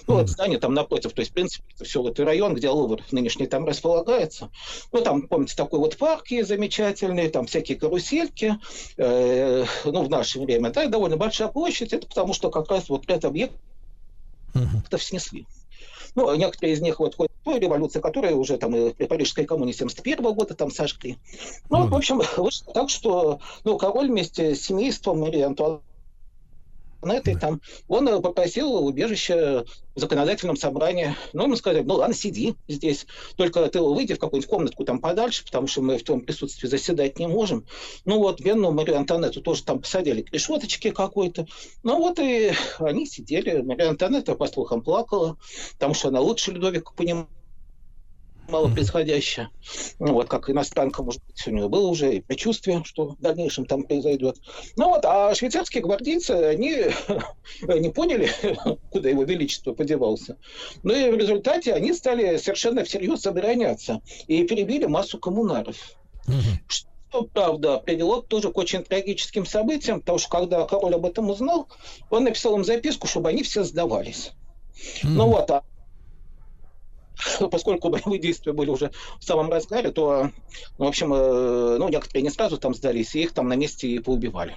J: Ну, вот здание там напротив, то есть, в принципе, это все вот район, где Лувр нынешний там располагается. Ну, там, помните, такой вот парк есть замечательный, там всякие карусельки, э, ну, в наше время, да, довольно большая площадь, это потому что как раз вот ряд объектов uh-huh. снесли. Ну, некоторые из них вот ходят той революции, которая уже там и при Парижской коммуне 71 года там сожгли. Ну, mm. в общем, *laughs* вышло так, что ну, король вместе с семейством Марии Антуан на этой там, он э, попросил убежище в законодательном собрании. Ну, ему сказали, ну ладно, сиди здесь, только ты выйди в какую-нибудь комнатку там подальше, потому что мы в твоем присутствии заседать не можем. Ну вот, Бенну Марию Антонетту тоже там посадили к решеточке какой-то. Ну вот и они сидели, Мария Антонетта, по слухам, плакала, потому что она лучше Людовика понимала мало происходящее. Ну, вот как иностранка, может быть, у него было уже и предчувствие, что в дальнейшем там произойдет. Ну вот, а швейцарские гвардейцы, они *laughs* не поняли, *laughs* куда его величество подевался. Ну и в результате они стали совершенно всерьез обороняться и перебили массу коммунаров. Что, правда, привело тоже к очень трагическим событиям, потому что когда король об этом узнал, он написал им записку, чтобы они все сдавались. Mm. Ну вот, а *laughs* поскольку боевые действия были уже в самом разгаре, то, ну, в общем, э, ну, некоторые не сразу там сдались, и их там на месте и поубивали.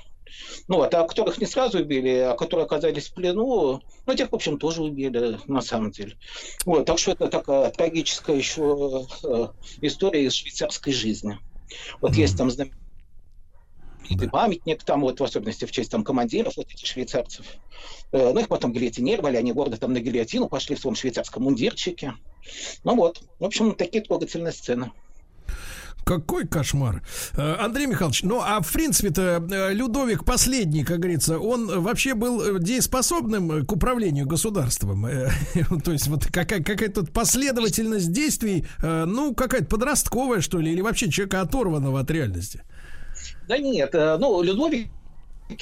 J: Ну вот, а которых не сразу убили, а которые оказались в плену, ну, тех, в общем, тоже убили, на самом деле. Вот, так что это такая трагическая еще э, история из швейцарской жизни. Вот mm-hmm. есть там знаменитый и памятник там, вот в особенности в честь там командиров вот этих швейцарцев. Э, Ну, их потом гильотинировали, они гордо там на гильотину пошли в своем швейцарском мундирчике. Ну вот, в общем, такие трогательные сцены.
B: Какой кошмар. Э, Андрей Михайлович, ну а в принципе-то э, Людовик последний, как говорится, он вообще был э, дееспособным к управлению государством. *laughs* То есть вот какая- какая-то последовательность действий, ну какая-то подростковая, что ли, или вообще человека оторванного от реальности.
J: Да нет, э, ну, Людовики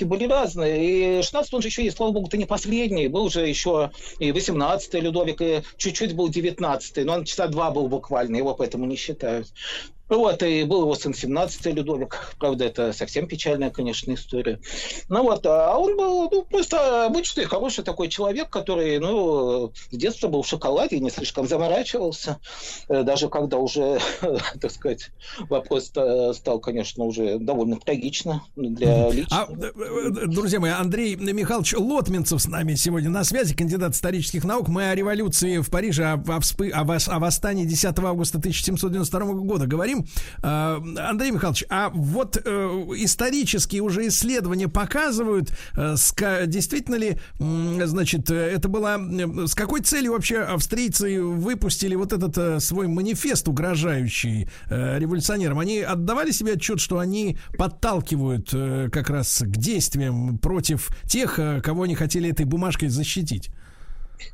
J: были разные. И 16 он же еще, и, слава богу, ты не последний. Был уже еще и 18-й Людовик, и чуть-чуть был 19-й. Но он часа два был буквально, его поэтому не считают. Ну Вот, и был его сын 17-й Людовик. Правда, это совсем печальная, конечно, история. Ну вот, а он был ну, просто обычный, хороший такой человек, который, ну, с детства был в шоколаде не слишком заморачивался. Э, Даже когда уже, *laughs* так сказать, вопрос стал, конечно, уже довольно трагично для личного.
B: А, э, э, друзья мои, Андрей Михайлович Лотминцев с нами сегодня на связи, кандидат исторических наук. Мы о революции в Париже, о, о вспы- о о восстании 10 августа 1792 года говорим. А, Андрей Михайлович, а вот э, исторические уже исследования показывают, э, действительно ли, значит, э, это была... э, С какой целью вообще австрийцы выпустили вот этот э, свой манифест, угрожающий э, революционерам? Они отдавали себе отчет, что они подталкивают э, как раз к действиям против тех, э, кого они хотели этой бумажкой защитить?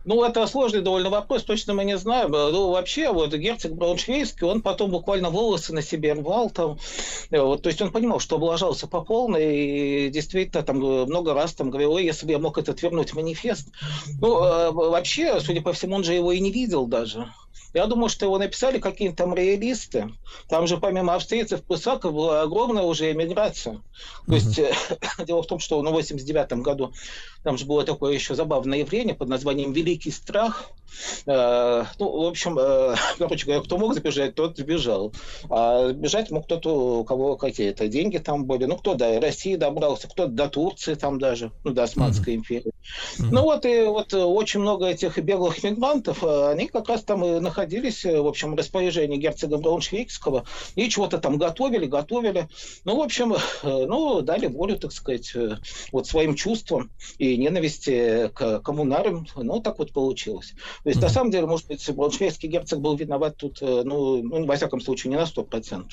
J: Ну, это сложный довольно вопрос, точно мы не знаем. Ну, вообще, вот герцог Брауншвейский, он потом буквально волосы на себе рвал там. Э, Вот, то есть он понимал, что облажался по полной, и действительно там э, много раз там говорил, ой, если бы я мог этот вернуть манифест. Ну, э, вообще, судя по всему, он же его и не видел даже. Я думаю, что его написали какие-то там реалисты. Там же помимо австрийцев, прусаков была огромная уже эмиграция. То есть э, *laughs* дело в том, что ну, в 89 году там же было такое еще забавное явление под названием «Великий страх». Э, ну, в общем, э, *laughs* короче говоря, кто мог забежать, тот сбежал. А бежать мог кто-то, у кого какие-то деньги там были. Ну, кто до России добрался, кто до Турции там даже, ну, до Османской империи. Ну, вот и вот э, очень много этих беглых мигрантов, э, они как раз там и находились, э, в общем, в распоряжении герцога Брауншвейгского, и чего-то там готовили, готовили. Ну, в общем, э, ну, дали волю, так сказать, э, вот своим чувствам и ненависти к коммунарам. Ну, так вот получилось. То есть, на самом деле, может быть, Брауншвейгский герцог был виноват тут, э, ну, ну, во всяком случае, не на 100%.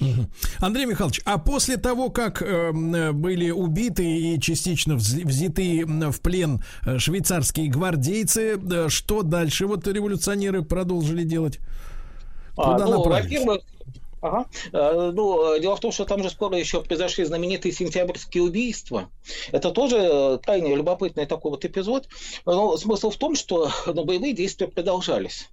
B: Мгм. Андрей Михайлович, а после того, как э, м, были убиты и частично вз- взяты в плен э, швейцарские гвардейцы, э, что дальше вот революционеры продолжили делать?
J: А, ну, во-первых, Ага. Э, Ну, э, дело в том, что там же скоро еще произошли знаменитые сентябрьские убийства. Это тоже э, крайне любопытный такой вот эпизод. Но смысл в том, что ну, боевые действия продолжались.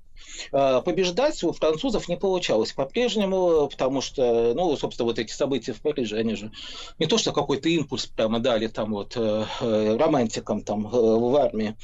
J: Э, Побеждать у французов не получалось по-прежнему, потому что, ну, собственно, вот эти события в Париже, они же не то, что какой-то импульс прямо дали там вот э, э, романтикам там э, в армии.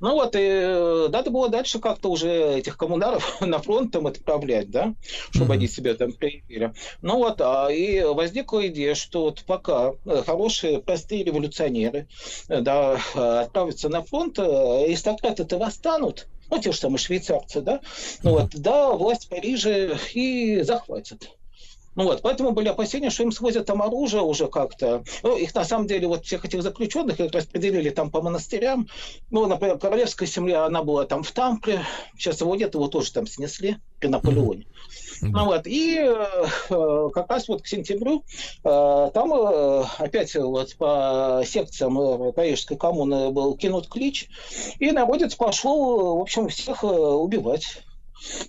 J: Ну вот, и надо было дальше как-то уже этих коммунаров *laughs* на фронт там отправлять, да, чтобы они себя там проявили. Ну вот, а и возникла идея, что вот пока хорошие, простые революционеры, да, отправятся на фронт, аристократы-то восстанут, ну, те же самые швейцарцы, да, ну вот, да, власть в Париже и захватит. Ну вот, поэтому были опасения, что им свозят там оружие уже как-то. Ну, их на самом деле, вот всех этих заключенных их распределили там по монастырям. Ну, например, королевская семья, она была там в Тампле. Сейчас его нет, его тоже там снесли при Наполеоне. Ну вот, и э, *laughs* как раз вот к сентябрю э, там э, опять вот по секциям э, Парижской коммуны был кинут клич, и народец пошел, в общем, всех э, убивать.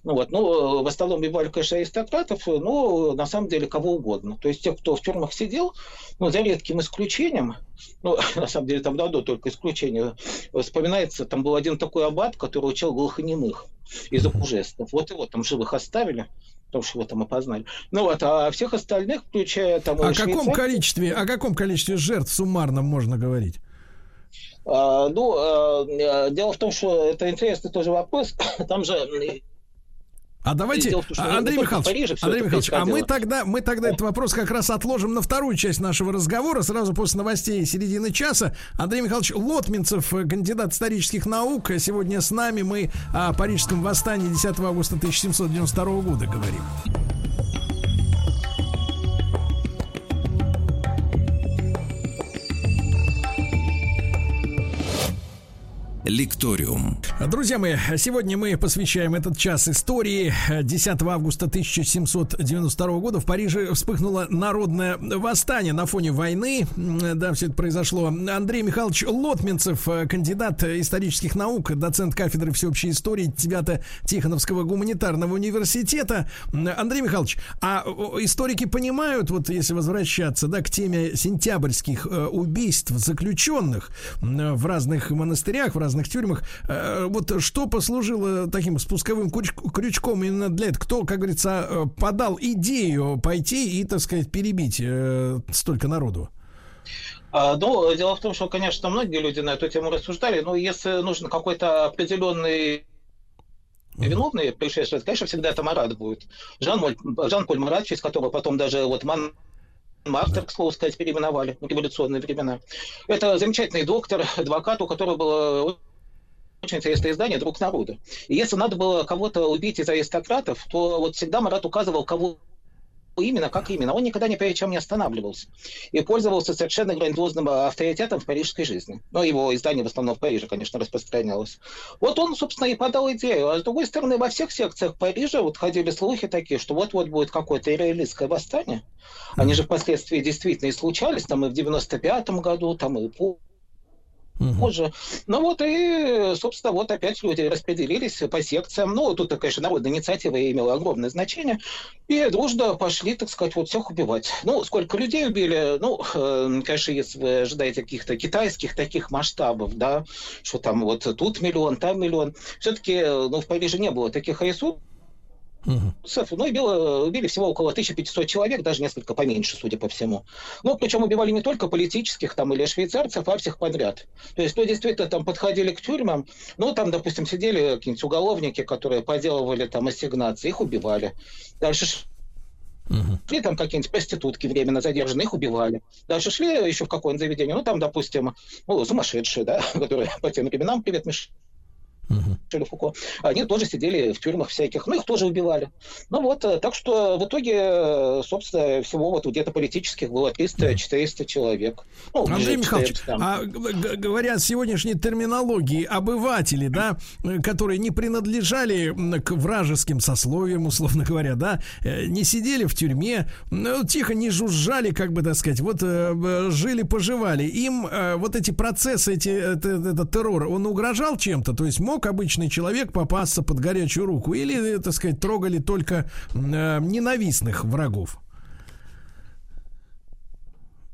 J: Ну, вот, ну, в основном убивали, конечно, аристократов, но на самом деле кого угодно. То есть те, кто в тюрьмах сидел, ну, за редким исключением, ну, *laughs* на самом деле там давно только исключение, вспоминается, там был один такой аббат, который учил глухонемых из апужестов. Вот его там живых оставили, потому что его там опознали. Ну вот, а всех остальных, включая там...
B: О каком количестве, о каком количестве жертв суммарно можно говорить?
J: а, ну, а, э, дело в том, что это интересный тоже вопрос. *coughs* Там же
B: А давайте,
J: Дело том,
B: а, Андрей Михайлович,
J: Париже
B: Андрей Михайлович, а мы тогда, мы тогда этот вопрос как раз отложим на вторую часть нашего разговора, сразу после новостей середины часа. Андрей Михайлович Лотминцев, кандидат исторических наук, сегодня с нами. Мы о парижском восстании 10 августа 1792 года говорим.
A: Лекториум.
B: Друзья мои, сегодня мы посвящаем этот час истории. 10 августа 1792 года в Париже вспыхнуло народное восстание на фоне войны. Да, все это произошло. Андрей Михайлович Лотминцев, кандидат исторических наук, доцент кафедры всеобщей истории Тихоновского гуманитарного университета. Андрей Михайлович, а историки понимают, вот если возвращаться да, к теме сентябрьских э, убийств заключенных в разных монастырях, в разных разных тюрьмах. Э, вот что послужило таким спусковым крючком именно для этого? Кто, как говорится, э, подал идею пойти и, так сказать, перебить э, столько народу?
J: А, ну, дело в том, что, конечно, многие люди на эту тему рассуждали, но если нужен какой-то определенный виновный происшествие, конечно, всегда это Марат будет. Жан-Поль Жан Марат, через которого потом даже вот Ман Мартер, к слову сказать, переименовали в революционные времена. Это замечательный доктор, адвокат, у которого было очень интересное издание «Друг народа». И если надо было кого-то убить из аристократов, то вот всегда Марат указывал, кого именно, как именно. Он никогда ни перед чем не останавливался. И пользовался совершенно грандиозным авторитетом в парижской жизни. Но его издание в основном в Париже, конечно, распространялось. Вот он, собственно, и подал идею. А с другой стороны, во всех секциях Парижа вот ходили слухи такие, что вот-вот будет какое-то реалистское восстание. Они же впоследствии действительно и случались, там и в 95-м году, там и угу. позже. Ну вот и, собственно, вот опять люди распределились по секциям. Ну, тут, конечно, народная инициатива имела огромное значение. И дружно пошли, так сказать, вот всех убивать. Ну, сколько людей убили? Ну, э, конечно, если вы ожидаете каких-то китайских таких масштабов, да, что там вот тут миллион, там миллион. Все-таки, ну, в Париже не было таких ресурсов Угу. Ну, убило, убили всего около 1500 человек, даже несколько поменьше, судя по всему. Ну, причем убивали не только политических там или швейцарцев, а всех подряд. То есть, ну, действительно, там подходили к тюрьмам, ну, там, допустим, сидели какие-нибудь уголовники, которые поделывали там ассигнации, их убивали. Дальше Угу. Шли там какие-нибудь проститутки временно задержанные, их убивали. Дальше шли еще в какое-нибудь заведение, ну там, допустим, ну, сумасшедшие, да, *laughs* которые по тем временам, привет, Миш, угу. Фуко, они тоже сидели в тюрьмах всяких, ну их тоже убивали. Ну вот, э, так что в итоге, э, собственно, всего вот где-то политических было 300-400 человек.
B: Ну, Андрей Михайлович, а говоря сегодняшней терминологии, обыватели, да, которые не принадлежали к вражеским сословиям, условно говоря, да, э, не сидели в тюрьме, ну, тихо не жужжали, как бы так сказать, вот жили-поживали. Им вот эти процессы, эти, это, это террор, он угрожал чем-то? То есть мог обычный человек попасться под горячую руку? Или, так сказать, трогали только э, ненавистных врагов?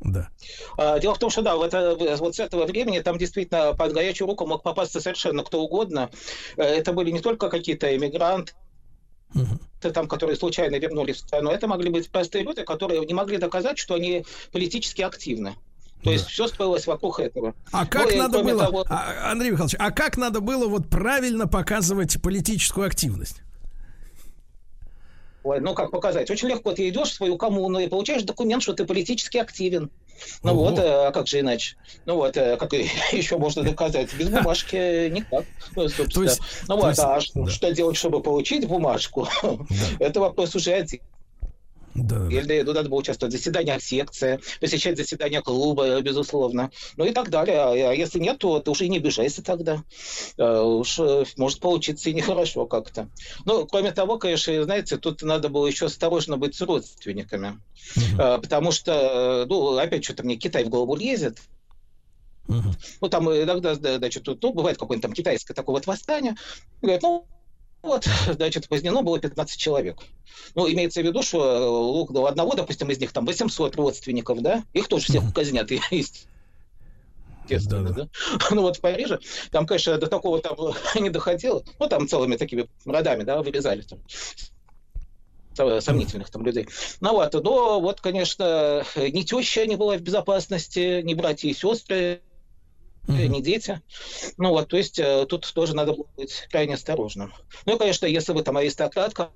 J: Да. А, дело в том, что да, в это, вот с этого времени там действительно под горячую руку мог попасться совершенно кто угодно. Э, это были не только какие-то эмигранты, угу. там, которые случайно вернулись в страну, это могли быть простые люди, которые не могли доказать, что они политически активны. То есть все строилось вокруг этого.
B: А как ну, надо было, того... а, Андрей Михайлович, а как надо было вот правильно показывать политическую активность?
J: Ой, ну как показать? Очень легко. Ты идешь в свою коммуну и получаешь документ, что ты политически активен. Ну Ого. вот, э, а как же иначе? Ну вот, э, как *laughs* еще можно доказать? Без бумажки *laughs* никак. Ну, собственно. есть, ну вот, есть, а да. что делать, чтобы получить бумажку? Да. *laughs* Это вопрос уже один. Да. Или ну, надо было участвовать в заседаниях секции, посещать заседания клуба, безусловно. Ну и так далее. А, если нет, то ты уже и не обижайся тогда. А, уж э, может получиться и нехорошо как-то. Ну, кроме того, конечно, знаете, тут надо было еще осторожно быть с родственниками. Угу. Потому что, ну, опять что-то мне Китай в голову лезет. Угу. Ну, там иногда, значит, ну, бывает какое-нибудь там китайское такое вот восстание. Говорят, ну, вот, *laughs* значит, казнено было 15 человек. Ну, имеется в виду, что э, у одного, допустим, из них там 800 родственников, да, их тоже всех казнят, *laughs* естественно, да, да. *laughs* Ну вот в Париже, там, конечно, до такого там не доходило. Ну, там целыми такими родами, да, вырезали там сомнительных там людей. Ну вот, но вот, конечно, ни теща не была в безопасности, ни братья и сестры, mm-hmm. не дети. Ну вот, то есть э, тут тоже надо быть крайне осторожным. Ну и, конечно, если вы там аристократка,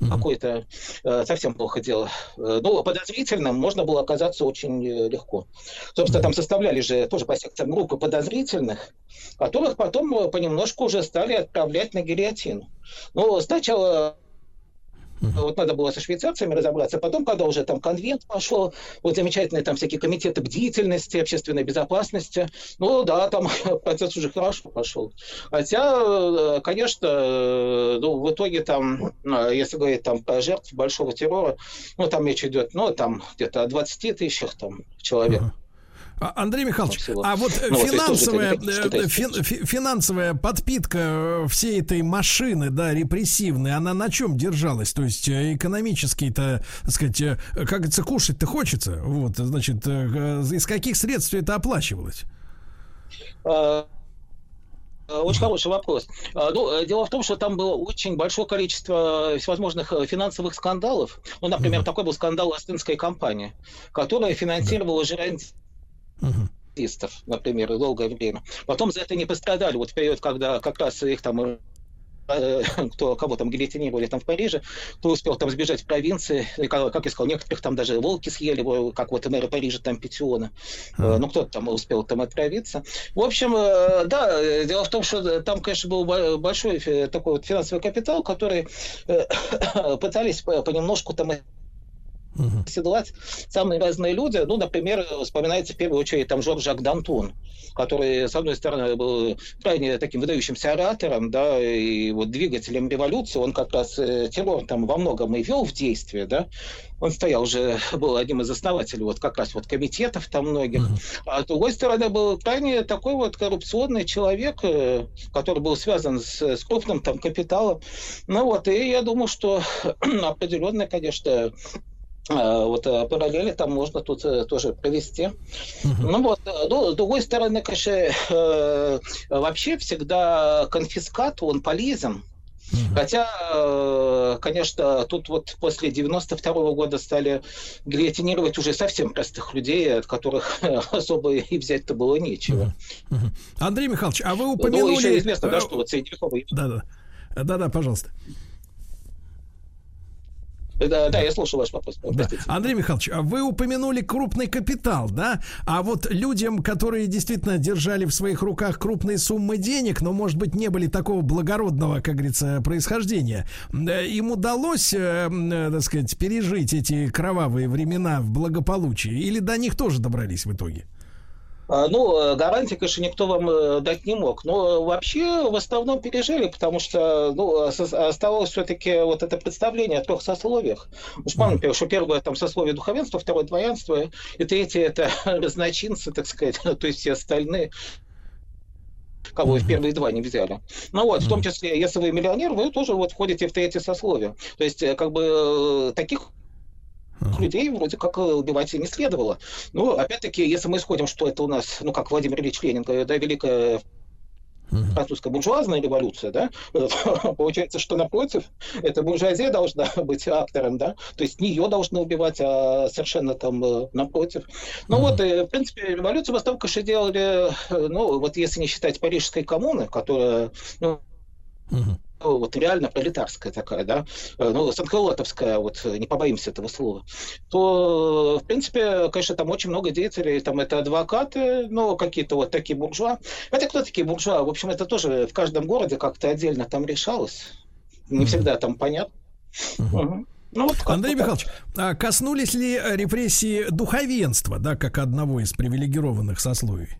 J: Mm-hmm. какое-то э, совсем плохо дело. Э, ну, подозрительным можно было оказаться очень э, легко. Собственно, mm-hmm. там составляли же тоже по секциям группы подозрительных, которых потом понемножку уже стали отправлять на гильотину. Ну, сначала Вот надо было со швейцарцами разобраться. Потом, когда уже там конвент пошел, вот замечательные там всякие комитеты бдительности, общественной безопасности, ну да, там *laughs* процесс уже хорошо пошел. Хотя, э, конечно, э, ну, в итоге там, э, если говорить там про жертв большого террора, ну там речь идет, ну там где-то о 20 тысячах там человек. Uh-huh.
B: А, Андрей Михайлович, а вот ну, финансовая, вот фин, финансовая подпитка э, всей этой машины, да, репрессивной, она на чем держалась? То есть э, экономически-то, так сказать, э, как говорится, кушать-то хочется. Вот, значит, из каких средств это оплачивалось?
J: А, очень хороший вопрос. А, ну, дело в том, что там было очень большое количество всевозможных финансовых скандалов. Ну, например, mm-hmm. такой был скандал Астынской компании, которая финансировала артистов, например, долгое время. Потом за это не пострадали. Вот в период, когда как раз их там э, *laughs* кто, кого там гильотинировали там в Париже, кто успел там сбежать в провинции, и, как, как я сказал, некоторых там даже волки съели, как вот мэра Парижа там Петиона, mm. ну кто-то там успел там отправиться. В общем, э, да, дело в том, что там, конечно, был большой такой вот финансовый капитал, который *coughs* пытались понемножку там угу. седлать самые разные люди. Ну, например, вспоминается в первую очередь там Жорж Жак Д'Антон, который, с одной стороны, был крайне таким выдающимся оратором, да, и вот двигателем революции, он как раз э, террор там во многом и вел в действие, да, он стоял уже, был одним из основателей вот как раз вот комитетов там многих. Mm-hmm. А с другой стороны, был крайне такой вот коррупционный человек, э, который был связан с, с крупным там капиталом. Ну вот, и я думаю, что *clears throat* определенно, конечно, вот э, параллели там можно тут э, тоже провести. Uh-huh. Ну вот, э, ну, с другой стороны, конечно, вообще всегда конфискат, он полезен. Uh-huh. Хотя, конечно, тут вот после 92 -го года стали гильотинировать уже совсем простых людей, от которых *laughs* особо и взять-то было нечего.
B: Uh-huh. Uh-huh. Андрей Михайлович, а вы упомянули... Ну, еще
J: известно, да, что вот средневековые...
B: Да-да. Да-да, пожалуйста.
J: Да, да, я слушаю ваш вопрос. Да.
B: Андрей Михайлович, а вы упомянули крупный капитал, да? А вот людям, которые действительно держали в своих руках крупные суммы денег, но, может быть, не были такого благородного, как говорится, происхождения, им удалось, э, э, так сказать, пережить эти кровавые времена в благополучии? Или до них тоже добрались в итоге?
J: А, ну, э, гарантии, конечно, никто вам э, дать не мог. Но вообще в основном пережили, потому что ну, оставалось все-таки вот это представление о трех сословиях. Уж помните, что первое там сословие духовенства, второе дворянство, и третье это *laughs* разночинцы, так сказать, *laughs* то есть все остальные кого в первые два не взяли. Ну вот, в том числе, если вы миллионер, вы тоже вот входите в третье сословие. То есть, э, как бы, таких людей вроде как э, убивать не следовало. Но, опять-таки, если мы исходим, что это у нас, ну, как Владимир Ильич Ленин, да, великая французская буржуазная революция, да, *laughs* получается, что напротив, эта буржуазия должна *laughs* быть актором, да, то есть не ее должны убивать, а совершенно там э, напротив. Ну вот, и, в принципе, революцию Востока делали, э, ну, вот если не считать Парижской коммуны, которая, ну, вот реально пролетарская такая, да, э, ну, санколотовская, вот не побоимся этого слова, то, в принципе, конечно, там очень много деятелей, там это адвокаты, ну, какие-то вот такие буржуа. Хотя кто такие буржуа? В общем, это тоже в каждом городе как-то отдельно там решалось. Не всегда там понятно.
B: Угу. Ну, вот Андрей так. Михайлович, а коснулись ли репрессии духовенства, да, как одного из привилегированных сословий?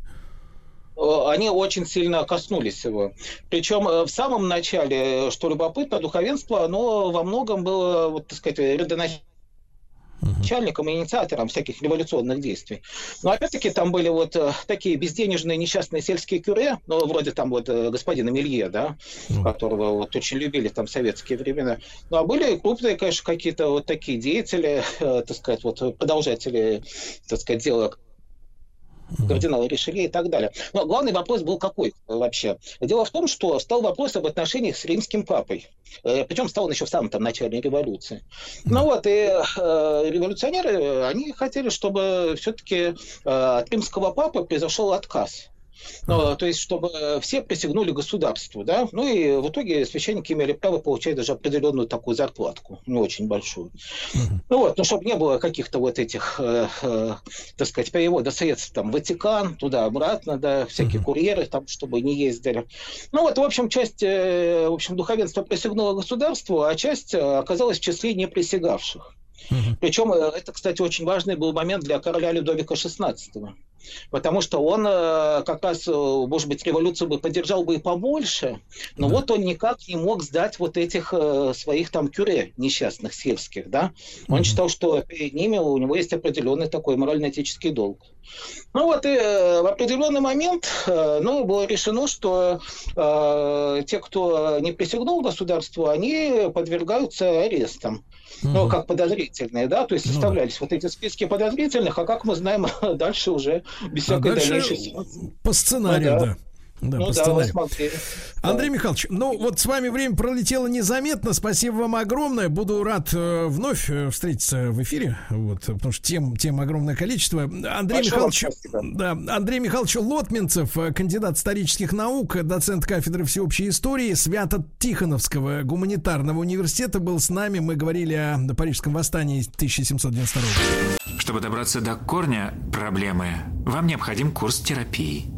J: Э, они очень сильно коснулись его. Причем э, в самом начале, что любопытно, духовенство, оно во многом было, вот, так сказать, родоначальником начальником и инициатором всяких революционных действий. Но опять-таки там были вот э, такие безденежные несчастные сельские кюре, ну, вроде там вот господина Мелье, да, которого вот очень любили там советские времена. Ну, а были крупные, конечно, какие-то вот такие деятели, так сказать, вот продолжатели, так сказать, дела кардиналы решили и так далее. Но главный вопрос был какой вообще? Дело в том, что стал вопрос об отношениях с римским папой. Э, Причем стал он еще в самом там начале революции. Ну вот, и э, революционеры, они хотели, чтобы все-таки э, от римского папы произошел отказ. Ну, то есть, чтобы все присягнули государству, да, ну и в итоге священники имели право получать даже определенную такую зарплатку, не очень большую. Ну вот, ну, чтобы не было каких-то вот этих, э, э, так сказать, перевода средств, там, Ватикан, туда-обратно, да, всякие курьеры там, чтобы не ездили. Ну вот, в общем, часть, э, в общем, духовенства присягнула государству, а часть э, оказалась в числе неприсягавших. Причем э, это, кстати, очень важный был момент для короля Людовика XVI. Потому что он э, как раз, э, может быть, революцию бы поддержал бы и побольше, но да. вот он никак не мог сдать вот этих своих там кюре несчастных сельских, да. Он mm-hmm. считал, что перед ними у него есть определенный такой морально-этический долг. Ну вот и в определенный момент ну, было решено, что э, те, кто не присягнул государству, они подвергаются арестам ну, как подозрительные, да, то есть ну, составлялись да. вот эти списки подозрительных, а как мы знаем, *laughs* дальше уже без а всякой дальнейшей...
B: По сценарию, ну, да. да. Да, ну. Да, Андрей Михайлович, ну вот с вами время пролетело незаметно. Спасибо вам огромное. Буду рад э, вновь э, встретиться в эфире. Вот, потому что тем, тем огромное количество. Андрей Михайлович, да, Андрей Михайлович Лотминцев, э, кандидат исторических наук, доцент кафедры всеобщей истории Свято-Тихоновского гуманитарного университета был с нами. Мы говорили о Парижском восстании 1792 года.
A: Чтобы добраться до корня проблемы, вам необходим курс терапии.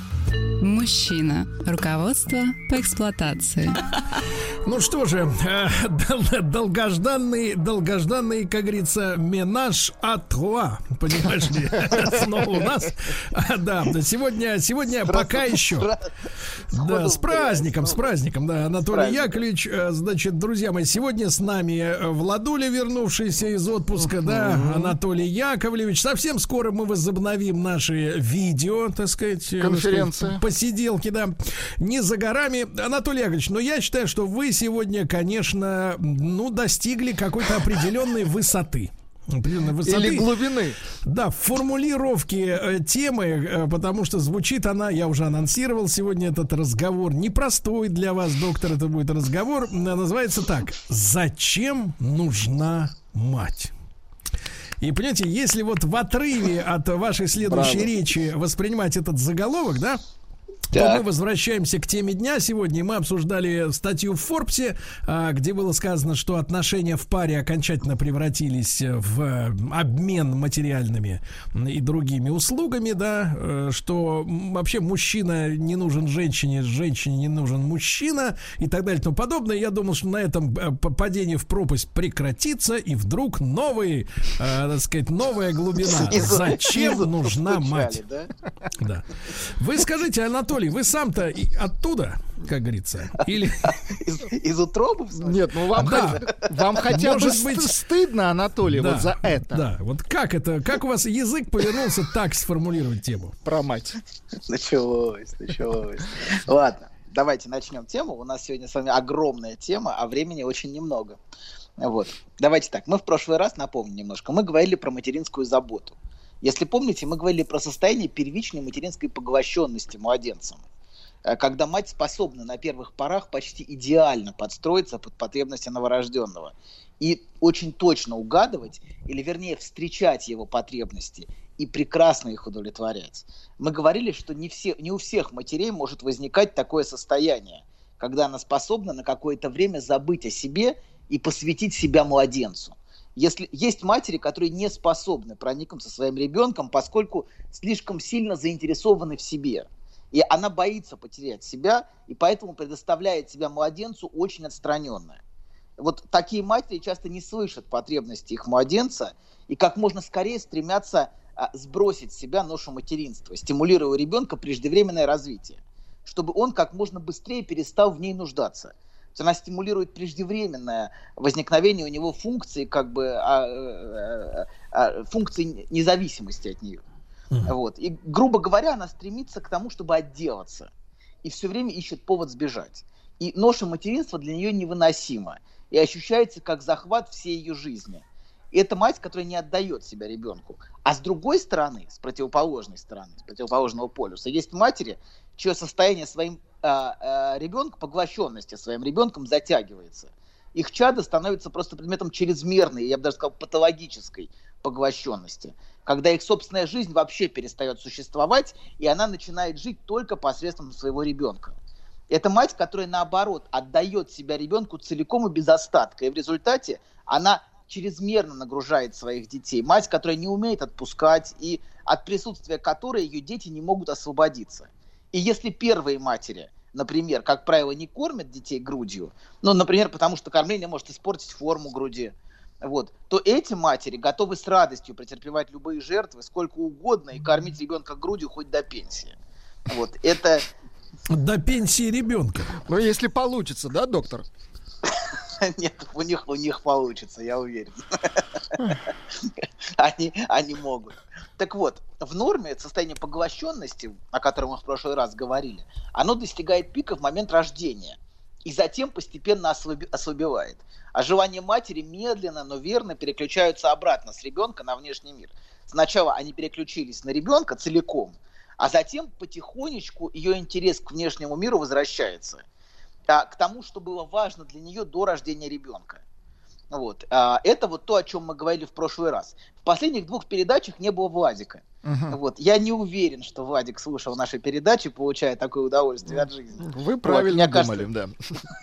K: Мужчина. Руководство по эксплуатации. *laughs*
B: Ну что же, э, долгожданный, долгожданный, как говорится, менаж атруа, понимаешь ли, *laughs* снова у нас. Да, сегодня, сегодня пока еще. Да, с праздником, с праздником, да, Анатолий Яковлевич. Э, значит, друзья мои, сегодня с нами э, Владуля, вернувшийся из отпуска, да, Анатолий Яковлевич. Совсем скоро мы возобновим наши видео, так сказать.
C: Конференция.
B: Посиделки, да. Не за горами. Анатолий Яковлевич, но я считаю, что вы сегодня, конечно, ну, достигли какой-то определенной высоты
C: определенной высоты. Или глубины.
B: Да, в формулировке э, темы, э, потому что звучит она, я уже анонсировал сегодня этот разговор, непростой для вас, доктор, это будет разговор, называется так. Зачем нужна мать? И понимаете, если вот в отрыве от вашей следующей Браво. речи воспринимать этот заголовок, да, то мы возвращаемся к теме дня. Сегодня мы обсуждали статью в Форбсе, а, где было сказано, что отношения в паре окончательно превратились в обмен материальными и другими услугами, да, э, что вообще мужчина не нужен женщине, женщине не нужен мужчина и так далее и тому подобное. Я думал, что на этом э, падение в пропасть прекратится, и вдруг новый, э, так сказать, новая глубина. Зачем нужна мать? Да. Вы скажите, Анатолий, Анатолий, вы сам-то оттуда, как говорится? Или...
C: Из, из утробы? Нет, ну вам, да. вам хотя Может бы быть... стыдно, Анатолий, да, вот за это.
B: Да, вот как это, как у вас язык повернулся так сформулировать тему?
C: Про мать.
L: Началось, началось. Ладно, давайте начнем тему. У нас сегодня с вами огромная тема, а времени очень немного. Вот. Давайте так. Мы в прошлый раз, напомню немножко, мы говорили про материнскую заботу. Если помните, мы говорили про состояние первичной материнской поглощенности младенцем, э, когда мать способна на первых порах почти идеально подстроиться под потребности новорожденного и очень точно угадывать, или вернее встречать его потребности и прекрасно их удовлетворять. Мы говорили, что не, все, не у всех матерей может возникать такое состояние, когда она способна на какое-то время забыть о себе и посвятить себя младенцу если есть матери, которые не способны проникнуться своим ребенком, поскольку слишком сильно заинтересованы в себе. И она боится потерять себя, и поэтому предоставляет себя младенцу очень отстраненно. Вот такие матери часто не слышат потребности их младенца и как можно скорее стремятся а, сбросить с себя ношу материнства, стимулируя ребенка преждевременное развитие, чтобы он как можно быстрее перестал в ней нуждаться – она стимулирует преждевременное возникновение у него функции, как бы, а, а, а, функции независимости от нее. Mm-hmm. Вот. И, грубо говоря, она стремится к тому, чтобы отделаться. И все время ищет повод сбежать. И ноша материнства для нее невыносима. И ощущается как захват всей ее жизни. это мать, которая не отдает себя ребенку. А с другой стороны, с противоположной стороны, с противоположного полюса, есть матери, чье состояние своим а, а, ребенком, поглощенности своим ребенком затягивается. Их чадо становится просто предметом чрезмерной, я бы даже сказал, патологической поглощенности, когда их собственная жизнь вообще перестает существовать, и она начинает жить только посредством своего ребенка. Это мать, которая, наоборот, отдает себя ребенку целиком и без остатка. И в результате она чрезмерно нагружает своих детей. Мать, которая не умеет отпускать и от присутствия которой ее дети не могут освободиться. И если первые матери, например, как правило, не кормят детей грудью, ну, например, потому что кормление может испортить форму груди, вот, то эти матери готовы с радостью претерпевать любые жертвы, сколько угодно, и кормить ребенка грудью хоть до пенсии. Вот, это,
B: до пенсии ребенка.
C: Ну, если получится, да, доктор? *laughs*
L: Нет, у них, у них получится, я уверен. *laughs* Они, они могут. Так вот, в норме состояние поглощенности, о котором мы в прошлый раз говорили, оно достигает пика в момент рождения и затем постепенно ослаби, ослабевает. А желания матери медленно, но верно переключаются обратно с ребенка на внешний мир. Сначала они переключились на ребенка целиком – а затем потихонечку ее интерес к внешнему миру возвращается к тому, что было важно для нее до рождения ребенка. Вот. А, это вот то, о чем мы говорили в прошлый раз. В последних двух передачах не было Владика. Угу. Вот. Я не уверен, что Владик слушал наши передачи, получая такое удовольствие от жизни.
C: Вы правильно вот, думали,
L: кажется,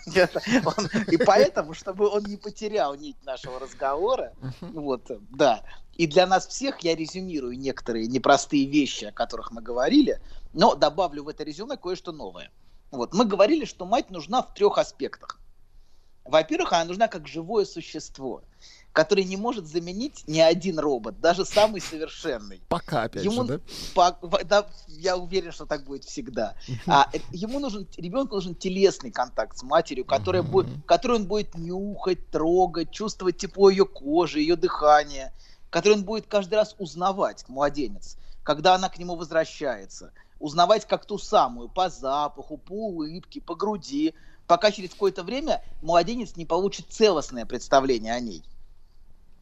L: да. *laughs* И поэтому, чтобы он не потерял нить нашего разговора, вот, да, и для нас всех я резюмирую некоторые непростые вещи, о которых мы говорили, но добавлю в это резюме кое-что новое. Вот, мы говорили, что мать нужна в трех аспектах. Во-первых, она нужна как живое существо, которое не может заменить ни один робот, даже самый совершенный.
C: Пока, опять
L: ему,
C: же,
L: да? По, да? Я уверен, что так будет всегда. А, э, ему нужен, ребенку нужен телесный контакт с матерью, который, будет, который он будет нюхать, трогать, чувствовать тепло ее кожи, ее дыхание – который он будет каждый раз узнавать, младенец, когда она к нему возвращается. Узнавать как ту самую, по запаху, по улыбке, по груди, пока через какое-то время младенец не получит целостное представление о ней.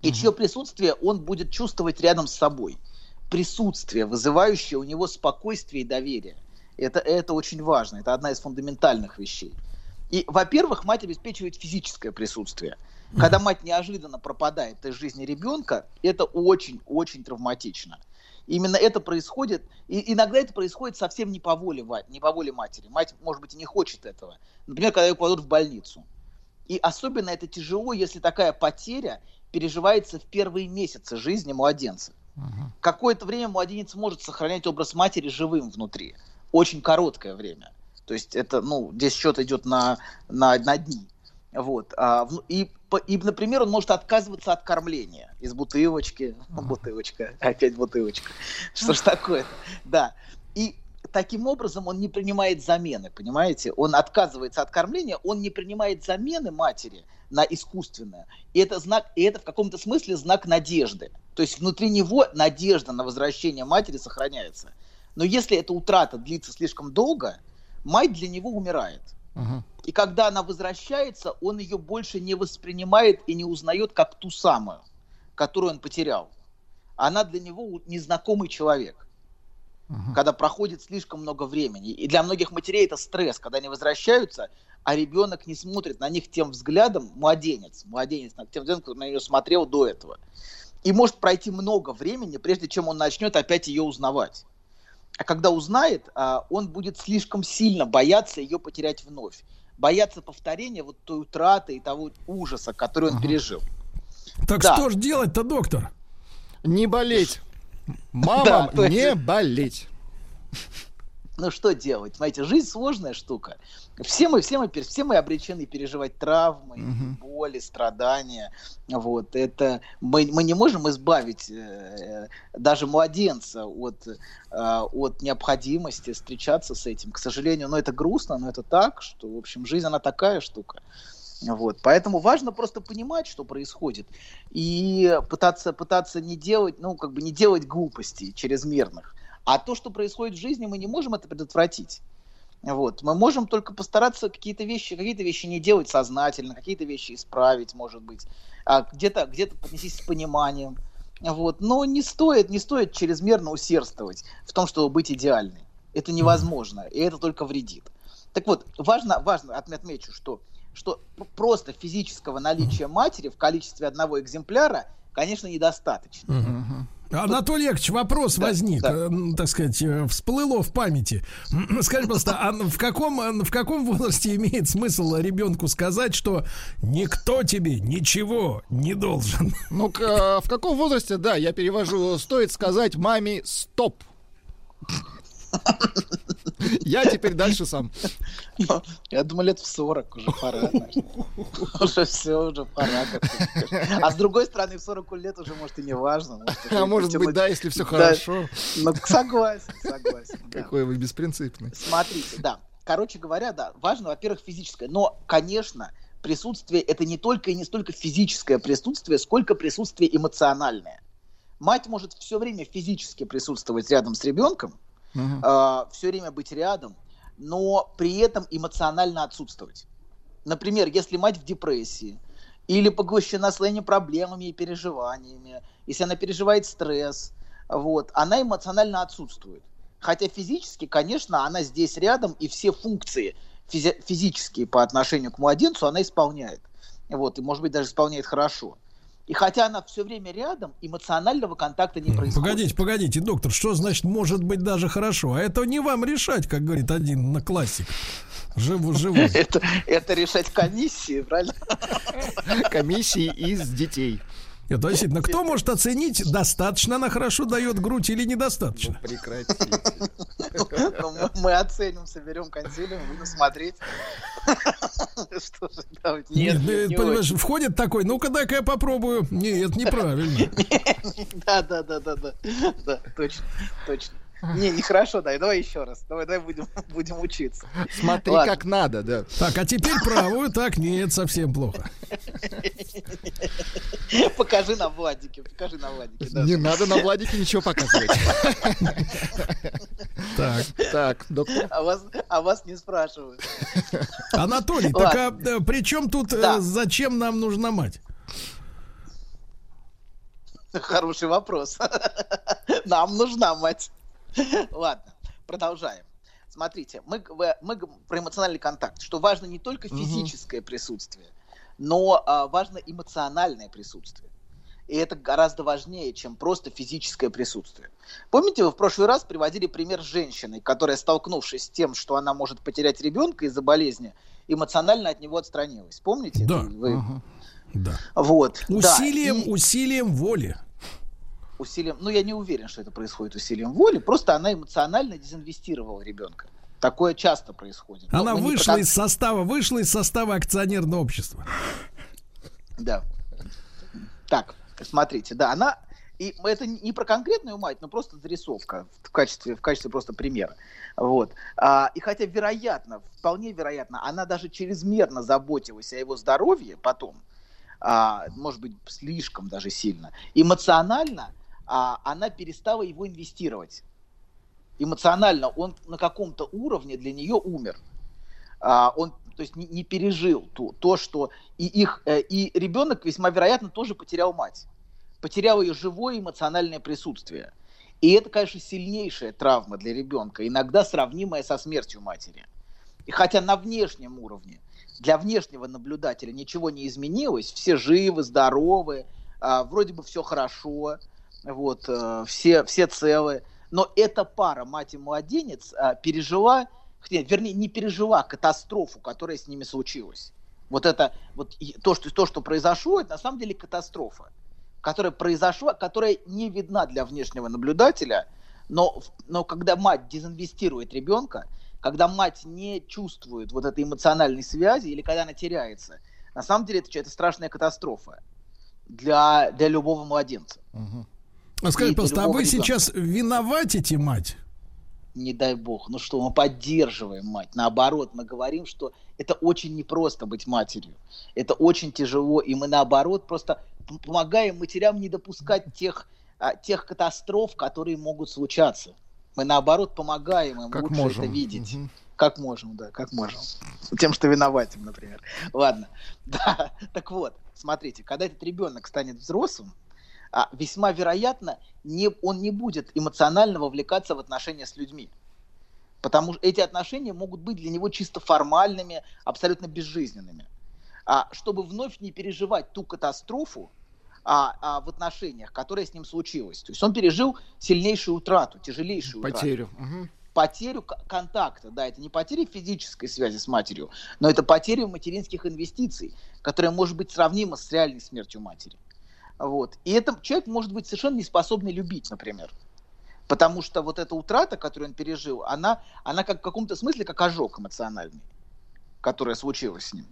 L: И чье присутствие он будет чувствовать рядом с собой. Присутствие, вызывающее у него спокойствие и доверие. Это, это очень важно, это одна из фундаментальных вещей. И, во-первых, мать обеспечивает физическое присутствие – когда мать неожиданно пропадает из жизни ребенка, это очень-очень травматично. Именно это происходит, и иногда это происходит совсем не по воле, не по воле матери. Мать, может быть, и не хочет этого. Например, когда ее кладут в больницу. И особенно это тяжело, если такая потеря переживается в первые месяцы жизни младенца. Uh-huh. Какое-то время младенец может сохранять образ матери живым внутри. Очень короткое время. То есть это, ну, здесь счет идет на, на, на дни. Вот. А, и, и, например, он может отказываться от кормления из бутылочки. Ну, бутылочка, опять бутылочка. Что ж такое? Да. И таким образом он не принимает замены, понимаете? Он отказывается от кормления, он не принимает замены матери на искусственное. И это знак, и это в каком-то смысле знак надежды. То есть внутри него надежда на возвращение матери сохраняется. Но если эта утрата длится слишком долго, мать для него умирает. И когда она возвращается, он ее больше не воспринимает и не узнает как ту самую, которую он потерял. Она для него незнакомый человек. uh Когда проходит слишком много времени. И для многих матерей это стресс, когда они возвращаются, а ребенок не смотрит на них тем взглядом, младенец, младенец, тем взглядом, который на нее смотрел до этого. И может пройти много времени, прежде чем он начнет опять ее узнавать. А когда узнает, а, он будет слишком сильно бояться ее потерять вновь. Бояться повторения вот той утраты и того ужаса, который он ага. пережил.
B: Так да. что же делать-то, доктор?
C: Не болеть. *laughs* Мамам да, не болеть.
L: Ну что делать? Понимаете, жизнь сложная штука. Все мы, все мы, все мы обречены переживать травмы, угу. боли, страдания. Вот это мы, мы не можем избавить э, даже младенца от, э, от необходимости встречаться с этим. К сожалению, но это грустно, но это так, что, в общем, жизнь она такая штука. Вот. Поэтому важно просто понимать, что происходит, и пытаться, пытаться не делать, ну, как бы не делать глупостей чрезмерных. А то, что происходит в жизни, мы не можем это предотвратить. Вот. Мы можем только постараться какие-то вещи, какие-то вещи не делать сознательно, какие-то вещи исправить, может быть, а где-то где поднестись с пониманием. Вот. Но не стоит, не стоит чрезмерно усердствовать в том, чтобы быть идеальной. Это невозможно, и это только вредит. Так вот, важно, важно отмечу, что, что просто физического наличия матери в количестве одного экземпляра, конечно, недостаточно.
B: Угу. Анатолий Яковлевич, вопрос да, возник, да. Э, так сказать, э, всплыло в памяти. *clears throat* Скажи просто, а в каком, в каком возрасте имеет смысл ребенку сказать, что никто тебе ничего не должен? *laughs*
C: Ну, в каком возрасте, да, я перевожу, стоит сказать маме «стоп». *laughs* Я теперь дальше сам.
L: Я думаю, лет в 40 уже пора. *laughs* Уже все, уже пора. А с другой стороны, в 40 лет уже, может, и не важно. *laughs*
C: А может быть, да, если все хорошо.
L: Ну, согласен, согласен.
C: Какой вы беспринципный.
L: Смотрите, да. Короче говоря, да, важно, во-первых, физическое. Но, конечно, присутствие это не только и не столько физическое присутствие, сколько присутствие эмоциональное. Мать может все время физически присутствовать рядом с ребенком, угу. а, все время быть рядом, но при этом эмоционально отсутствовать. Например, если мать в депрессии или поглощена своими проблемами и переживаниями, если она переживает стресс, вот, она эмоционально отсутствует. Хотя физически, конечно, она здесь рядом, и все функции физи- физические по отношению к младенцу она исполняет. Вот, и, может быть, даже исполняет хорошо. И хотя она все время рядом, эмоционального контакта не происходит.
B: Погодите, погодите, доктор, что значит может быть даже хорошо? А это не вам решать, как говорит один на классик. Живу, живу.
L: Это, это решать комиссии, правильно?
C: Комиссии из детей.
B: Нет, действительно, кто может оценить, достаточно она хорошо дает грудь или недостаточно?
C: Ну, прекратите.
L: Ну, мы оценим, соберем консилиум, будем смотреть.
B: Что же, Нет, понимаешь, входит такой, ну-ка дай-ка я попробую. Нет, неправильно. *laughs*
L: Да, да, да, да, да. Да, точно, точно. Не, нехорошо, дай, давай еще раз. Давай, давай будем, *laughs* будем учиться.
C: Смотри, Ладно. как надо, да.
B: Так, а теперь правую, так, нет, совсем плохо.
L: Покажи на Владике, покажи на Владике.
C: Да. Не надо на Владике ничего показывать.
B: Так,
C: так, доктор.
L: А вас, а вас не спрашивают.
B: Анатолий, так а э, при чем тут, э, зачем нам нужна мать?
L: Хороший вопрос. Нам нужна мать. *laughs* Ладно, продолжаем. Смотрите, мы, мы про эмоциональный контакт, что важно не только физическое угу. присутствие, но а, важно эмоциональное присутствие. И это гораздо важнее, чем просто физическое присутствие. Помните, вы в прошлый раз приводили пример с женщиной, которая, столкнувшись с тем, что она может потерять ребенка из-за болезни, эмоционально от него отстранилась. Помните?
B: Да.
L: Вы...
B: Ага. Да.
L: Вот.
B: Усилием,
L: да. И...
B: усилием воли
L: усилием, ну я не уверен, что это происходит усилием воли, просто она эмоционально дезинвестировала ребенка. Такое часто происходит.
B: Она Но вышла про... из состава, вышла из состава акционерного общества.
L: Да. Так, смотрите, да, она и это не про конкретную мать, но просто зарисовка в качестве, в качестве просто примера. Вот. А, и хотя, вероятно, вполне вероятно, она даже чрезмерно заботилась о его здоровье потом, а, может быть, слишком даже сильно, эмоционально а, она перестала его инвестировать. Эмоционально он на каком-то уровне для нее умер. А, он то есть не, не пережил то, то, что и их э, и ребенок весьма вероятно тоже потерял мать, потерял ее живое эмоциональное присутствие. И это, конечно, сильнейшая травма для ребенка, иногда сравнимая со смертью матери. И хотя на внешнем уровне для внешнего наблюдателя ничего не изменилось, все живы, здоровы, а, вроде бы все хорошо, вот, э, все, все целы. Но эта пара, мать и младенец, э, пережила, вернее, не пережила катастрофу, которая с ними случилась. Вот это, вот то, что, то, что произошло, это на самом деле катастрофа, которая произошла, которая не видна для внешнего наблюдателя, но, но когда мать дезинвестирует ребенка, когда мать не чувствует вот этой эмоциональной связи или когда она теряется, на самом деле это, это страшная катастрофа для, для любого младенца.
B: Угу. А скажите, просто, а вы ребенка. сейчас виноватите мать?
L: Не дай бог. Ну что, мы поддерживаем мать. Наоборот, мы говорим, что это очень непросто быть матерью. Это очень тяжело. И мы, наоборот, просто помогаем матерям не допускать тех, а, тех катастроф, которые могут случаться Мы наоборот помогаем им
C: Как
L: лучше
C: можем.
L: это видеть. Как можем, да, как можем. Тем, что виноватым, например. Ладно. *laughs* Да, так вот, смотрите, когда этот ребенок станет взрослым, а, весьма вероятно, не, он не будет эмоционально вовлекаться в отношения с людьми. Потому что эти отношения могут быть для него чисто формальными, абсолютно безжизненными. А, чтобы вновь не переживать ту катастрофу а, а, в отношениях, которая с ним случилась. То есть он пережил сильнейшую утрату, тяжелейшую утрату
C: Потерю. Мгм.
L: потерю контакта, да, это не потеря физической связи с матерью, но это потеря материнских инвестиций, которая может быть сравнима с реальной смертью матери. Вот. И это человек может быть совершенно не способный любить, например. Потому что вот эта утрата, которую он пережил, она, она как в каком-то смысле как ожог эмоциональный, которая случилась с ним.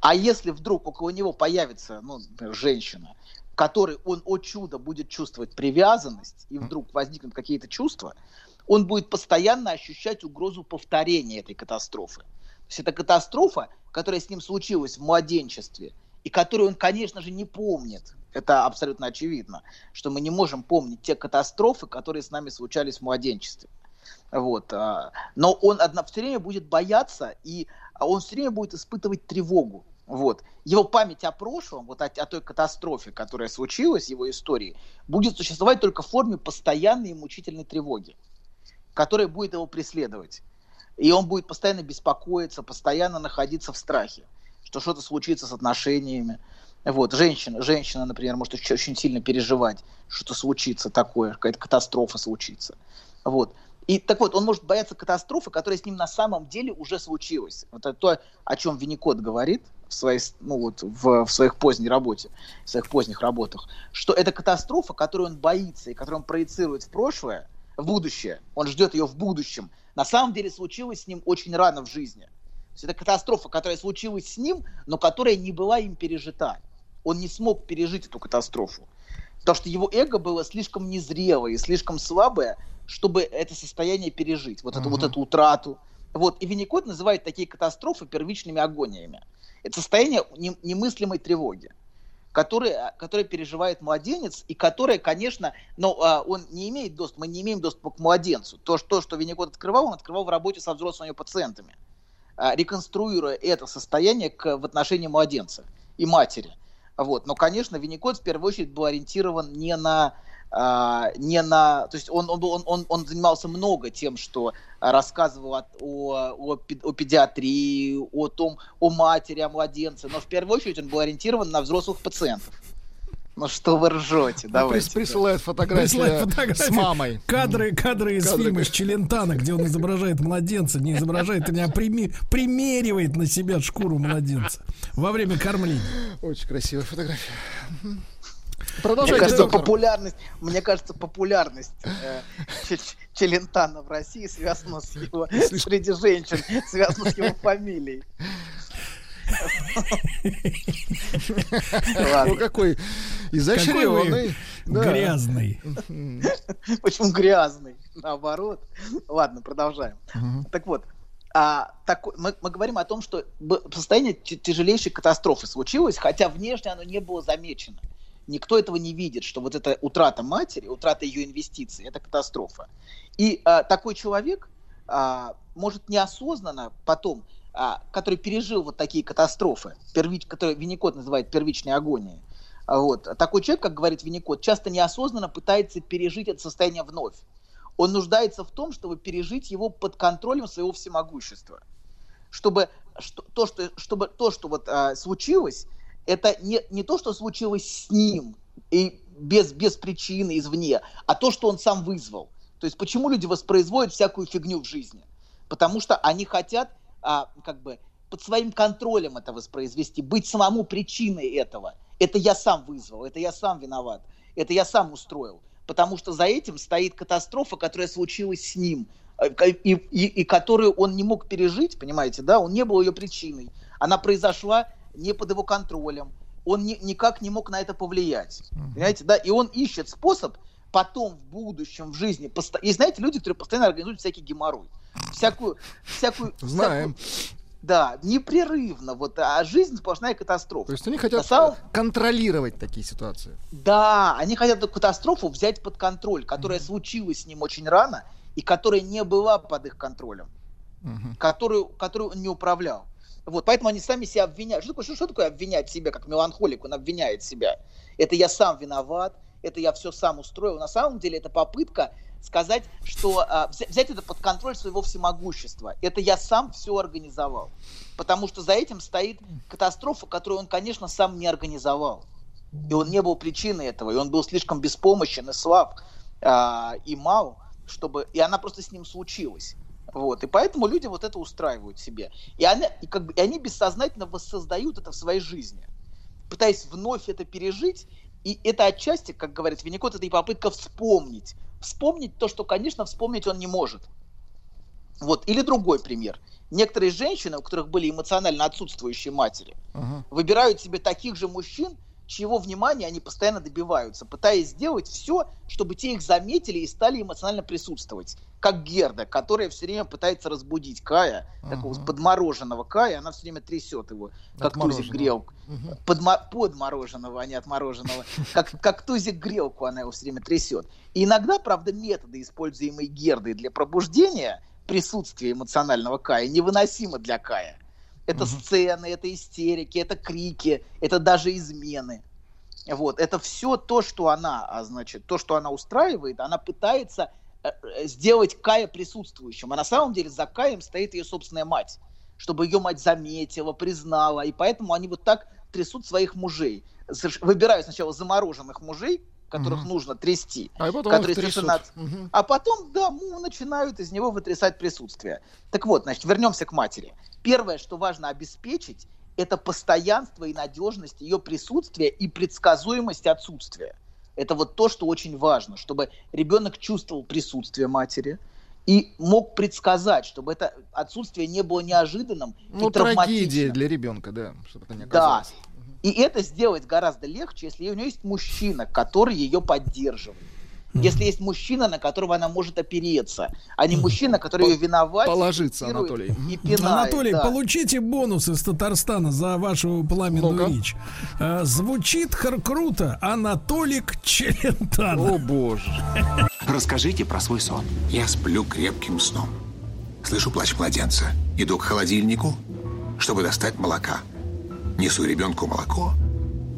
L: А если вдруг около него появится ну, например, женщина, которой он, о чудо, будет чувствовать привязанность, и вдруг возникнут какие-то чувства, он будет постоянно ощущать угрозу повторения этой катастрофы. То есть это катастрофа, которая с ним случилась в младенчестве, и которую он, конечно же, не помнит. Это абсолютно очевидно, что мы не можем помнить те катастрофы, которые с нами случались в младенчестве. Вот. а, Но он одно, все время будет бояться, и а, он все время будет испытывать тревогу. Вот. Его память о прошлом, вот о, о той катастрофе, которая случилась, его истории, будет существовать только в форме постоянной и мучительной тревоги, которая будет его преследовать. И он будет постоянно беспокоиться, постоянно находиться в страхе, что что-то случится с отношениями. Вот, женщина, женщина, например, может очень, очень сильно переживать, что-то случится такое, какая-то катастрофа случится. Вот. И так вот, он может бояться катастрофы, которая с ним на самом деле уже случилась. Вот это то, о чем Винникот говорит в, своей, ну вот, в, в своих поздней работе, в своих поздних работах, что это катастрофа, которую он боится и которую он проецирует в прошлое, в будущее. Он ждет ее в будущем. На самом деле случилось с ним очень рано в жизни. То есть это катастрофа, которая случилась с ним, но которая не была им пережита. Он не смог пережить эту катастрофу. Потому что его эго было слишком незрелое и слишком слабое, чтобы это состояние пережить. Вот, эту, вот эту утрату. Вот. И Винникот называет такие катастрофы первичными агониями. Это состояние не- немыслимой тревоги которое, которое переживает младенец, и которое, конечно, но а, он не имеет доступа, мы не имеем доступа к младенцу. То, что, что Винникот открывал, он открывал в работе со взрослыми пациентами, а, реконструируя это состояние к, в отношении младенца и матери. Вот. Но, конечно, Винникот в первую очередь был ориентирован не на а, не на, то есть он, он, он, он, занимался много тем, что рассказывал о, о, о педиатрии, о том, о матери, о младенце, но в первую очередь он был ориентирован на взрослых пациентов. Ну что вы ржете,
C: Ну,
L: давайте.
C: прис- Присылает фотографию
B: Присылает фотографию.
C: с мамой.
B: Кадры, кадры из
C: Кадры.
B: фильма Челентана, где он изображает младенца, не изображает, а прими- примеривает на себя шкуру младенца во время кормления.
C: Очень красивая фотография. Мгм.
L: Мне
C: Продолжайте,
L: кажется,
C: доктор.
L: популярность, мне кажется, популярность э, Челентана в России связана с его среди женщин, связана с его фамилией.
C: О, какой изощренный.
B: Грязный.
L: Почему грязный? Наоборот. Ладно, продолжаем. Так вот, а, такой- мы, мы говорим о том, что состояние тяжелейшей катастрофы случилось, хотя внешне оно не было замечено. Никто этого не видит, что вот эта утрата матери, утрата ее инвестиций, это катастрофа. И а, такой человек а, может неосознанно потом, который пережил вот такие катастрофы, первич, которые Винникот называет первичной агонией, а вот, такой человек, как говорит Винникот, часто неосознанно пытается пережить это состояние вновь. Он нуждается в том, чтобы пережить его под контролем своего всемогущества. Чтобы что, то, что, чтобы то, что вот а, случилось, это не, не то, что случилось с ним и без, без причины извне, а то, что он сам вызвал. То есть почему люди воспроизводят всякую фигню в жизни? Потому что они хотят а, как бы под своим контролем это воспроизвести, быть самому причиной этого. Это я сам вызвал, это я сам виноват, это я сам устроил. Потому что за этим стоит катастрофа, которая случилась с ним, э, и, и, и которую он не мог пережить, понимаете, да, он не был ее причиной. Она произошла не под его контролем, он ни- никак не мог на это повлиять, понимаете, да, и он ищет способ потом в будущем, в жизни, поsto- и знаете, люди, которые постоянно организуют всякий геморрой, всякую, всякую,
C: Знаем.
L: Да, непрерывно. Вот, а жизнь сплошная катастрофа.
C: То есть они хотят
L: На самом-
C: контролировать такие ситуации.
L: Да, они хотят эту катастрофу взять под контроль, которая случилась с ним очень рано и которая не была под их контролем, которую, которую он не управлял. Вот, поэтому они сами себя обвиняют. Что такое, что, что такое обвинять себя, как меланхолик? Он обвиняет себя. Это я сам виноват, это я все сам устроил. На самом деле это попытка сказать, что взя- взять это под контроль своего всемогущества. Это я сам все организовал. Потому что за этим стоит катастрофа, которую он, конечно, сам не организовал. И он не был причиной этого. И он был слишком беспомощен и слаб, а, и мал, чтобы... И она просто с ним случилась. Вот. И поэтому люди вот это устраивают себе. И, они, и, как бы, и они бессознательно воссоздают это в своей жизни, пытаясь вновь это пережить. И это отчасти, как говорит Винникот, это и попытка вспомнить. Вспомнить то, что, конечно, вспомнить он не может. Вот. Или другой пример. Некоторые женщины, у которых были эмоционально отсутствующие матери, выбирают себе таких же мужчин, чьего внимания они постоянно добиваются, пытаясь сделать все, чтобы те их заметили и стали эмоционально присутствовать. Как Герда, которая все время пытается разбудить Кая, такого подмороженного Кая, она все время трясет его, как тузик грелку. Подмо- подмороженного, а не отмороженного. Как, как тузик грелку она его все время трясет. И иногда, правда, методы, используемые Гердой для пробуждения присутствия эмоционального Кая, невыносимы для Кая. Это сцены, это истерики, это крики, это даже измены. Вот, это все то, что она, а, значит, то, что она устраивает, она пытается сделать Кая присутствующим. А на самом деле за Каем стоит ее собственная мать, чтобы ее мать заметила, признала. И поэтому они вот так трясут своих мужей. Выбирают сначала замороженных мужей, которых
C: Мгм.
L: нужно трясти,
C: А потом
L: которые
C: трясут. Мгм.
L: а потом, да, му- начинают из него вытрясать присутствие. Так вот, значит, вернемся к матери. Первое, что важно обеспечить, это постоянство и надежность ее присутствия и предсказуемость отсутствия. Это вот то, что очень важно, чтобы ребенок чувствовал присутствие матери и мог предсказать, чтобы это отсутствие не было неожиданным
C: Ну,
L: и травматичным.
C: трагедия для ребенка, да, чтобы это не
L: Да.
C: оказалось.
L: И это сделать гораздо легче, если у нее есть мужчина, который ее поддерживает. Если есть мужчина, на которого она может опереться, а не мужчина, который ее виноват.
C: Положиться, Анатолий.
L: И пинает,
B: Анатолий,
L: да.
B: получите бонус из Татарстана за вашу пламенную
C: Ну-ка.
B: речь. А, звучит хар круто. Анатолик Челентано.
C: О боже.
M: Расскажите про свой сон. Я сплю крепким сном. Слышу плач младенца. Иду к холодильнику, чтобы достать молока. Несу ребенку молоко.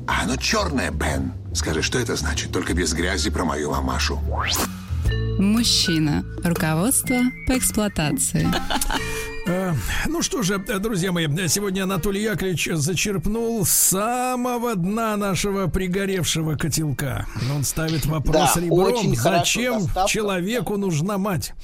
M: А оно черное, Бен. Скажи, что это значит? Только без грязи про мою мамашу.
K: Мужчина. Руководство по эксплуатации.
B: Э, Ну что же, друзья мои, сегодня Анатолий Яковлевич зачерпнул с самого дна нашего пригоревшего котелка. Он ставит вопрос
L: Да,
B: ребром,
L: очень хорошо
B: зачем
L: доставка.
B: человеку нужна мать?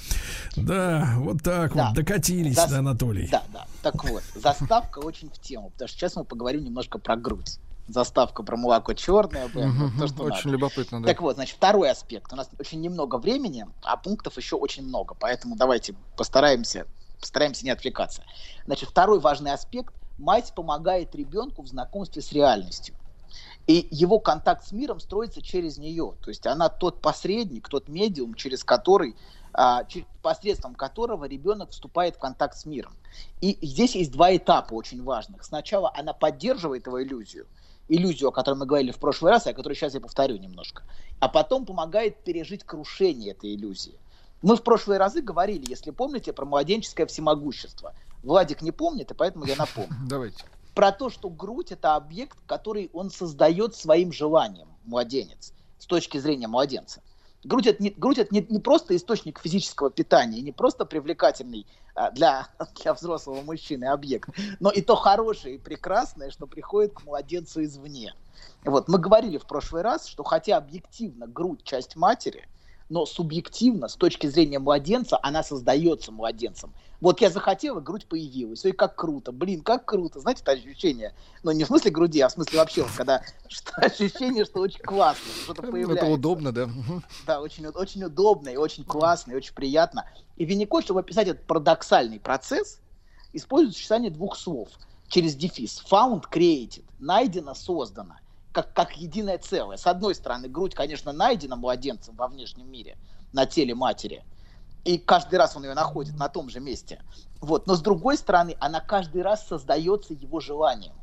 B: Да, вот так
L: Да.
B: вот, докатились,
L: Зас-
B: да, Анатолий.
L: Да, да. Так вот, заставка очень в тему, потому что сейчас мы поговорим немножко про грудь. Заставка про молоко черное,
C: Мгм,
L: то, что
C: Очень
L: надо.
C: любопытно, да.
L: Так вот, значит, второй аспект. У нас очень немного времени, а пунктов еще очень много. Поэтому давайте постараемся, постараемся не отвлекаться. Значит, второй важный аспект. Мать помогает ребенку в знакомстве с реальностью. И его контакт с миром строится через нее. То есть она тот посредник, тот медиум, через который, а, посредством которого ребенок вступает в контакт с миром. И здесь есть два этапа очень важных. Сначала она поддерживает его иллюзию, иллюзию, о которой мы говорили в прошлый раз, и о которой сейчас я повторю немножко. А потом помогает пережить крушение этой иллюзии. Мы в прошлые разы говорили, если помните, про младенческое всемогущество. Владик не помнит, и поэтому я напомню *laughs*
C: Давайте.
L: про то, что грудь это объект, который он создает своим желанием, младенец, с точки зрения младенца. Грудь это не, грудь это не, не просто источник физического питания, не просто привлекательный а, для, *laughs* для взрослого мужчины объект, но и то хорошее и прекрасное, что приходит к младенцу извне. Вот, мы говорили в прошлый раз, что хотя объективно грудь часть матери, но субъективно, с точки зрения младенца, она создается младенцем. Вот я захотела, грудь появилась. Ой, как круто. Блин, как круто. Знаете, это ощущение, ну не в смысле груди, а в смысле вообще, когда *laughs* что, ощущение, что очень классно, что-то появляется.
C: Это удобно, да.
L: Да, очень, очень удобно и очень классно, и очень приятно. И Винникот, чтобы описать этот парадоксальный процесс, использует сочетание двух слов через дефис. Found, created. Найдено, создано. Как, как единое целое. С одной стороны, грудь, конечно, найдена младенцем во внешнем мире, на теле матери. И каждый раз он ее находит на том же месте. Вот. Но с другой стороны, она каждый раз создается его желанием.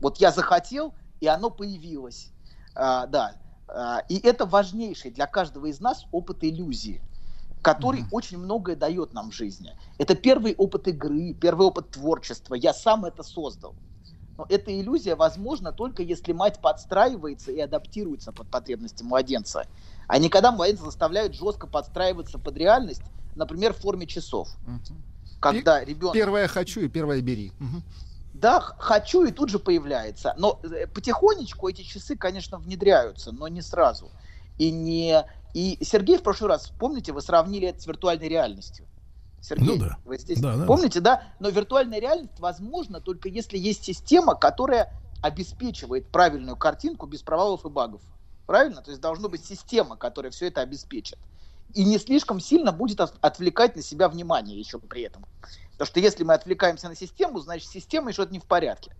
L: Вот я захотел, и оно появилось. А, да. А, и это важнейший для каждого из нас опыт иллюзии, который mm-hmm. очень многое дает нам в жизни. Это первый опыт игры, первый опыт творчества. Я сам это создал. Но эта иллюзия возможна только если мать подстраивается и адаптируется под потребности младенца. А не когда младенца заставляют жестко подстраиваться под реальность, например, в форме часов. Угу. Когда ребенок...
C: Первое хочу и первое бери. Угу.
L: Да, хочу и тут же появляется. Но э, потихонечку эти часы, конечно, внедряются, но не сразу. И не... И Сергей в прошлый раз, помните, вы сравнили это с виртуальной реальностью. Сергей, ну, да. вы здесь да, да. помните, да? Но виртуальная реальность возможна только если есть система, которая обеспечивает правильную картинку без провалов и багов. Правильно? То есть должна быть система, которая все это обеспечит. И не слишком сильно будет отвлекать на себя внимание еще при этом. Потому что если мы отвлекаемся на систему, значит система что-то не в порядке.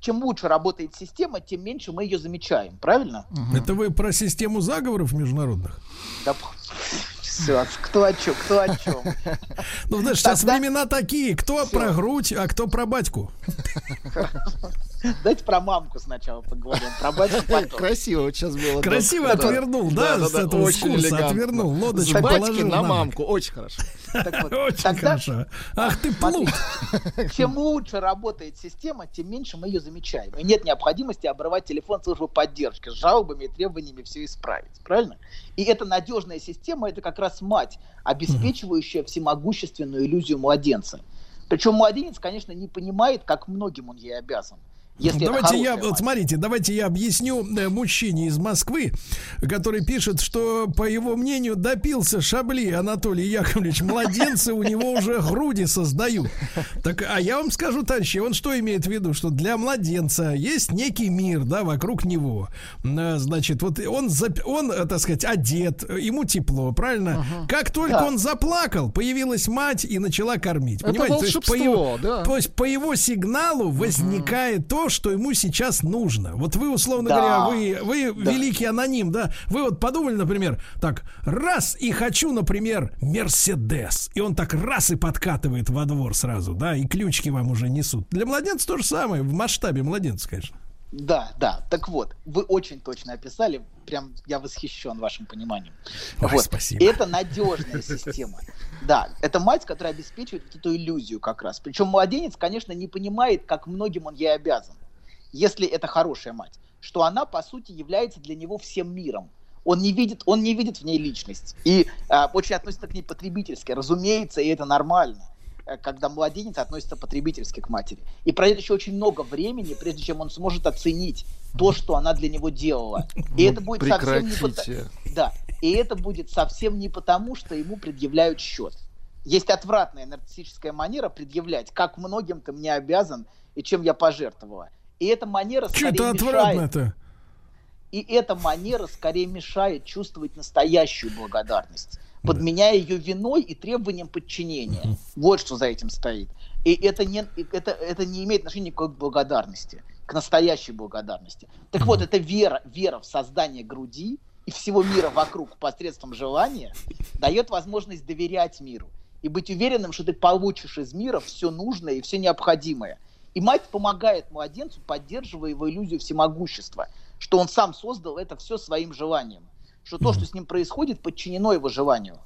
L: Чем лучше работает система, тем меньше мы ее замечаем. Правильно?
B: Это вы про систему заговоров международных?
L: Да, все, кто о чем, кто о чем.
B: Ну, знаешь, сейчас времена такие, кто про грудь, а кто про батьку.
L: Давайте про мамку сначала поговорим, про батьку потом.
C: Красиво вот сейчас было.
B: Красиво отвернул, да, с этого курса отвернул, лодочку положил
C: на мамку, очень хорошо.
B: Очень хорошо. Ах ты плут.
L: Чем лучше работает система, тем меньше мы ее замечаем. И нет необходимости обрывать телефон службы поддержки с жалобами и требованиями все исправить. Правильно? И эта надежная система, это как раз мать, обеспечивающая всемогущественную иллюзию младенца. Причем младенец, конечно, не понимает, как многим он ей обязан.
B: Если давайте я, вот смотрите, давайте я объясню э, мужчине из Москвы, который пишет, что, по его мнению, допился Шабли Анатолий Яковлевич. Младенцы у него уже груди создают. Так, а я вам скажу, товарищи, он что имеет в виду? Что для младенца есть некий мир, да, вокруг него. Э, значит, вот он, он э, так сказать, одет, ему тепло, правильно? Ага. Как только да. он заплакал, появилась мать и начала кормить.
C: Это Понимаете? волшебство, то есть, по его,
B: да. то есть по его сигналу возникает ага. то, что ему сейчас нужно. Вот вы, условно да. говоря, вы, вы да. великий аноним, да? Вы вот подумали, например, так, раз и хочу, например, Мерседес. И он так раз и подкатывает во двор сразу, да, и ключики вам уже несут. Для младенца то же самое, в масштабе младенца, конечно.
L: Да, да. Так вот, вы очень точно описали. Прям я восхищен вашим пониманием.
B: Ой,
L: вот.
B: Спасибо.
L: Это надежная система. Да, это мать, которая обеспечивает эту иллюзию как раз. Причем младенец, конечно, не понимает, как многим он ей обязан если это хорошая мать, что она, по сути, является для него всем миром. Он не видит, он не видит в ней личность. И э, очень относится к ней потребительски. Разумеется, и это нормально э, когда младенец относится потребительски к матери. И пройдет еще очень много времени, прежде чем он сможет оценить то, что она для него делала. И ну, это будет совсем не потому, да, и это будет совсем не потому, что ему предъявляют счет. Есть отвратная нарциссическая манера предъявлять, как многим ты мне обязан и чем я пожертвовала. И эта манера скорее
B: Что-то отвратно-то.
L: И эта манера скорее мешает чувствовать настоящую благодарность, подменяя ее виной и требованием подчинения. uh Вот что за этим стоит. И это не, это, это не имеет отношения к благодарности, к настоящей благодарности. Так uh вот, эта вера, вера в создание груди и всего мира вокруг посредством желания дает возможность доверять миру и быть уверенным, что ты получишь из мира все нужное и все необходимое – и мать помогает младенцу, поддерживая его иллюзию всемогущества, что он сам создал это все своим желанием, что то, что с ним происходит, подчинено его желанию.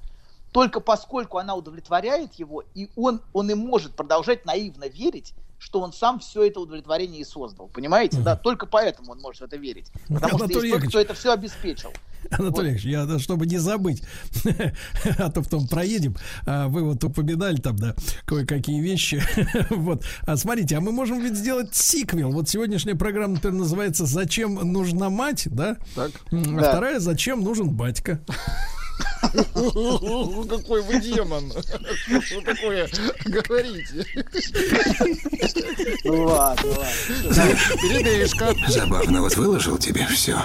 L: Только поскольку она удовлетворяет его, и он, он и может продолжать наивно верить, что он сам все это удовлетворение и создал. Понимаете? Да, только поэтому он может в это верить. Потому Анатолий что есть тот, кто это все обеспечил. *laughs*
B: Анатолий вот. я, чтобы не забыть, *laughs* а то потом проедем, а вы вот упоминали там, да, кое-какие вещи. *laughs* вот. А смотрите, а мы можем ведь сделать сиквел. Вот сегодняшняя программа, например, называется «Зачем нужна мать?», да? Так. А да. вторая «Зачем нужен батька?».
C: Какой вы демон. Что такое говорите?
L: Ладно, ладно.
M: Передышка. Забавно, вот выложил тебе все.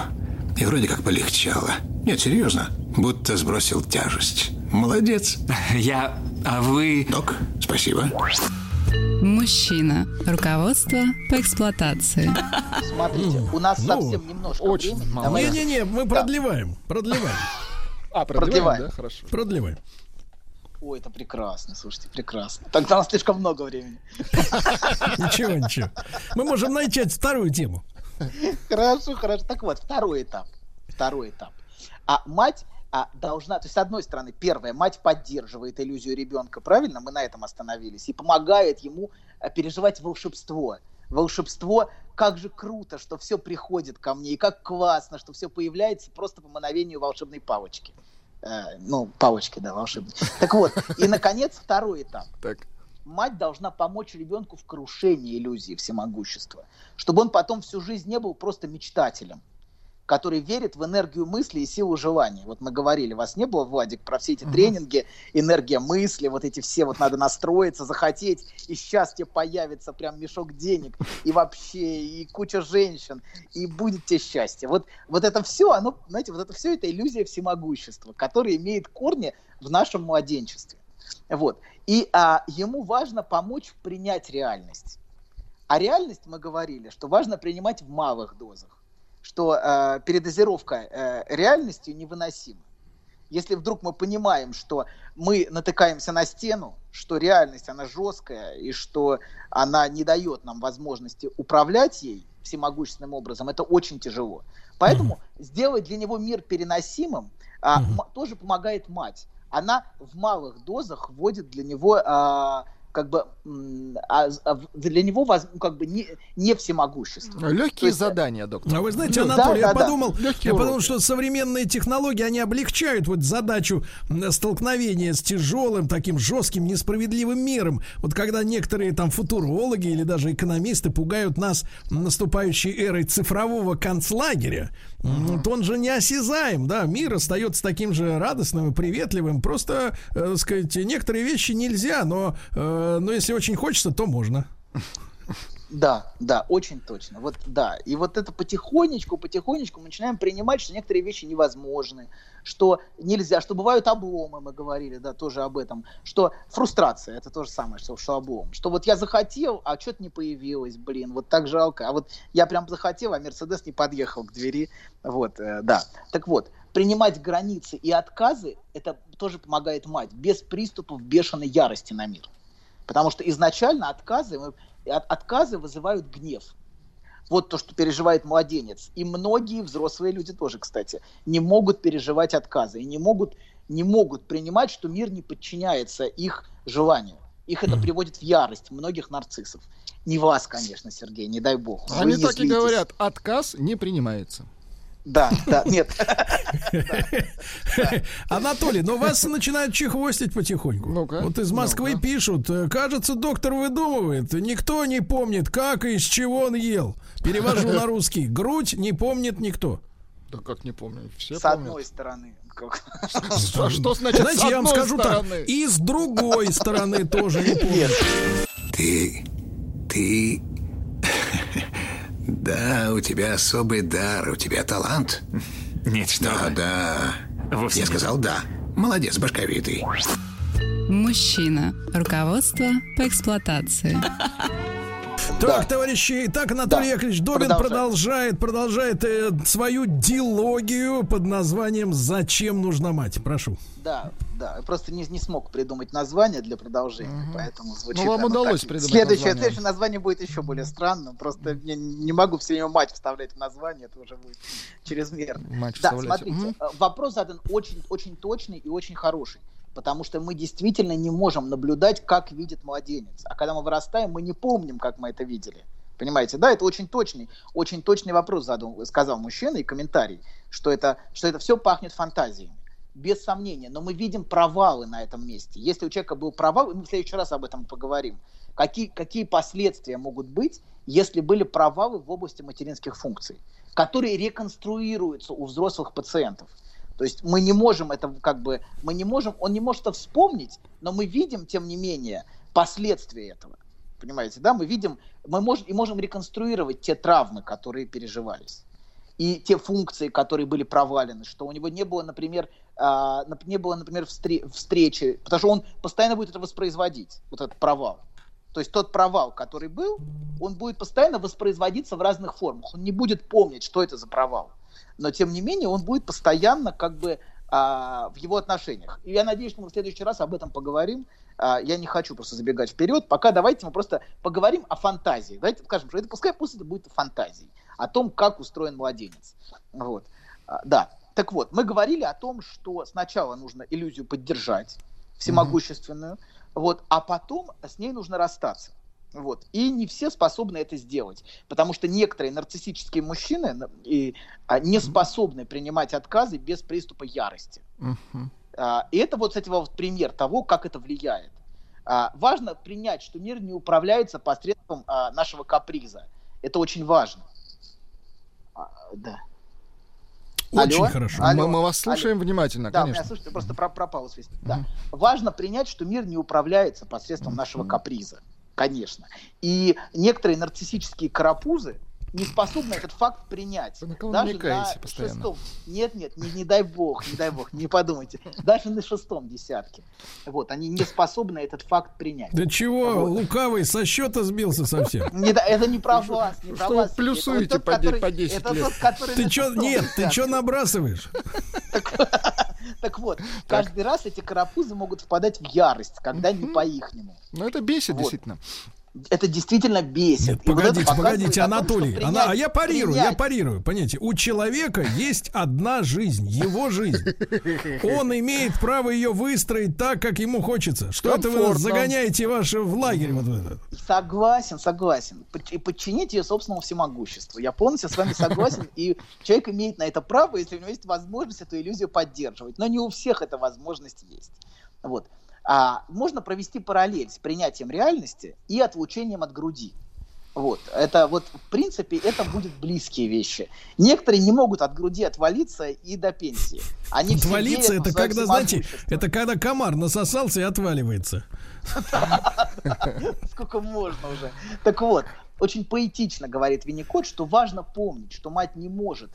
M: И вроде как полегчало. Нет, серьезно. Будто сбросил тяжесть. Молодец. *laughs*
A: Я... А вы...
M: Док, спасибо.
K: Мужчина. Руководство по эксплуатации. *laughs*
L: Смотрите, у нас ну, совсем немножко
B: очень времени. Не-не-не, мы продлеваем. Продлеваем. *laughs*
C: А, продлеваем, продлеваем. да? Хорошо.
B: Продлеваем.
L: Ой, это прекрасно, слушайте, прекрасно. Тогда у нас слишком много времени.
B: Ничего, ничего. Мы можем начать вторую тему. *laughs*
L: Хорошо, хорошо. Так вот, второй этап. Второй этап. А мать а, должна, то есть, с одной стороны, первое, мать поддерживает иллюзию ребенка, правильно? Мы на этом остановились. И помогает ему а, переживать волшебство. Волшебство, как же круто, что все приходит ко мне, и как классно, что все появляется просто по мановению волшебной палочки. Э, ну, палочки, да, волшебные. Так вот, и, наконец, второй этап.
C: Так.
L: Мать должна помочь ребенку в крушении иллюзии всемогущества, чтобы он потом всю жизнь не был просто мечтателем, который верит в энергию мысли и силу желания. Вот мы говорили, вас не было, Владик, про все эти uh-huh. тренинги, энергия мысли, вот эти все, вот надо настроиться, захотеть, и счастье появится, прям мешок денег, и вообще, и куча женщин, и будет тебе счастье. Вот, вот это все, оно, знаете, вот это все, это иллюзия всемогущества, которая имеет корни в нашем младенчестве. Вот. И а, ему важно помочь принять реальность. А реальность, мы говорили, что важно принимать в малых дозах что э, передозировка э, реальностью невыносима. Если вдруг мы понимаем, что мы натыкаемся на стену, что реальность, она жесткая, и что она не дает нам возможности управлять ей всемогущественным образом, это очень тяжело. Поэтому mm-hmm. сделать для него мир переносимым а, mm-hmm. тоже помогает мать. Она в малых дозах вводит для него а, как бы а, а для него ну, как бы не, не всемогущество.
C: Легкие есть, задания, доктор.
B: А вы знаете, Анатолий, да, я, да, подумал, да. я подумал, что современные технологии, они облегчают вот задачу столкновения с тяжелым, таким жестким, несправедливым миром. Вот когда некоторые там футурологи или даже экономисты пугают нас наступающей эрой цифрового концлагеря, uh-huh. то он же неосязаем, да, мир остается таким же радостным и приветливым. Просто, э, сказать, некоторые вещи нельзя, но э, но если очень хочется, то можно.
L: Да, да, очень точно. Вот да. И вот это потихонечку, потихонечку мы начинаем принимать, что некоторые вещи невозможны, что нельзя, что бывают обломы, мы говорили, да, тоже об этом, что фрустрация, это то же самое, что, что облом. Что вот я захотел, а что-то не появилось, блин, вот так жалко. А вот я прям захотел, а Мерседес не подъехал к двери. Вот, э, да. Так вот, принимать границы и отказы, это тоже помогает мать, без приступов бешеной ярости на мир. Потому что изначально отказы, отказы вызывают гнев. Вот то, что переживает младенец. И многие взрослые люди тоже, кстати, не могут переживать отказы и не могут, не могут принимать, что мир не подчиняется их желанию. Их это приводит в ярость многих нарциссов. Не вас, конечно, Сергей, не дай бог.
C: Они так и говорят, отказ не принимается.
L: Да, да, нет. *laughs*
B: Анатолий, но вас начинают чехвостить потихоньку. Вот из Москвы пишут, «Э, кажется, доктор выдумывает, никто не помнит, как и из чего он ел. Перевожу на русский. Грудь не помнит никто.
C: Да как не помню, все
L: С одной стороны. *laughs*
C: Что, что значит Знаете,
B: я вам скажу так, и с другой стороны тоже не *laughs* помню.
M: Ты, ты да, у тебя особый дар, у тебя талант.
A: Нет, что
M: Да,
A: вы.
M: да.
A: Вовсе
M: Я
A: нет.
M: сказал да. Молодец, башковитый.
K: Мужчина. Руководство по эксплуатации.
B: Так, товарищи, так Анатолий
L: Да.
B: Яковлевич Добин продолжает, продолжает э, свою дилогию под названием «Зачем нужна мать?». Прошу.
L: Да, да. Я просто не, не смог придумать название для продолжения, поэтому звучит.
C: Ну, вам удалось
L: так.
C: придумать
L: Следующее,
C: название.
L: следующее название будет еще более странным. Просто я не могу все время мать вставлять в название, это уже будет чрезмерно.
C: Мать
L: да,
C: вставлять.
L: смотрите, э, вопрос задан очень, очень точный и очень хороший. Потому что мы действительно не можем наблюдать, как видит младенец. А когда мы вырастаем, мы не помним, как мы это видели. Понимаете, да, это очень точный, очень точный вопрос задал, сказал мужчина и комментарий, что это, что это все пахнет фантазиями. Без сомнения, но мы видим провалы на этом месте. Если у человека был провал, мы в следующий раз об этом поговорим, какие, какие последствия могут быть, если были провалы в области материнских функций, которые реконструируются у взрослых пациентов. То есть мы не можем это как бы, мы не можем, он не может это вспомнить, но мы видим, тем не менее, последствия этого. Понимаете, да, мы видим, мы можем и можем реконструировать те травмы, которые переживались. И те функции, которые были провалены, что у него не было, например, нап- не было, например, встре- встречи, потому что он постоянно будет это воспроизводить, вот этот провал. То есть тот провал, который был, он будет постоянно воспроизводиться в разных формах. Он не будет помнить, что это за провал. Но тем не менее он будет постоянно как бы а, в его отношениях. И я надеюсь, что мы в следующий раз об этом поговорим. А, я не хочу просто забегать вперед. Пока давайте мы просто поговорим о фантазии. Давайте скажем, что это пускай пусть это будет фантазией. О том, как устроен младенец. Вот. А, да. Так вот, мы говорили о том, что сначала нужно иллюзию поддержать, всемогущественную, mm-hmm. вот, а потом с ней нужно расстаться. Вот. И не все способны это сделать, потому что некоторые нарциссические мужчины и, а, не способны принимать отказы без приступа ярости. Uh-huh. А, и это вот, кстати, вот пример того, как это влияет. А, важно принять, что мир не управляется посредством а, нашего каприза. Это очень важно. А, да.
B: Очень Алло? хорошо.
C: Алло? Мы, мы вас слушаем Алло. внимательно,
L: да,
C: конечно.
L: Да, слушайте, просто пропала связь. Да. Важно принять, что мир не управляется посредством нашего каприза конечно. И некоторые нарциссические карапузы не способны этот факт принять.
C: Вы на кого даже на
L: постоянно? шестом. Нет, нет, не, не дай бог, не дай бог, не подумайте. Даже на шестом десятке. Вот, они не способны этот факт принять.
B: Да чего, вот. лукавый, со счета сбился совсем.
L: Не, это не про вас, не про
C: что
L: вас.
C: плюсуете
L: это
C: по, который, по 10
L: это
C: лет?
L: Тот, который
B: ты чё, нет, ты что набрасываешь?
L: Так *laughs* вот, каждый раз эти карапузы могут впадать в ярость, когда не по-ихнему.
C: Ну, это бесит, действительно
L: это действительно бесит. Нет,
B: погодите, вот погодите, Анатолий. Том, Она, а я парирую, принять... я парирую. Понимаете, у человека есть одна жизнь, его жизнь. Он имеет право ее выстроить так, как ему хочется. Что это вы загоняете ваше в лагерь вот в этот?
L: Согласен, согласен. И подчинить ее собственному всемогуществу. Я полностью с вами согласен. И человек имеет на это право, если у него есть возможность эту иллюзию поддерживать. Но не у всех эта возможность есть. Вот а, можно провести параллель с принятием реальности и отлучением от груди. Вот. Это вот, в принципе, это будут близкие вещи. Некоторые не могут от груди отвалиться и до пенсии. Они
B: отвалиться это когда, знаете, это когда комар насосался и отваливается. *laughs*
L: Сколько можно уже. Так вот, очень поэтично говорит Винникот, что важно помнить, что мать не может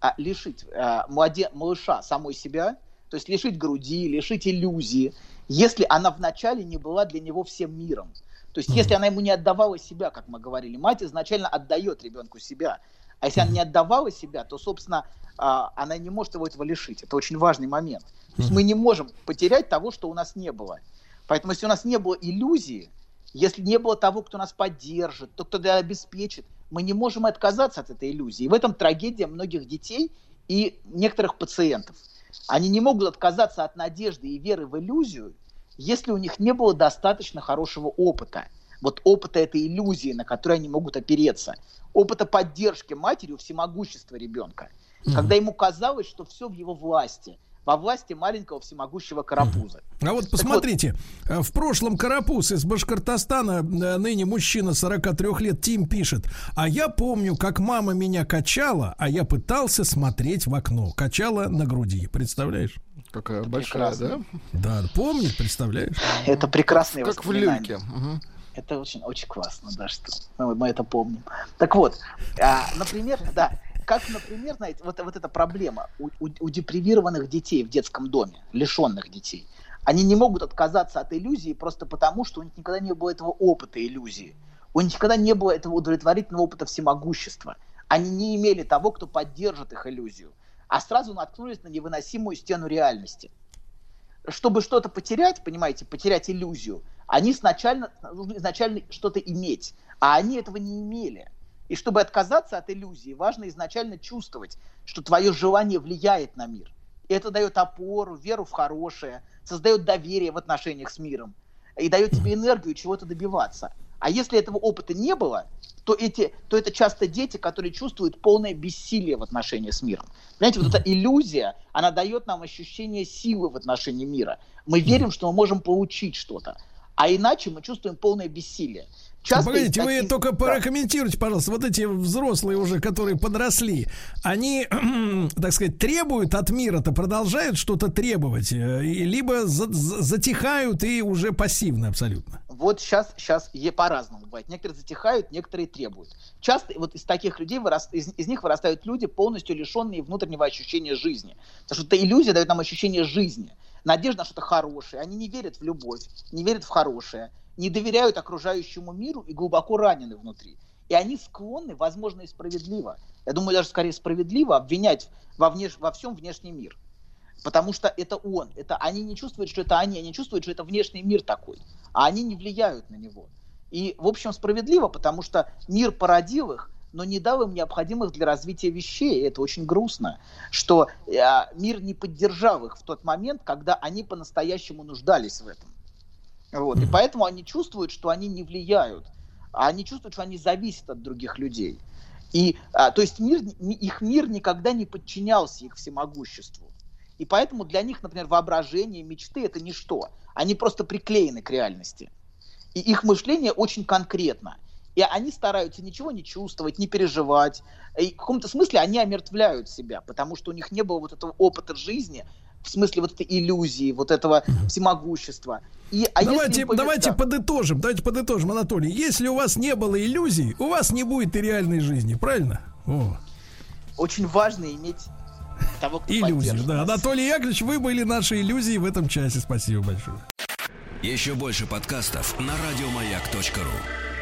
L: а, лишить а, малыша самой себя, то есть лишить груди, лишить иллюзии, если она вначале не была для него всем миром. То есть, если она ему не отдавала себя, как мы говорили, мать изначально отдает ребенку себя. А если она не отдавала себя, то, собственно, а, она не может его этого лишить. Это очень важный момент. То есть мы не можем потерять того, что у нас не было. Поэтому, если у нас не было иллюзии, если не было того, кто нас поддержит, то, кто обеспечит, мы не можем отказаться от этой иллюзии. И в этом трагедия многих детей и некоторых пациентов – они не могут отказаться от надежды и веры в иллюзию, если у них не было достаточно хорошего опыта. Вот опыта этой иллюзии, на которой они могут опереться. Опыта поддержки матери у всемогущества ребенка. Mm-hmm. Когда ему казалось, что все в его власти во власти маленького всемогущего карапуза.
B: А вот посмотрите, вот. Э, в прошлом карапуз из Башкортостана, э, ныне мужчина 43 лет, Тим пишет, а я помню, как мама меня качала, а я пытался смотреть в окно. Качала на груди, представляешь?
C: Какая большая, Прекрасно.
B: да? Да, помнит, представляешь?
L: Это прекрасное
C: Как в люльке.
L: Угу. Это очень, очень классно, да, что мы, мы это помним. Так вот, а, например, да, как, например, знаете, вот, вот эта проблема у, у, у депривированных детей в детском доме, лишенных детей. Они не могут отказаться от иллюзии просто потому, что у них никогда не было этого опыта иллюзии. У них никогда не было этого удовлетворительного опыта всемогущества. Они не имели того, кто поддержит их иллюзию, а сразу наткнулись на невыносимую стену реальности. Чтобы что-то потерять, понимаете, потерять иллюзию, они сначала, нужно изначально что-то иметь, а они этого не имели. И чтобы отказаться от иллюзии, важно изначально чувствовать, что твое желание влияет на мир. И это дает опору, веру в хорошее, создает доверие в отношениях с миром и дает тебе энергию чего-то добиваться. А если этого опыта не было, то, эти, то это часто дети, которые чувствуют полное бессилие в отношении с миром. Понимаете, вот эта иллюзия, она дает нам ощущение силы в отношении мира. Мы верим, что мы можем получить что-то. А иначе мы чувствуем полное бессилие.
B: Часто Погодите, таких... вы только прокомментируйте, пожалуйста, вот эти взрослые уже, которые подросли, они, *clears throat* так сказать, требуют от мира-то, продолжают что-то требовать, э, либо за затихают и уже пассивны абсолютно.
L: Вот сейчас, сейчас по-разному бывает. Некоторые затихают, некоторые требуют. Часто вот из таких людей, вырас, из, из них вырастают люди, полностью лишенные внутреннего ощущения жизни. Потому что эта иллюзия дает нам ощущение жизни надежда на что-то хорошее. Они не верят в любовь, не верят в хорошее, не доверяют окружающему миру и глубоко ранены внутри. И они склонны, возможно, и справедливо, я думаю, даже скорее справедливо, обвинять во, внеш... во всем внешний мир. Потому что это он. Это они не чувствуют, что это они. Они чувствуют, что это внешний мир такой. А они не влияют на него. И, в общем, справедливо, потому что мир породил их, но не дал им необходимых для развития вещей. Это очень грустно, что э, мир не поддержал их в тот момент, когда они по-настоящему нуждались в этом. Вот. И поэтому они чувствуют, что они не влияют, а они чувствуют, что они зависят от других людей. И, а, то есть мир, их мир никогда не подчинялся их всемогуществу. И поэтому для них, например, воображение, мечты – это ничто. Они просто приклеены к реальности. И их мышление очень конкретно. И они стараются ничего не чувствовать, не переживать. И в каком-то смысле они омертвляют себя, потому что у них не было вот этого опыта жизни, в смысле вот этой иллюзии, вот этого всемогущества. И, а
B: давайте, повезет, давайте подытожим, давайте подытожим, Анатолий. Если у вас не было иллюзий, у вас не будет и реальной жизни, правильно? О.
L: Очень важно иметь того, кто
B: Иллюзию, да. Анатолий Яковлевич, вы были нашей иллюзией в этом часе. Спасибо большое.
N: Еще больше подкастов на радиомаяк.ру